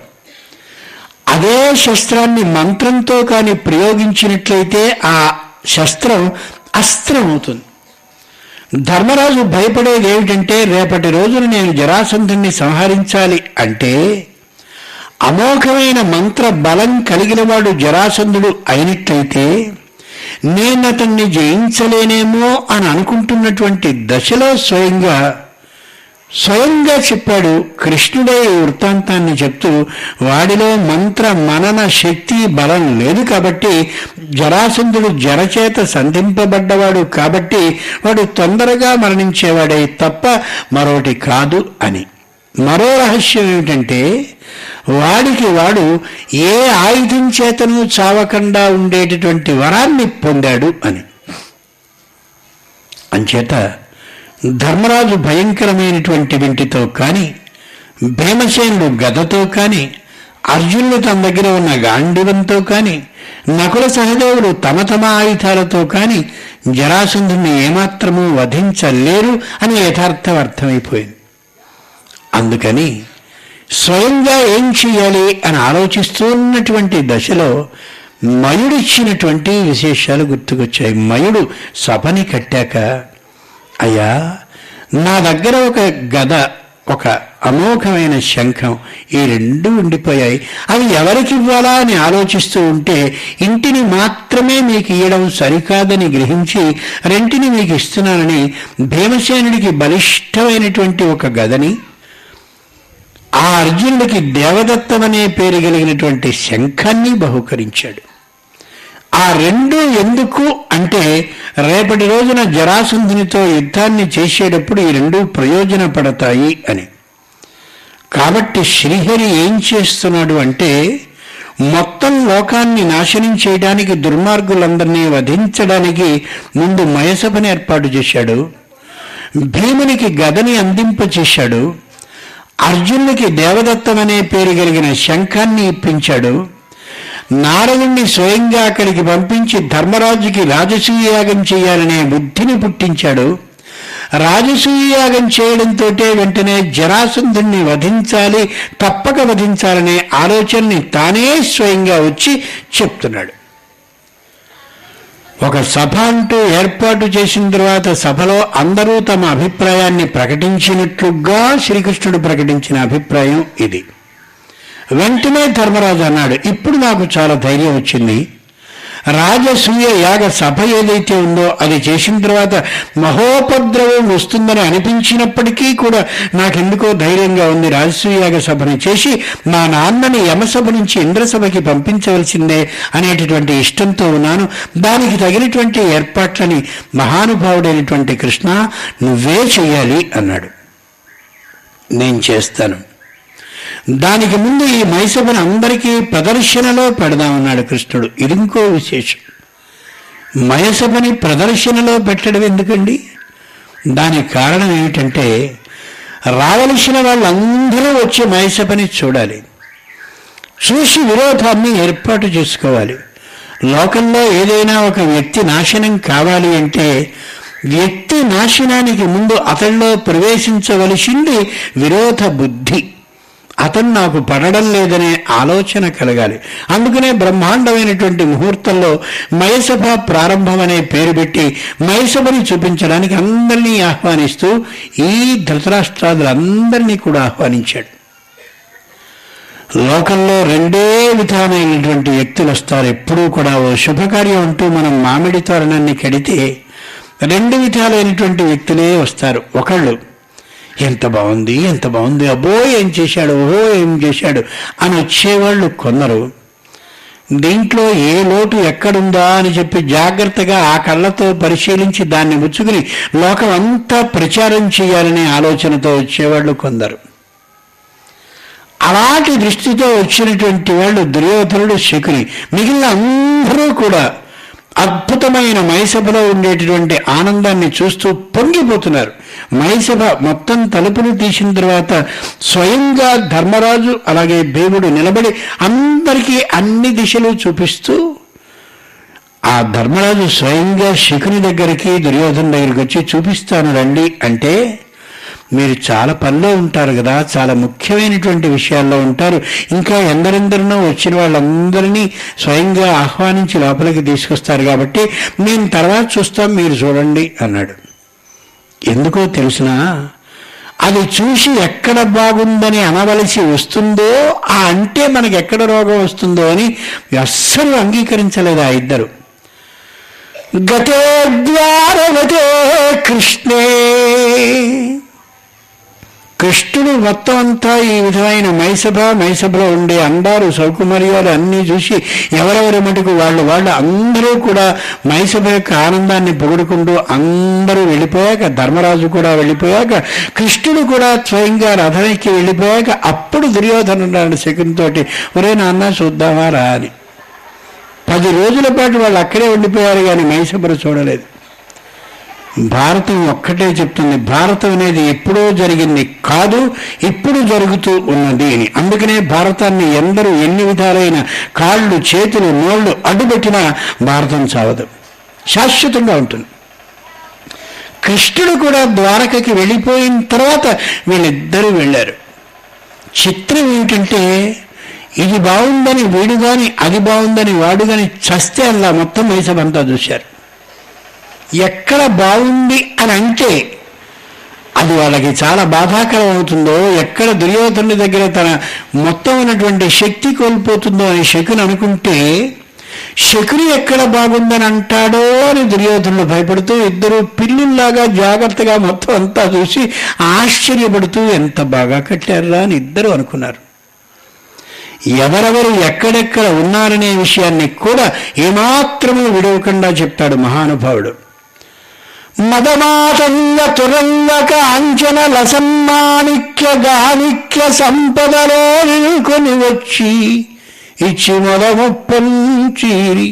అదే శస్త్రాన్ని మంత్రంతో కానీ ప్రయోగించినట్లయితే ఆ శస్త్రం అస్త్రం అవుతుంది ధర్మరాజు భయపడేది ఏమిటంటే రేపటి రోజున నేను జరాసంధుణ్ణి సంహరించాలి అంటే అమోఘమైన మంత్ర బలం కలిగినవాడు జరాసంధుడు అయినట్లయితే నేను అతన్ని జయించలేనేమో అని అనుకుంటున్నటువంటి దశలో స్వయంగా స్వయంగా చెప్పాడు కృష్ణుడే ఈ వృత్తాంతాన్ని చెప్తూ వాడిలో మంత్ర మనన శక్తి బలం లేదు కాబట్టి జరాసంధుడు జరచేత సంధింపబడ్డవాడు కాబట్టి వాడు తొందరగా మరణించేవాడే తప్ప మరొకటి కాదు అని. మరో రహస్యం ఏమిటంటే వాడికి వాడు ఏ ఆయుధం చేతను చావకుండా ఉండేటటువంటి వరాన్ని పొందాడు అని. అంచేత ధర్మరాజు భయంకరమైనటువంటి వింటితో కానీ భీమసేనుడు గదతో కానీ అర్జునుడు తన దగ్గర ఉన్న గాండివంతో కానీ నకుల సహదేవుడు తమ తమ ఆయుధాలతో కానీ జరాసంధుని ఏమాత్రమూ వధించలేరు అని యథార్థం అర్థమైపోయింది. అందుకని స్వయంగా ఏం చేయాలి అని ఆలోచిస్తున్నటువంటి దశలో మయుడిచ్చినటువంటి విశేషాలు గుర్తుకొచ్చాయి. మయుడు సభని కట్టాక అయ్యా నా దగ్గర ఒక గద ఒక అమోఘమైన శంఖం ఈ రెండు ఉండిపోయాయి. అవి ఎవరికి ఇవ్వాలా అని ఆలోచిస్తూ ఉంటే ఇంటిని మాత్రమే మీకు ఇవ్వడం సరికాదని గ్రహించి రెంటిని మీకు ఇస్తున్నానని భీమసేనుడికి బలిష్టమైనటువంటి ఒక గదని ఆ అర్జునుడికి దేవదత్తమనే పేరు కలిగినటువంటి శంఖాన్ని బహుకరించాడు. ఆ రెండు ఎందుకు అంటే రేపటి రోజున జరాసంధునితో యుద్ధాన్ని చేసేటప్పుడు ఈ రెండు ప్రయోజనపడతాయి అని. కాబట్టి శ్రీహరి ఏం చేస్తున్నాడు అంటే మొత్తం లోకాన్ని నాశనం చేయడానికి దుర్మార్గులందరినీ వధించడానికి ముందు మయసభని ఏర్పాటు చేశాడు. భీమునికి గదని అందింపచేశాడు. అర్జునునికి దేవదత్తం అనే పేరు కలిగిన శంఖాన్ని ఇప్పించాడు. నారదుణ్ణి స్వయంగా అక్కడికి పంపించి ధర్మరాజుకి రాజసూయాగం చేయాలనే బుద్ధిని పుట్టించాడు. రాజసూయయాగం చేయడంతో వెంటనే జరాసంధుణ్ణి వధించాలి తప్పక వధించాలనే ఆలోచనని తానే స్వయంగా వచ్చి చెప్తున్నాడు. ఒక సభ అంటూ ఏర్పాటు చేసిన తర్వాత సభలో అందరూ తమ అభిప్రాయాన్ని ప్రకటించినట్లుగా శ్రీకృష్ణుడు ప్రకటించిన అభిప్రాయం ఇది. వెంటనే ధర్మరాజు అన్నాడు ఇప్పుడు నాకు చాలా ధైర్యం వచ్చింది. రాజసూయ యాగ సభ ఏదైతే ఉందో అది చేసిన తర్వాత మహోపద్రవం వస్తుందని అనిపించినప్పటికీ కూడా నాకెందుకో ధైర్యంగా ఉంది. రాజసూయ యాగ సభను చేసి మా నాన్నని యమసభ నుంచి ఇంద్రసభకి పంపించవలసిందే అనేటటువంటి ఇష్టంతో ఉన్నాను. దానికి తగినటువంటి ఏర్పాట్లని మహానుభావుడైనటువంటి కృష్ణ నువ్వే చేయాలి అన్నాడు. నేను చేస్తాను. దానికి ముందు ఈ మైసభను అందరికీ ప్రదర్శనలో పెడదామన్నాడు కృష్ణుడు. ఇది ఇంకో విశేషం. మయసభని ప్రదర్శనలో పెట్టడం ఎందుకండి? దానికి కారణం ఏమిటంటే రావలసిన వాళ్ళందరూ వచ్చి మయసభని చూడాలి. చూసి విరోధాన్ని ఏర్పాటు చేసుకోవాలి. లోకంలో ఏదైనా ఒక వ్యక్తి నాశనం కావాలి అంటే వ్యక్తి నాశనానికి ముందు అతనిలో ప్రవేశించవలసింది విరోధ బుద్ధి. అతను నాకు పడడం లేదనే ఆలోచన కలగాలి. అందుకనే బ్రహ్మాండమైనటువంటి ముహూర్తంలో మయసభ ప్రారంభం అనే పేరు పెట్టి మయసభని చూపించడానికి అందరినీ ఆహ్వానిస్తూ ఈ ధృతరాష్ట్రాదులందరినీ కూడా ఆహ్వానించాడు. లోకంలో రెండే విధమైనటువంటి వ్యక్తులు వస్తారు. ఎప్పుడూ కూడా ఓ శుభకార్యం అంటూ మనం మామిడి తోరణాన్ని కడితే రెండు విధాలైనటువంటి వ్యక్తులే వస్తారు. ఒకళ్ళు ఎంత బాగుంది ఎంత బాగుంది అబ్బో ఏం చేశాడు ఓహో ఏం చేశాడు అని వచ్చేవాళ్ళు కొందరు. దీంట్లో ఏ లోటు ఎక్కడుందా అని చెప్పి జాగ్రత్తగా ఆ కళ్ళతో పరిశీలించి దాన్ని ముచ్చుకుని లోకం అంతా ప్రచారం చేయాలనే ఆలోచనతో వచ్చేవాళ్ళు కొందరు. అలాంటి దృష్టితో వచ్చినటువంటి వాళ్ళు దుర్యోధనుడు శకుని మిగిలిన అందరూ కూడా అద్భుతమైన మైసభలో ఉండేటటువంటి ఆనందాన్ని చూస్తూ పొంగిపోతున్నారు. మైసభ మొత్తం తలుపులు తీసిన తర్వాత స్వయంగా ధర్మరాజు అలాగే భీముడు నిలబడి అందరికీ అన్ని దిశలు చూపిస్తూ ఆ ధర్మరాజు స్వయంగా శకుని దగ్గరికి దుర్యోధన దగ్గరికి వచ్చి చూపిస్తాను రండి అంటే మీరు చాలా పనిలో ఉంటారు కదా చాలా ముఖ్యమైనటువంటి విషయాల్లో ఉంటారు. ఇంకా ఎందరెందరినో వచ్చిన వాళ్ళందరినీ స్వయంగా ఆహ్వానించి లోపలికి తీసుకొస్తారు కాబట్టి మేము తర్వాత చూస్తాం మీరు చూడండి అన్నాడు. ఎందుకో తెలుసునా అది చూసి ఎక్కడ బాగుందని అనవలసి వస్తుందో ఆ అంటే మనకి ఎక్కడ రోగం వస్తుందో అని అస్సలు అంగీకరించలేదు ఆ ఇద్దరు. గతే ద్వారవతే కృష్ణే. కృష్ణుడు మొత్తం అంతా ఈ విధమైన మైసభ మైసభలో ఉండే అండారు సౌకుమారి వారు అన్నీ చూసి ఎవరెవరి మటుకు వాళ్ళు వాళ్ళు అందరూ కూడా మైసభ యొక్క ఆనందాన్ని పొగుడుకుంటూ అందరూ వెళ్ళిపోయాక ధర్మరాజు కూడా వెళ్ళిపోయాక కృష్ణుడు కూడా స్వయంగా రథానికి వెళ్ళిపోయాక అప్పుడు దుర్యోధనుడు శకునితోటి ఒరే నాన్న చూద్దామా రా అని. పది రోజుల పాటు వాళ్ళు అక్కడే ఉండిపోయారు కానీ మైసభను చూడలేదు. భారతం ఒక్కటే చెప్తుంది. భారతం అనేది ఎప్పుడో జరిగింది కాదు ఇప్పుడు జరుగుతూ ఉన్నది అని. అందుకనే భారతాన్ని ఎందరూ ఎన్ని విధాలైన కాళ్ళు చేతులు నోళ్ళు అడ్డుపెట్టినా భారతం చావదు. శాశ్వతంగా ఉంటుంది. కృష్ణుడు కూడా ద్వారకకి వెళ్ళిపోయిన తర్వాత వీళ్ళిద్దరూ వెళ్ళారు. చిత్రం ఏంటంటే ఇది బాగుందని వీడు కానీ అది బాగుందని వాడు కానీ చస్తే అలా మొత్తం మైసభంతా చూశారు. ఎక్కడ బాగుంది అని అంటే అది వాళ్ళకి చాలా బాధాకరం అవుతుందో ఎక్కడ దుర్యోధనుడి దగ్గర తన మొత్తం ఉన్నటువంటి శక్తి కోల్పోతుందో అని శకుని అనుకుంటే శకుని ఎక్కడ బాగుందని అంటాడో అని దుర్యోధనుడు భయపడుతూ ఇద్దరు పిల్లుల్లాగా జాగ్రత్తగా మొత్తం అంతా చూసి ఆశ్చర్యపడుతూ ఎంత బాగా కట్టారా అని ఇద్దరు అనుకున్నారు. ఎవరెవరు ఎక్కడెక్కడ ఉన్నారనే విషయాన్ని కూడా ఏమాత్రము విడవకుండా చెప్తాడు మహానుభావుడు. మదమాతంగ తురంగ అంచన లసమ్మాణిక్య గాణిక్య సంపదలో నిలుకొని వచ్చి ఇచ్చి మొదముప్పంచీరి.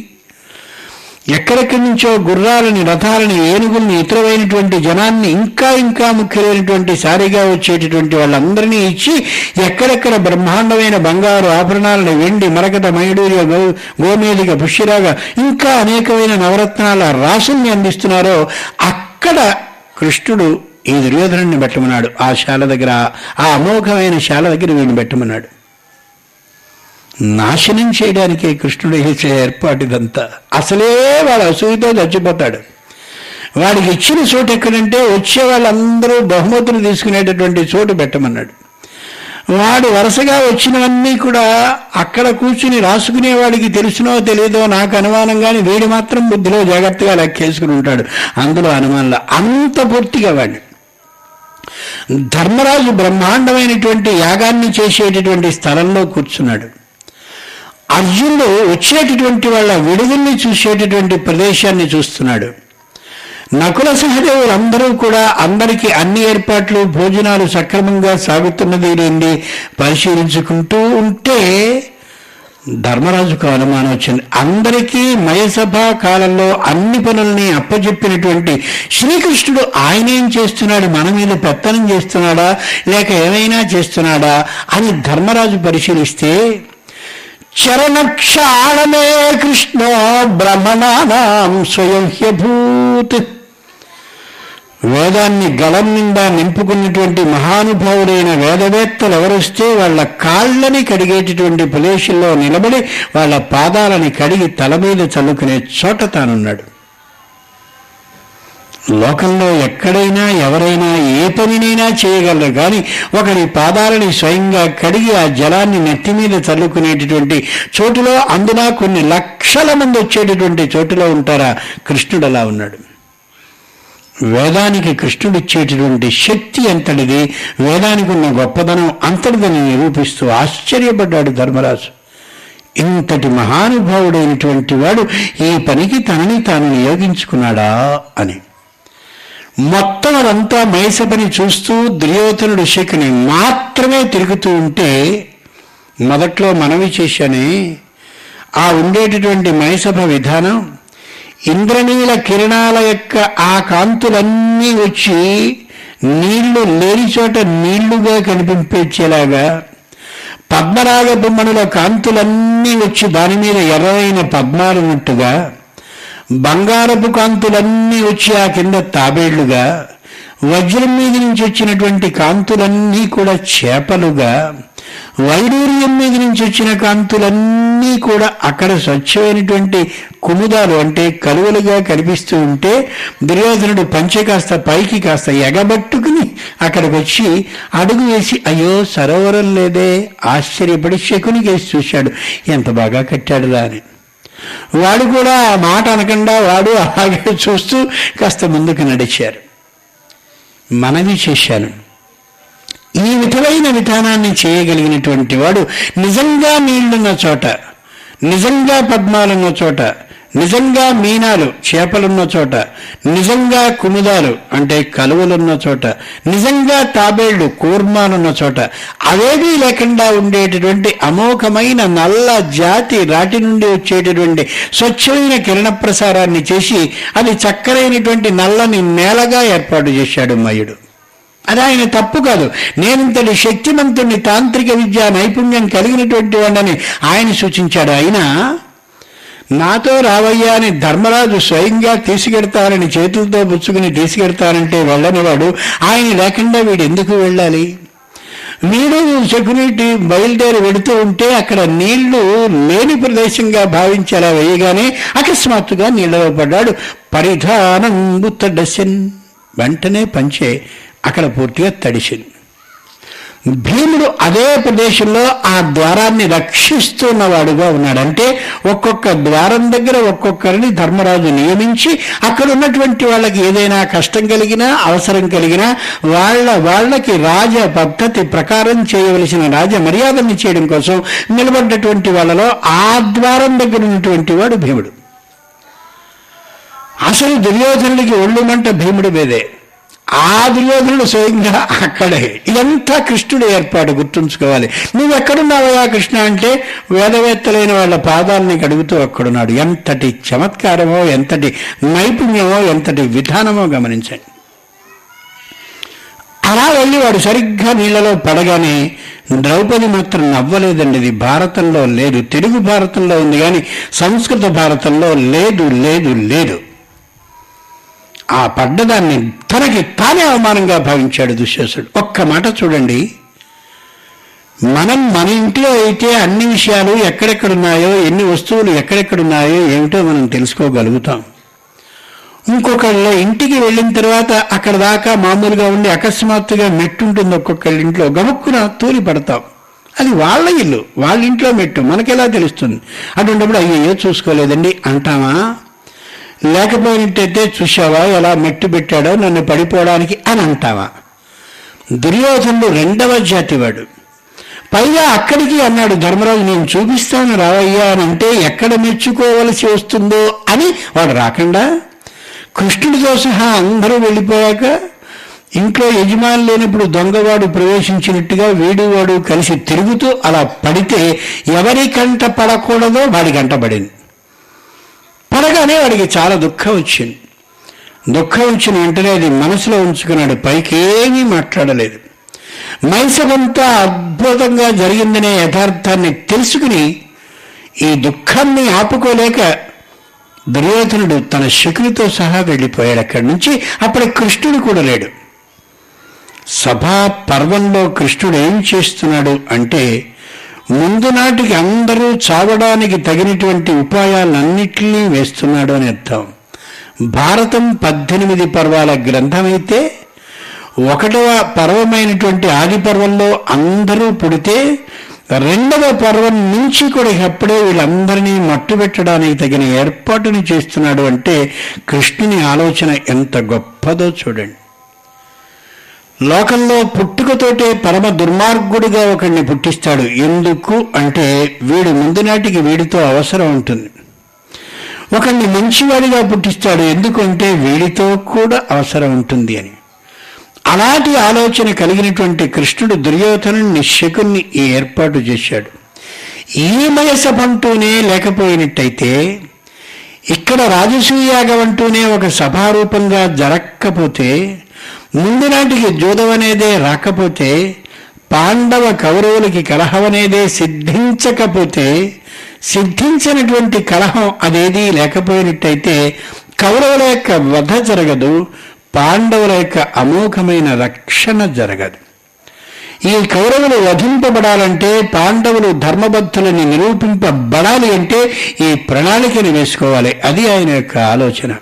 ఎక్కడెక్కడి నుంచో గుర్రాలని రథాలని ఏనుగుల్ని ఇతరమైనటువంటి జనాన్ని ఇంకా ఇంకా ముఖ్యమైనటువంటి సారిగా వచ్చేటటువంటి వాళ్ళందరినీ ఇచ్చి ఎక్కడెక్కడ బ్రహ్మాండమైన బంగారు ఆభరణాలను వెండి మరకత మయుడూర్య గో గోమేదిక పుష్యరాగ ఇంకా అనేకమైన నవరత్నాల రాసుల్ని అందిస్తున్నారో అక్కడ కృష్ణుడు ఈ దుర్యోధనుడిని పెట్టమన్నాడు. ఆ శాల దగ్గర ఆ అమోఘమైన శాల దగ్గర వీడిని పెట్టమన్నాడు. నాశనం చేయడానికే కృష్ణుడు చేసే ఏర్పాటు ఇదంతా అసలే వాడు అసూయతో చచ్చిపోతాడు. వాడికి ఇచ్చిన చోటు ఎక్కడంటే వచ్చే వాళ్ళందరూ బహుమతులు తీసుకునేటటువంటి చోటు పెట్టమన్నాడు. వాడు వరుసగా వచ్చినవన్నీ కూడా అక్కడ కూర్చుని రాసుకునేవాడికి తెలుసునో తెలియదో నాకు అనుమానం కానీ వీడి మాత్రం బుద్ధిలో జాగ్రత్తగా లెక్కేసుకుని ఉంటాడు. అందులో అనుమానంలో అంత పూర్తిగా వాడిని. ధర్మరాజు బ్రహ్మాండమైనటువంటి యాగాన్ని చేసేటటువంటి స్థలంలో కూర్చున్నాడు. అర్జునుడు వచ్చేటటువంటి వాళ్ళ విడుదలని చూసేటటువంటి ప్రదేశాన్ని చూస్తున్నాడు. నకుల సహదేవులందరూ కూడా అందరికీ అన్ని ఏర్పాట్లు భోజనాలు సక్రమంగా సాగుతున్నది లేండి పరిశీలించుకుంటూ ఉంటే ధర్మరాజుకు అనుమానం వచ్చింది. అందరికీ మయసభ కాలంలో అన్ని పనుల్ని అప్పచెప్పినటువంటి శ్రీకృష్ణుడు ఆయన ఏం చేస్తున్నాడు? మన మీద పెత్తనం చేస్తున్నాడా? లేక ఏమైనా చేస్తున్నాడా? అని ధర్మరాజు పరిశీలిస్తే చరణక్షాళమే కృష్ణ బ్రహ్మణానాం స్వయం హ్యభూత్ వేదాన్ని గళం నిండా నింపుకున్నటువంటి మహానుభావుడైన వేదవేత్తలు ఎవరొస్తే వాళ్ళ కాళ్ళని కడిగేటటువంటి ప్రదేశంలో నిలబడి వాళ్ళ పాదాలని కడిగి తల మీద చల్లుకునే చోట తానున్నాడు. లోకంలో ఎక్కడైనా ఎవరైనా ఏ పనినైనా చేయగలరు. కానీ ఒకరి పాదాలని స్వయంగా కడిగి ఆ జలాన్ని నెత్తి మీద చల్లుకునేటటువంటి చోటులో అందున కొన్ని లక్షల మంది వచ్చేటటువంటి చోటులో ఉంటారా? కృష్ణుడు అలా ఉన్నాడు. వేదానికి కృష్ణుడు ఇచ్చేటటువంటి శక్తి అంతటిది వేదానికి ఉన్న గొప్పదనం అంతటిదని నిరూపిస్తూ ఆశ్చర్యపడ్డాడు ధర్మరాజు. ఇంతటి మహానుభావుడైనటువంటి వాడు ఈ పనికి తనని తాను నియోగించుకున్నాడా అని. మొత్తం అదంతా మైసపని చూస్తూ దుర్యోధనుడు శకుని మాత్రమే తిరుగుతూ ఉంటే మొదట్లో మనవి చేశానే ఆ ఉండేటటువంటి మైసభ విధానం ఇంద్రనీల కిరణాల యొక్క ఆ కాంతులన్నీ వచ్చి నీళ్ళు లేని చోట నీళ్ళుగా కనిపించేలాగా పద్మరాగ బొమ్మనుల కాంతులన్నీ వచ్చి దాని మీద ఎర్రమైన పద్మాలున్నట్టుగా బంగారపు కాంతులన్నీ వచ్చి ఆ కింద తాబేళ్ళుగా వజ్రం మీద నుంచి వచ్చినటువంటి కాంతులన్నీ కూడా చేపలుగా వైడూర్యం మీద నుంచి వచ్చిన కాంతులన్నీ కూడా అక్కడ స్వచ్ఛమైనటువంటి కుముదాలు అంటే కలువలుగా కనిపిస్తూ ఉంటే దుర్యోధనుడు పంచె కాస్త పైకి కాస్త ఎగబట్టుకుని అక్కడికి వచ్చి అడుగు వేసి అయ్యో సరోవరం లేదే ఆశ్చర్యపడి శకునికి వేసి చూశాడు. ఎంత బాగా కట్టాడురా అని. వాడు కూడా ఆ మాట అనకుండా వాడు అలాగే చూస్తూ కాస్త ముందుకు నడిచారు. మనవి చేశాను. ఈ విధమైన విధానాన్ని చేయగలిగినటువంటి వాడు నిజంగా నీళ్ళున్న చోట నిజంగా పద్మాలున్న చోట నిజంగా మీనాలు చేపలున్న చోట నిజంగా కుముదాలు అంటే కలువలున్న చోట నిజంగా తాబేళ్ళు కూర్మాలున్న చోట అవేవీ లేకుండా ఉండేటటువంటి అమోఘమైన నల్ల జాతి రాటి నుండి వచ్చేటటువంటి స్వచ్ఛమైన కిరణ ప్రసారాన్ని చేసి అది చక్కరైనటువంటి నల్లని నేలగా ఏర్పాటు చేశాడు మయుడు. అది ఆయన తప్పు కాదు. నేనింతటి శక్తిమంతుణ్ణి తాంత్రిక విద్యా నైపుణ్యం కలిగినటువంటి వాడని ఆయన సూచించాడు. అయినా నాతో రావయ్యా అని ధర్మరాజు స్వయంగా తీసుకెడతానని చేతులతో పుచ్చుకుని తీసుకెడతానంటే వెళ్ళనివాడు. ఆయన లేకుండా వీడు ఎందుకు వెళ్ళాలి? వీడు సెక్యూరిటీ బయలుదేరి వెడుతూ ఉంటే అక్కడ నీళ్ళు లేని ప్రదేశంగా భావించి అలా వేయగానే అకస్మాత్తుగా నీళ్ళలో పడ్డాడు. పరిధానం తడసెన్ వెంటనే పంచే. అక్కడ పూర్తిగా తడిసింది భీముడు అదే ప్రదేశంలో ఆ ద్వారాన్ని రక్షిస్తున్నవాడుగా ఉన్నాడు. అంటే ఒక్కొక్క ద్వారం దగ్గర ఒక్కొక్కరిని ధర్మరాజు నియమించి అక్కడ ఉన్నటువంటి వాళ్ళకి ఏదైనా కష్టం కలిగినా అవసరం కలిగినా వాళ్ళ వాళ్ళకి రాజ పద్ధతి ప్రకారం చేయవలసిన రాజ మర్యాదల్ని చేయడం కోసం నిలబడ్డటువంటి వాళ్ళలో ఆ ద్వారం దగ్గర ఉన్నటువంటి వాడు భీముడు. అసలు దుర్యోధనుడికి ఒళ్ళు మంట భీముడి మీదే. ఆ దుర్యోధనుడు స్వయంగా అక్కడే. ఇదంతా కృష్ణుడు ఏర్పాటు గుర్తుంచుకోవాలి. నువ్వు ఎక్కడున్నావయ్యా కృష్ణ అంటే వేదవేత్తలైన వాళ్ళ పాదాలని కడుగుతూ అక్కడున్నాడు. ఎంతటి చమత్కారమో ఎంతటి నైపుణ్యమో ఎంతటి విధానమో గమనించండి. అలా వెళ్ళి వాడు సరిగ్గా నీళ్ళలో పడగానే ద్రౌపది మాత్రం నవ్వలేదండి. ఇది భారతంలో లేదు తెలుగు భారతంలో ఉంది కానీ సంస్కృత భారతంలో లేదు లేదు లేదు. ఆ పడ్డదాన్ని తనకి తానే అవమానంగా భావించాడు దుశ్శాసుడు. ఒక్క మాట చూడండి. మనం మన ఇంట్లో అయితే అన్ని విషయాలు ఎక్కడెక్కడున్నాయో ఎన్ని వస్తువులు ఎక్కడెక్కడున్నాయో ఏమిటో మనం తెలుసుకోగలుగుతాం. ఇంకొకళ్ళ ఇంటికి వెళ్ళిన తర్వాత అక్కడ దాకా మామూలుగా ఉండి అకస్మాత్తుగా మెట్టు ఉంటుంది ఒక్కొక్కళ్ళ ఇంట్లో. గబుక్కున తూలి పడతాం. అది వాళ్ళ ఇల్లు వాళ్ళ ఇంట్లో మెట్టు. మనకెలా తెలుస్తుంది? అటువంటిప్పుడు అయ్యో చూసుకోలేదండి. అంటామా? లేకపోయినట్టయితే చూసావా ఎలా మెట్టు పెట్టాడో నన్ను పడిపోవడానికి అని అంటావా? దుర్యోధనుడు రెండవ జాతివాడు. పైగా అక్కడికి అన్నాడు ధర్మరాజు నేను చూపిస్తాను రావయ్యా అని అంటే ఎక్కడ మెచ్చుకోవలసి వస్తుందో అని వాడు రాకుండా కృష్ణుడితో సహా అందరూ వెళ్ళిపోయాక ఇంట్లో యజమాని లేనప్పుడు దొంగవాడు ప్రవేశించినట్టుగా వీడివాడు కలిసి తిరుగుతూ అలా పడితే ఎవరి కంట పడకూడదో వాడి కంట పడింది. పడగానే వాడికి చాలా దుఃఖం వచ్చింది. దుఃఖం వచ్చిన వెంటనే అది మనసులో ఉంచుకున్నాడు. పైకి ఏమీ మాట్లాడలేదు. మైసకంతా అద్భుతంగా జరిగిందనే యథార్థాన్ని తెలుసుకుని ఈ దుఃఖాన్ని ఆపుకోలేక దుర్యోధనుడు తన శకునితో సహా వెళ్ళిపోయాడు. అక్కడి నుంచి అప్పటి కృష్ణుడు కూడా లేడు. సభా పర్వంలో కృష్ణుడు ఏం చేస్తున్నాడు అంటే ముందు నాటికి అందరూ చావడానికి తగినటువంటి ఉపాయాలన్నిటినీ వేస్తున్నాడు అని అర్థం. భారతం పద్దెనిమిది పర్వాల గ్రంథమైతే ఒకటవ పర్వమైనటువంటి ఆది పర్వంలో అందరూ పుడితే రెండవ పర్వం నుంచి కూడా ఎప్పుడే వీళ్ళందరినీ మట్టుబెట్టడానికి తగిన ఏర్పాటుని చేస్తున్నాడు అంటే కృష్ణుని ఆలోచన ఎంత గొప్పదో చూడండి. లోకంలో పుట్టుకతోటే పరమ దుర్మార్గుడిగా ఒకడిని పుట్టిస్తాడు. ఎందుకు అంటే వీడు ముందు నాటికి వీడితో అవసరం ఉంటుంది. ఒకడిని మంచివాడిగా పుట్టిస్తాడు. ఎందుకంటే వీడితో కూడా అవసరం ఉంటుంది అని. అలాంటి ఆలోచన కలిగినటువంటి కృష్ణుడు దుర్యోధను శకుని ఈ ఏర్పాటు చేశాడు. ఈ మయసభంటూనే లేకపోయినట్టయితే ఇక్కడ రాజసూయాగం అంటూనే ఒక సభారూపంగా జరక్కపోతే ముందు నాటికి జూదం అనేదే రాకపోతే పాండవ కౌరవులకి కలహం అనేదే సిద్ధించకపోతే సిద్ధించినటువంటి కలహం అదేది లేకపోయినట్టయితే కౌరవుల యొక్క వధ జరగదు పాండవుల యొక్క అమోఘమైన రక్షణ జరగదు. ఈ కౌరవులు వధింపబడాలంటే పాండవులు ధర్మబద్ధులని నిరూపింపబడాలి అంటే ఈ ప్రణాళికని వేసుకోవాలి. అది ఆయన యొక్క ఆలోచన.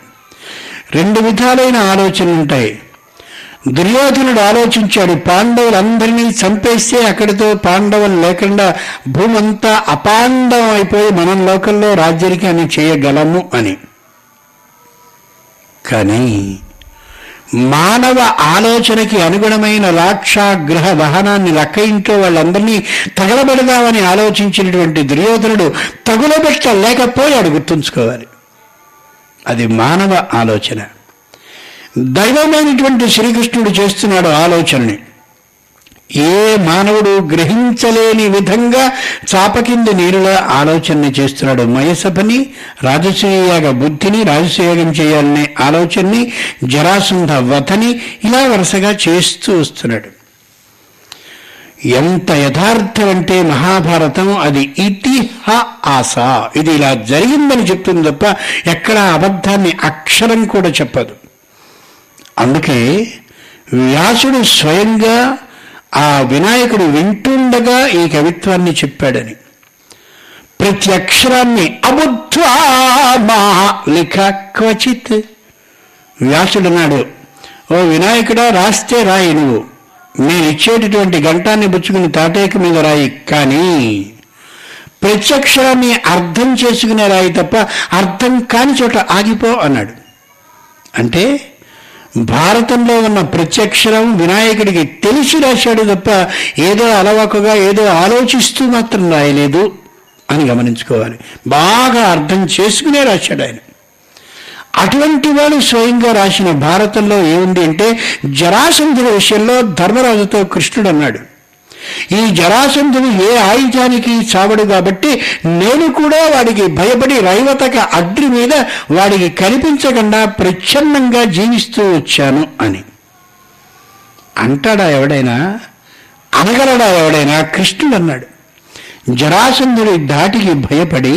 రెండు విధాలైన ఆలోచనలు ఉంటాయి దుర్యోధనుడు ఆలోచించాడు పాండవులందరినీ చంపేస్తే అక్కడితో పాండవులు లేకుండా భూమంతా అపాండవం అయిపోయి మనం లోకల్లో రాజ్యరికాన్ని చేయగలము అని. కానీ మానవ ఆలోచనకి అనుగుణమైన రాక్షాగ్రహ వాహనాన్ని లక్క ఇంట్లో వాళ్ళందరినీ తగలబెడదామని ఆలోచించినటువంటి దుర్యోధనుడు తగులబెట్టలేకపోయాడు గుర్తుంచుకోవాలి. అది మానవ ఆలోచన. దైవమైనటువంటి శ్రీకృష్ణుడు చేస్తున్నాడు ఆలోచనని. ఏ మానవుడు గ్రహించలేని విధంగా చాపకింది నీరులా ఆలోచనని చేస్తున్నాడు. మయసభని రాజసూయాగ బుద్ధిని రాజసూయాగం చేయాలనే ఆలోచనని జరాసంధ వధని ఇలా వరుసగా చేస్తూ వస్తున్నాడు. ఎంత యథార్థం అంటే మహాభారతం అది ఇతిహాస ఇది ఇలా జరిగిందని చెప్తుంది తప్ప ఎక్కడ అబద్ధాన్ని అక్షరం కూడా చెప్పదు. అందుకే వ్యాసుడు స్వయంగా ఆ వినాయకుడు వింటుండగా ఈ కవిత్వాన్ని చెప్పాడని. ప్రతి అక్షరాన్ని అబుద్ధ్వా లిఖ క్వచిత్. వ్యాసుడన్నాడు ఓ వినాయకుడా రాస్తే రాయి నువ్వు. నేను ఇచ్చేటటువంటి గంటాన్ని బుచ్చుకుని తాటేక మీద రాయి. కానీ ప్రత్యక్షరాన్ని అర్థం చేసుకునే రాయి తప్ప అర్థం కాని చోట ఆగిపో అన్నాడు. అంటే భారతంలో ఉన్న ప్రత్యక్షరం వినాయకుడికి తెలిసి రాశాడు తప్ప ఏదో అలవాకుగా ఏదో ఆలోచిస్తూ మాత్రం రాయలేదు అని గమనించుకోవాలి. బాగా అర్థం చేసుకునే రాశాడు ఆయన. అటువంటి వాడు స్వయంగా రాసిన భారతంలో ఏముంది అంటే జరాసంధుల విషయంలో ధర్మరాజుతో కృష్ణుడు అన్నాడు. ఈ జరాసంధుడు ఏ ఆయుధానికి చావడు కాబట్టి నేను కూడా వాడికి భయపడి రైవతక అగ్ని మీద వాడికి కనిపించకుండా ప్రచ్ఛన్నంగా జీవిస్తూ వచ్చాను అని. అంటాడా ఎవడైనా? అనగలడా ఎవడైనా? కృష్ణుడు అన్నాడు జరాసంధుడి ధాటికి భయపడి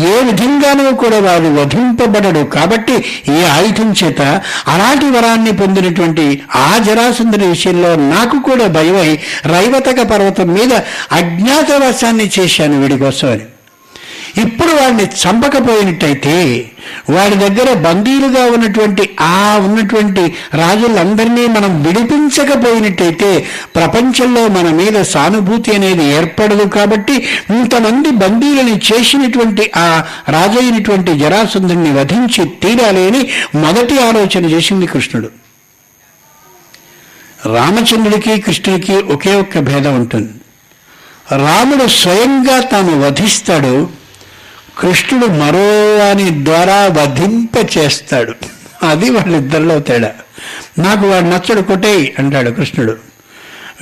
ఏ విధంగానూ కూడా వాడు వధింపబడడు. కాబట్టి ఏ ఆయుధం చేత అలాంటి వరాన్ని పొందినటువంటి ఆ జరాసంధుడి విషయంలో నాకు కూడా భయమై రైవతక పర్వతం మీద అజ్ఞాతవాసాన్ని చేశాను వీడి కోసం అని ఇప్పుడు వాడిని చంపకపోయినట్టయితే వాడి దగ్గర బందీలుగా ఉన్నటువంటి ఆ ఉన్నటువంటి రాజులందరినీ మనం విడిపించకపోయినట్టయితే ప్రపంచంలో మన మీద సానుభూతి అనేది ఏర్పడదు కాబట్టి ఇంతమంది బందీలని చేసినటువంటి ఆ రాజు అయినటువంటి జరాసంధుని వధించి తీరాలి అని మొదటి ఆలోచన చేసింది కృష్ణుడు. రామచంద్రుడికి కృష్ణుడికి ఒకే ఒక్క భేదం ఉంటుంది. రాముడు స్వయంగా తాను వధిస్తాడు కృష్ణుడు మరో వాని ద్వారా వధింప చేస్తాడు అది వాళ్ళిద్దరిలో తేడా. నాకు వాడు నచ్చడు కొట్టేయి అంటాడు కృష్ణుడు.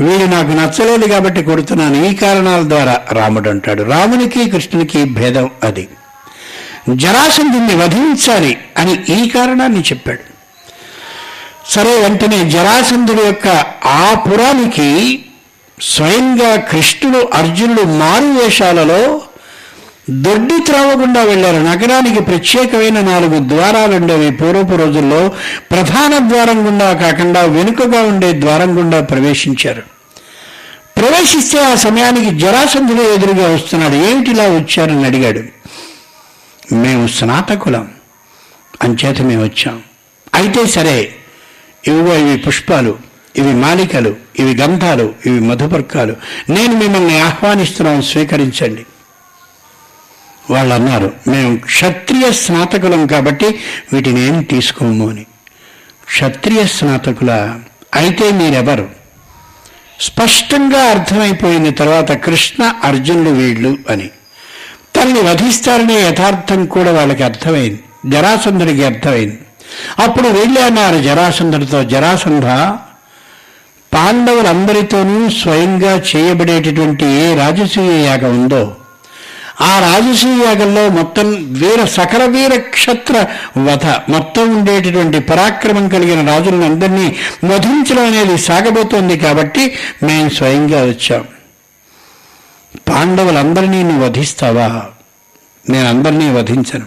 వీడు నాకు నచ్చలేదు కాబట్టి కొడుతున్నాను. ఈ కారణాల ద్వారా రాముడు అంటాడు. రామునికి కృష్ణునికి భేదం అది. జరాసంధుని వధించాలి అని ఈ కారణాన్ని చెప్పాడు. సరే వెంటనే జరాసంధుడి యొక్క ఆ పురానికి స్వయంగా కృష్ణుడు అర్జునుడు మారు వేషాలలో దొడ్డి త్రావకుండా వెళ్ళారు. నగరానికి ప్రత్యేకమైన నాలుగు ద్వారాలు ఉండేవి. పూర్వపు రోజుల్లో ప్రధాన ద్వారం గుండా కాకుండా వెనుకగా ఉండే ద్వారం గుండా ప్రవేశించారు. ప్రవేశిస్తే ఆ సమయానికి జరాసంధుడు ఎదురుగా వస్తున్నాడు. ఏమిటిలా వచ్చారని అడిగాడు. మేము స్నాతకులం. అంచేత మేము వచ్చాం. అయితే సరే ఇవిగో ఇవి పుష్పాలు ఇవి మాలికలు ఇవి గంధాలు ఇవి మధుపర్కాలు. నేను మిమ్మల్ని ఆహ్వానిస్తున్నాం స్వీకరించండి. వాళ్ళు అన్నారు మేము క్షత్రియ స్నాతకులం కాబట్టి వీటిని ఏం తీసుకోము అని. క్షత్రియ స్నాతకుల అయితే మీరెవరు? స్పష్టంగా అర్థమైపోయిన తర్వాత కృష్ణ అర్జునుడు వీళ్ళు అని. తనని వధిస్తారనే యథార్థం కూడా వాళ్ళకి అర్థమైంది జరాసంధుడికి అర్థమైంది. అప్పుడు వెళ్ళి అన్నారు జరాసంధుడితో జరాసంధ పాండవులందరితోనూ స్వయంగా చేయబడేటటువంటి ఏ రాజసూయ యాగం ఉందో ఆ రాజసూయ యాగంలో మొత్తం వీర సకల వీర క్షత్ర వధ మొత్తం ఉండేటటువంటి పరాక్రమం కలిగిన రాజులను అందరినీ వధించడం అనేది సాగబోతోంది కాబట్టి మేము స్వయంగా వచ్చాం. పాండవులందరినీ నువ్వు వధిస్తావా? నేను అందరినీ వధించను.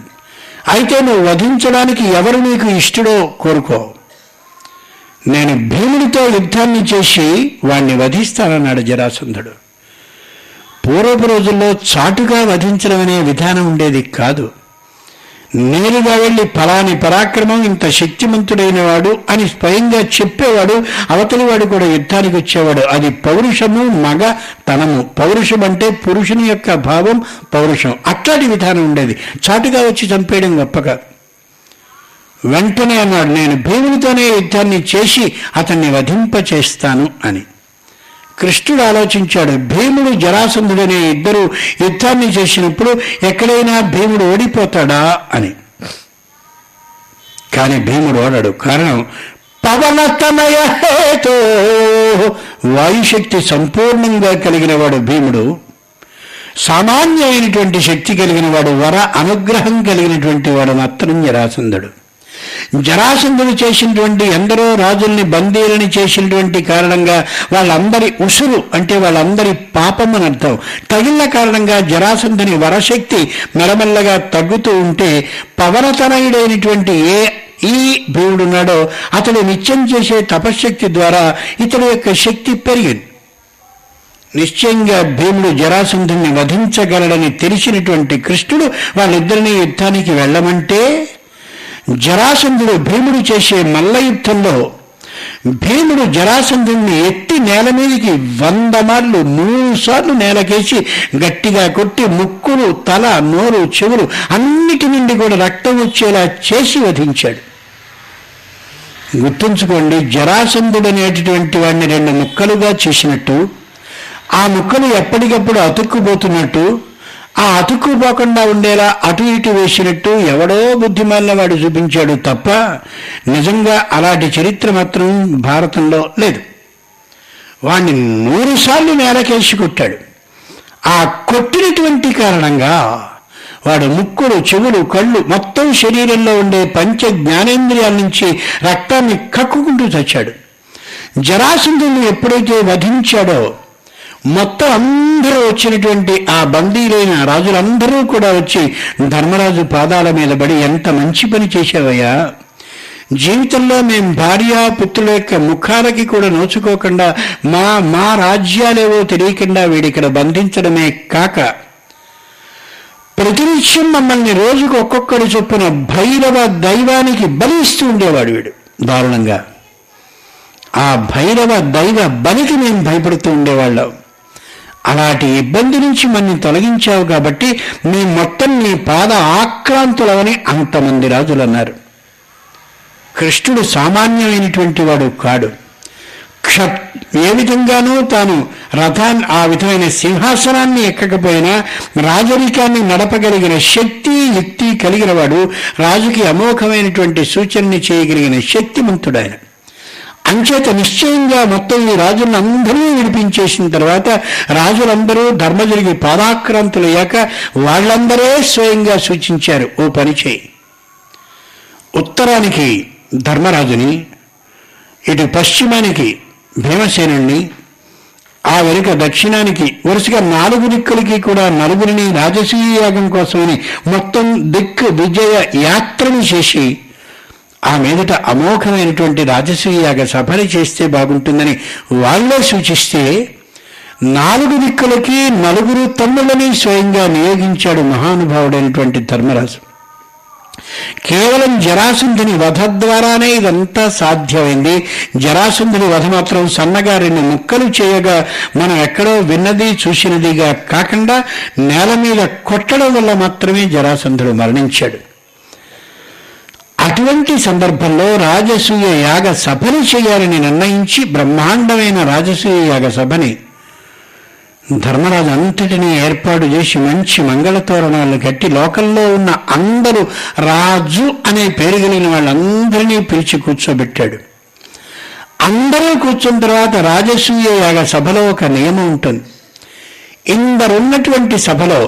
అయితే నువ్వు వధించడానికి ఎవరు నీకు ఇష్టడో కోరుకో. నేను భీముడితో యుద్ధాన్ని చేసి వాణ్ణి వధిస్తానన్నాడు జరాసంధుడు. పూర్వపు రోజుల్లో చాటుగా వధించడం అనే విధానం ఉండేది కాదు. నేరుగా వెళ్ళి ఫలాని పరాక్రమం ఇంత శక్తిమంతుడైన వాడు అని స్వయంగా చెప్పేవాడు అవతలి వాడు కూడా యుద్ధానికి వచ్చేవాడు. అది పౌరుషము మగ తనము. పౌరుషం అంటే పురుషుని యొక్క భావం పౌరుషం. అట్లాంటి విధానం ఉండేది. చాటుగా వచ్చి చంపేయడం గొప్పగా. వెంటనే అన్నాడు నేను భీమునితోనే యుద్ధాన్ని చేసి అతన్ని వధింప చేస్తాను అని. కృష్ణుడు ఆలోచించాడు భీముడు జరాసంధుడనే ఇద్దరు యుద్ధాన్ని చేసినప్పుడు ఎక్కడైనా భీముడు ఓడిపోతాడా అని. కానీ భీముడు ఓడడు. కారణం పవనతనయ హేతో వాయుశక్తి సంపూర్ణంగా కలిగిన వాడు భీముడు సామాన్యమైనటువంటి శక్తి కలిగిన వాడు వర అనుగ్రహం కలిగినటువంటి వాడు మాత్రం జరాసంధుడు. జరాసంధుడు చేసినటువంటి ఎందరో రాజుల్ని బందీలని చేసినటువంటి కారణంగా వాళ్ళందరి ఉసురు అంటే వాళ్ళందరి పాపం అని అర్థం. తగిన కారణంగా జరాసంధుని వరశక్తి మెల్లమెల్లగా తగ్గుతూ ఉంటే పవనతనయుడైనటువంటి ఏ ఈ భీముడున్నాడో అతడు నిత్యం చేసే తపశ్శక్తి ద్వారా ఇతడి యొక్క శక్తి పెరిగింది. నిశ్చయంగా భీముడు జరాసంధుని వధించగలడని తెలిసినటువంటి కృష్ణుడు వాళ్ళిద్దరినీ యుద్ధానికి వెళ్ళమంటే జరాసంధుడు భీముడు చేసే మల్ల యుద్ధంలో భీముడు జరాసంధుణ్ణి ఎత్తి నేల మీదకి వంద మార్లు మూడు సార్లు నేలకేసి గట్టిగా కొట్టి ముక్కులు తల నోరు చెవులు అన్నిటి నుండి కూడా రక్తం వచ్చేలా చేసి వధించాడు. గుర్తుంచుకోండి జరాసంధుడు అనేటటువంటి వాడిని రెండు ముక్కలుగా చేసినట్టు ఆ ముక్కలు ఎప్పటికప్పుడు అతుక్కుపోతున్నట్టు ఆ అతుక్కుపోకుండా ఉండేలా అటు ఇటు వేసినట్టు ఎవడో బుద్ధిమాలిన వాడు చూపించాడు తప్ప నిజంగా అలాంటి చరిత్ర మాత్రం భారతంలో లేదు. వాణ్ణి నూరుసార్లు నేలకేసి కొట్టాడు. ఆ కొట్టినటువంటి కారణంగా వాడు ముక్కులు చెవులు కళ్ళు మొత్తం శరీరంలో ఉండే పంచ జ్ఞానేంద్రియాల నుంచి రక్తాన్ని కక్కుకుంటూ చచ్చాడు. జరాసంధుని ఎప్పుడైతే వధించాడో మొత్తం అందరూ వచ్చినటువంటి ఆ బందీలైన రాజులందరూ కూడా వచ్చి ధర్మరాజు పాదాల మీద పడి ఎంత మంచి పని చేశావయ్యా. జీవితంలో మేం భార్య పుత్రుల యొక్క ముఖాలకి కూడా నోచుకోకుండా మా మా రాజ్యాలేవో తెలియకుండా వీడిక్కడ బంధించడమే కాక ప్రతినిత్యం మమ్మల్ని రోజుకు ఒక్కొక్కడు చొప్పున భైరవ దైవానికి బలిస్తూ ఉండేవాడు వీడు దారుణంగా. ఆ భైరవ దైవ బలికి మేము భయపడుతూ ఉండేవాళ్ళం. అలాంటి ఇబ్బంది నుంచి మన్ని తొలగించావు కాబట్టి మీ మొత్తం నీ పాద ఆక్రాంతులవని అంతమంది రాజులు అన్నారు. కృష్ణుడు సామాన్యమైనటువంటి వాడు కాడు. క్ష ఏ విధంగానూ తాను రథాన్ని ఆ విధమైన సింహాసనాన్ని ఎక్కకపోయినా రాజరికాన్ని నడపగలిగిన శక్తి యుక్తి కలిగిన వాడు రాజుకి అమోఘమైనటువంటి సూచనని చేయగలిగిన శక్తిమంతుడు ఆయన అంచేత నిశ్చయంగా మొత్తం ఈ రాజులందరినీ విడిపించేసిన తర్వాత రాజులందరూ ధర్మజుడికి పాదాక్రాంతులయ్యాక వాళ్ళందరే స్వయంగా సూచించారు ఓ పని చేయి ఉత్తరానికి ధర్మరాజుని ఇటు పశ్చిమానికి భీమసేనుణ్ణి ఆ వెనుక దక్షిణానికి వరుసగా నాలుగు దిక్కులకి కూడా నలుగురిని రాజసీయ యాగం కోసమని మొత్తం దిక్కు విజయ యాత్రను చేసి ఆ మీదట అమోఘమైనటువంటి రాజసూయాగ సఫరి సభని చేస్తే బాగుంటుందని వాళ్ళే సూచిస్తే నాలుగు దిక్కులకి నలుగురు తమ్ముళ్ళని స్వయంగా నియోగించాడు మహానుభావుడైనటువంటి ధర్మరాజు. కేవలం జరాసుంధుని వధ ద్వారానే ఇదంతా సాధ్యమైంది. జరాసుంధుని వధ మాత్రం సన్నగా రెండు ముక్కలు చేయగా మనం ఎక్కడో విన్నది చూసినదిగా కాకుండా నేల మీద కొట్టడం వల్ల మాత్రమే జరాసంధుడు మరణించాడు. అటువంటి సందర్భంలో రాజసూయ యాగ సభని చేయాలని నిర్ణయించి బ్రహ్మాండమైన రాజసూయ యాగ సభని ధర్మరాజు అంతటినీ ఏర్పాటు చేసి మంచి మంగళతోరణాలు కట్టి లోకల్లో ఉన్న అందరూ రాజు అనే పేరు కలిగిన వాళ్ళందరినీ పిలిచి కూర్చోబెట్టాడు. అందరూ కూర్చున్న తర్వాత రాజసూయ యాగ సభలో ఒక నియమం ఉంటుంది. ఇందరున్నటువంటి సభలో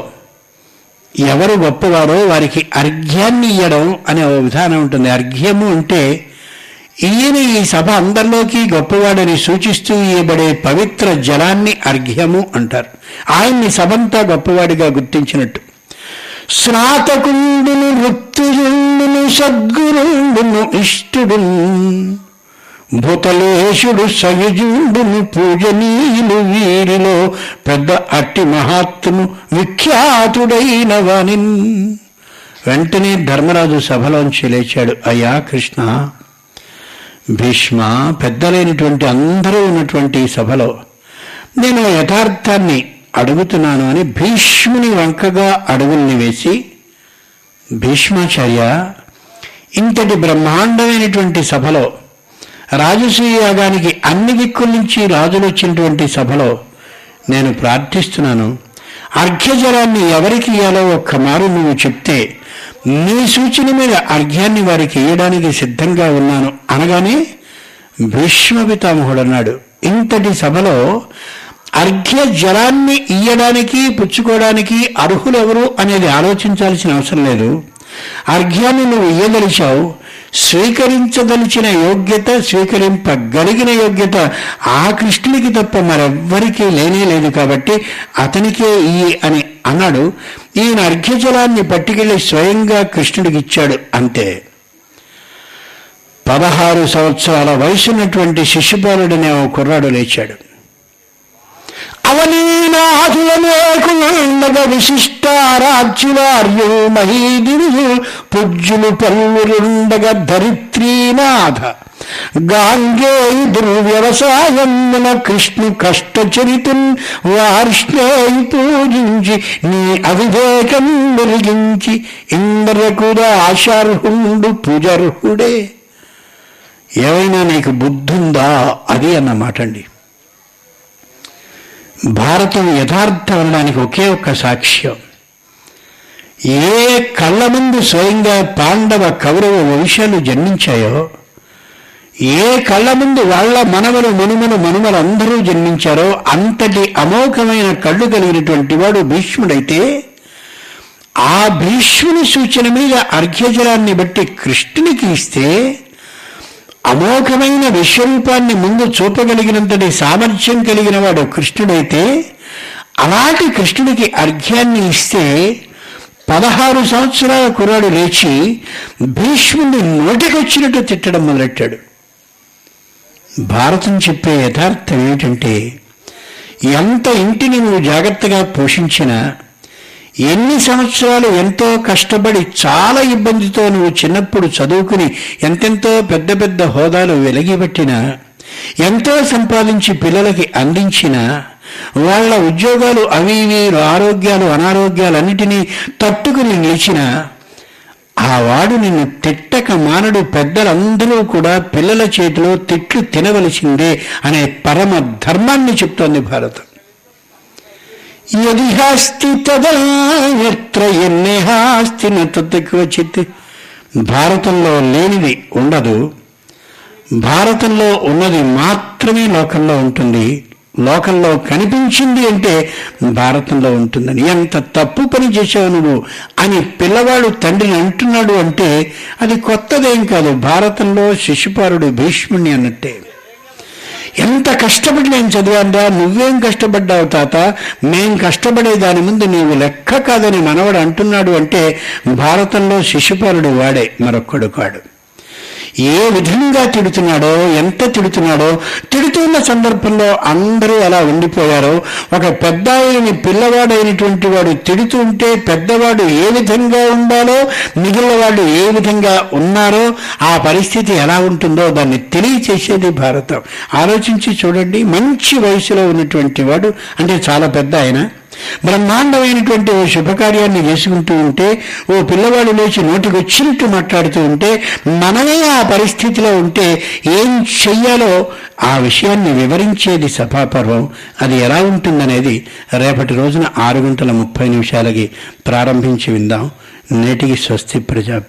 ఎవరు గొప్పవారో వారికి అర్ఘ్యాన్ని ఇవ్వడం అనే ఒక విధానం ఉంటుంది. అర్ఘ్యము అంటే ఈయన ఈ సభ అందరిలోకి గొప్పవాడని సూచిస్తూ ఇవ్వబడే పవిత్ర జలాన్ని అర్ఘ్యము అంటారు. ఆయన్ని సభంతా గొప్పవాడిగా గుర్తించినట్టు. స్నాతకుండును వృత్తియుండును సద్గురుండును ఇష్టుడు భూతలేశుడు సయుజుండును పూజనీయులు వీరిలో పెద్ద అట్టి మహాత్ము విఖ్యాతుడైన వాని వెంటనే ధర్మరాజు సభలోంచి లేచాడు. అయ్యా కృష్ణ! భీష్మ పెద్దలైనటువంటి అందరూ ఉన్నటువంటి సభలో నేను యథార్థాన్ని అడుగుతున్నాను అని భీష్ముని వంకగా అడుగుల్ని వేసి భీష్మాచార్య ఇంతటి బ్రహ్మాండమైనటువంటి సభలో రాజసూయ యాగానికి అన్ని దిక్కుల నుంచి రాజులు వచ్చినటువంటి సభలో నేను ప్రార్థిస్తున్నాను. అర్ఘ్యజలాన్ని ఎవరికి ఇవ్వాలో ఒక్క మారు నువ్వు చెప్తే నీ సూచన మీద అర్ఘ్యాన్ని వారికి ఇవ్వడానికి సిద్ధంగా ఉన్నాను అనగానే భీష్మపితామహుడు అన్నాడు ఇంతటి సభలో అర్ఘ్య జలాన్ని ఇయ్యడానికి పుచ్చుకోవడానికి అర్హులెవరు అనేది ఆలోచించాల్సిన అవసరం లేదు. అర్ఘ్యాన్ని నువ్వు ఇయ్యదలిచావు స్వీకరించదలిచిన యోగ్యత స్వీకరింపగలిగిన యోగ్యత ఆ కృష్ణునికి తప్ప మరెవ్వరికీ లేనే లేదు కాబట్టి అతనికే ఈ అని అన్నాడు. ఈయన అర్ఘ్యజలాన్ని పట్టుకెళ్ళి స్వయంగా కృష్ణుడికి ఇచ్చాడు. అంతే. పదహారు సంవత్సరాల వయసున్నటువంటి శిశుపాలుడనే ఓ కుర్రాడు లేచాడు. అవనీనాథులనేకులుండగ విశిష్టారాజ్యులార్యు మహీదిరు పూజ్యులు పల్లురుండగ ధరిత్రీనాథ. గాంగే దుర్వ్యవసాయమున కృష్ణు కష్టచరితున్ వార్ష్ణేయి పూజించి నీ అవివేకం మెరిగించి ఇంద్రకురా ఆశార్హుండు పూజర్హుడే. ఏమైనా నీకు బుద్ధుందా? అది అన్నమాట అండి భారతం యథార్థం అనడానికి ఒకే ఒక్క సాక్ష్యం. ఏ కళ్ళ ముందు స్వయంగా పాండవ కౌరవ వంశాలు జన్మించాయో ఏ కళ్ళ ముందు వాళ్ళ మనవలు మనుమలు మనుమలు అందరూ జన్మించారో అంతటి అమోఘమైన కళ్ళు కలిగినటువంటి వాడు భీష్ముడైతే ఆ భీష్ముని సూచన మీద అర్ఘ్యజలాన్ని బట్టి కృష్ణునికి ఇస్తే అమోఘమైన విశ్వరూపాన్ని ముందు చూపగలిగినంతటి సామర్థ్యం కలిగిన వాడు కృష్ణుడైతే అలాంటి కృష్ణుడికి అర్ఘ్యాన్ని ఇస్తే పదహారు సంవత్సరాల కుర్రాడు లేచి భీష్ముడిని నోటికొచ్చినట్టు తిట్టడం మొదలెట్టాడు. భారతం చెప్పే యథార్థం ఏమిటంటే ఎంత ఇంటిని నువ్వు జాగ్రత్తగా పోషించినా ఎన్ని సంవత్సరాలు ఎంతో కష్టపడి చాలా ఇబ్బందితో నువ్వు చిన్నప్పుడు చదువుకుని ఎంతెంతో పెద్ద పెద్ద హోదాలు వెలిగిపెట్టినా ఎంతో సంపాదించి పిల్లలకి అందించినా వాళ్ళ ఉద్యోగాలు అవి ఇవి ఆరోగ్యాలు అనారోగ్యాలన్నిటినీ తట్టుకుని నిలిచినా ఆ వాడు నిన్ను తిట్టక మానడు పెద్దలందరూ కూడా పిల్లల చేతిలో తిట్లు తినవలసిందే అనే పరమ ధర్మాన్ని చెప్తోంది భారతం. యదిహాస్తి తదా ఎత్ర ఎన్నేహాస్తి నతక్వచిత్ భారతంలో లేనిది ఉండదు భారతంలో ఉన్నది మాత్రమే లోకంలో ఉంటుంది లోకంలో కనిపించింది అంటే భారతంలో ఉంటుందని ఎంత తప్పు పని చేసావు నువ్వు అని పిల్లవాడు తండ్రిని అంటున్నాడు అంటే అది కొత్తదేం కాదు। భారతంలో శిశుపారుడు భీష్ముణ్ణి అన్నట్టే ఎంత కష్టపడి నేను చదివాందా నువ్వేం కష్టపడ్డావు తాత? మేం కష్టపడే దాని ముందు నీవు లెక్క కాదని మనవడు అంటున్నాడు అంటే భారతంలో శిశుపాలుడు వాడే మరొక్కడు కాడు. ఏ విధంగా తిడుతున్నాడో ఎంత తిడుతున్నాడో తిడుతున్న సందర్భంలో అందరూ అలా ఉండిపోయారో. ఒక పెద్ద ఆయనని పిల్లవాడైనటువంటి వాడు తిడుతుంటే పెద్దవాడు ఏ విధంగా ఉండాలో మిగిలిన వాళ్ళు ఏ విధంగా ఉన్నారో ఆ పరిస్థితి ఎలా ఉంటుందో దాన్ని తెలియచేసేది భారతం. ఆలోచించి చూడండి మంచి వయసులో ఉన్నటువంటి వాడు అంటే చాలా పెద్ద ఆయన బ్రహ్మాండమైనటువంటి ఓ శుభకార్యాన్ని చేసుకుంటూ ఉంటే ఓ పిల్లవాడు లేచి నోటికి వచ్చినట్టు మాట్లాడుతూ ఉంటే మనమే ఆ పరిస్థితిలో ఉంటే ఏం చెయ్యాలో ఆ విషయాన్ని వివరించేది సభాపర్వం. అది ఎలా ఉంటుందనేది రేపటి రోజున ఆరు గంటల ముప్పై నిమిషాలకి ప్రారంభించి విందాం. నేటికి స్వస్తి ప్రజా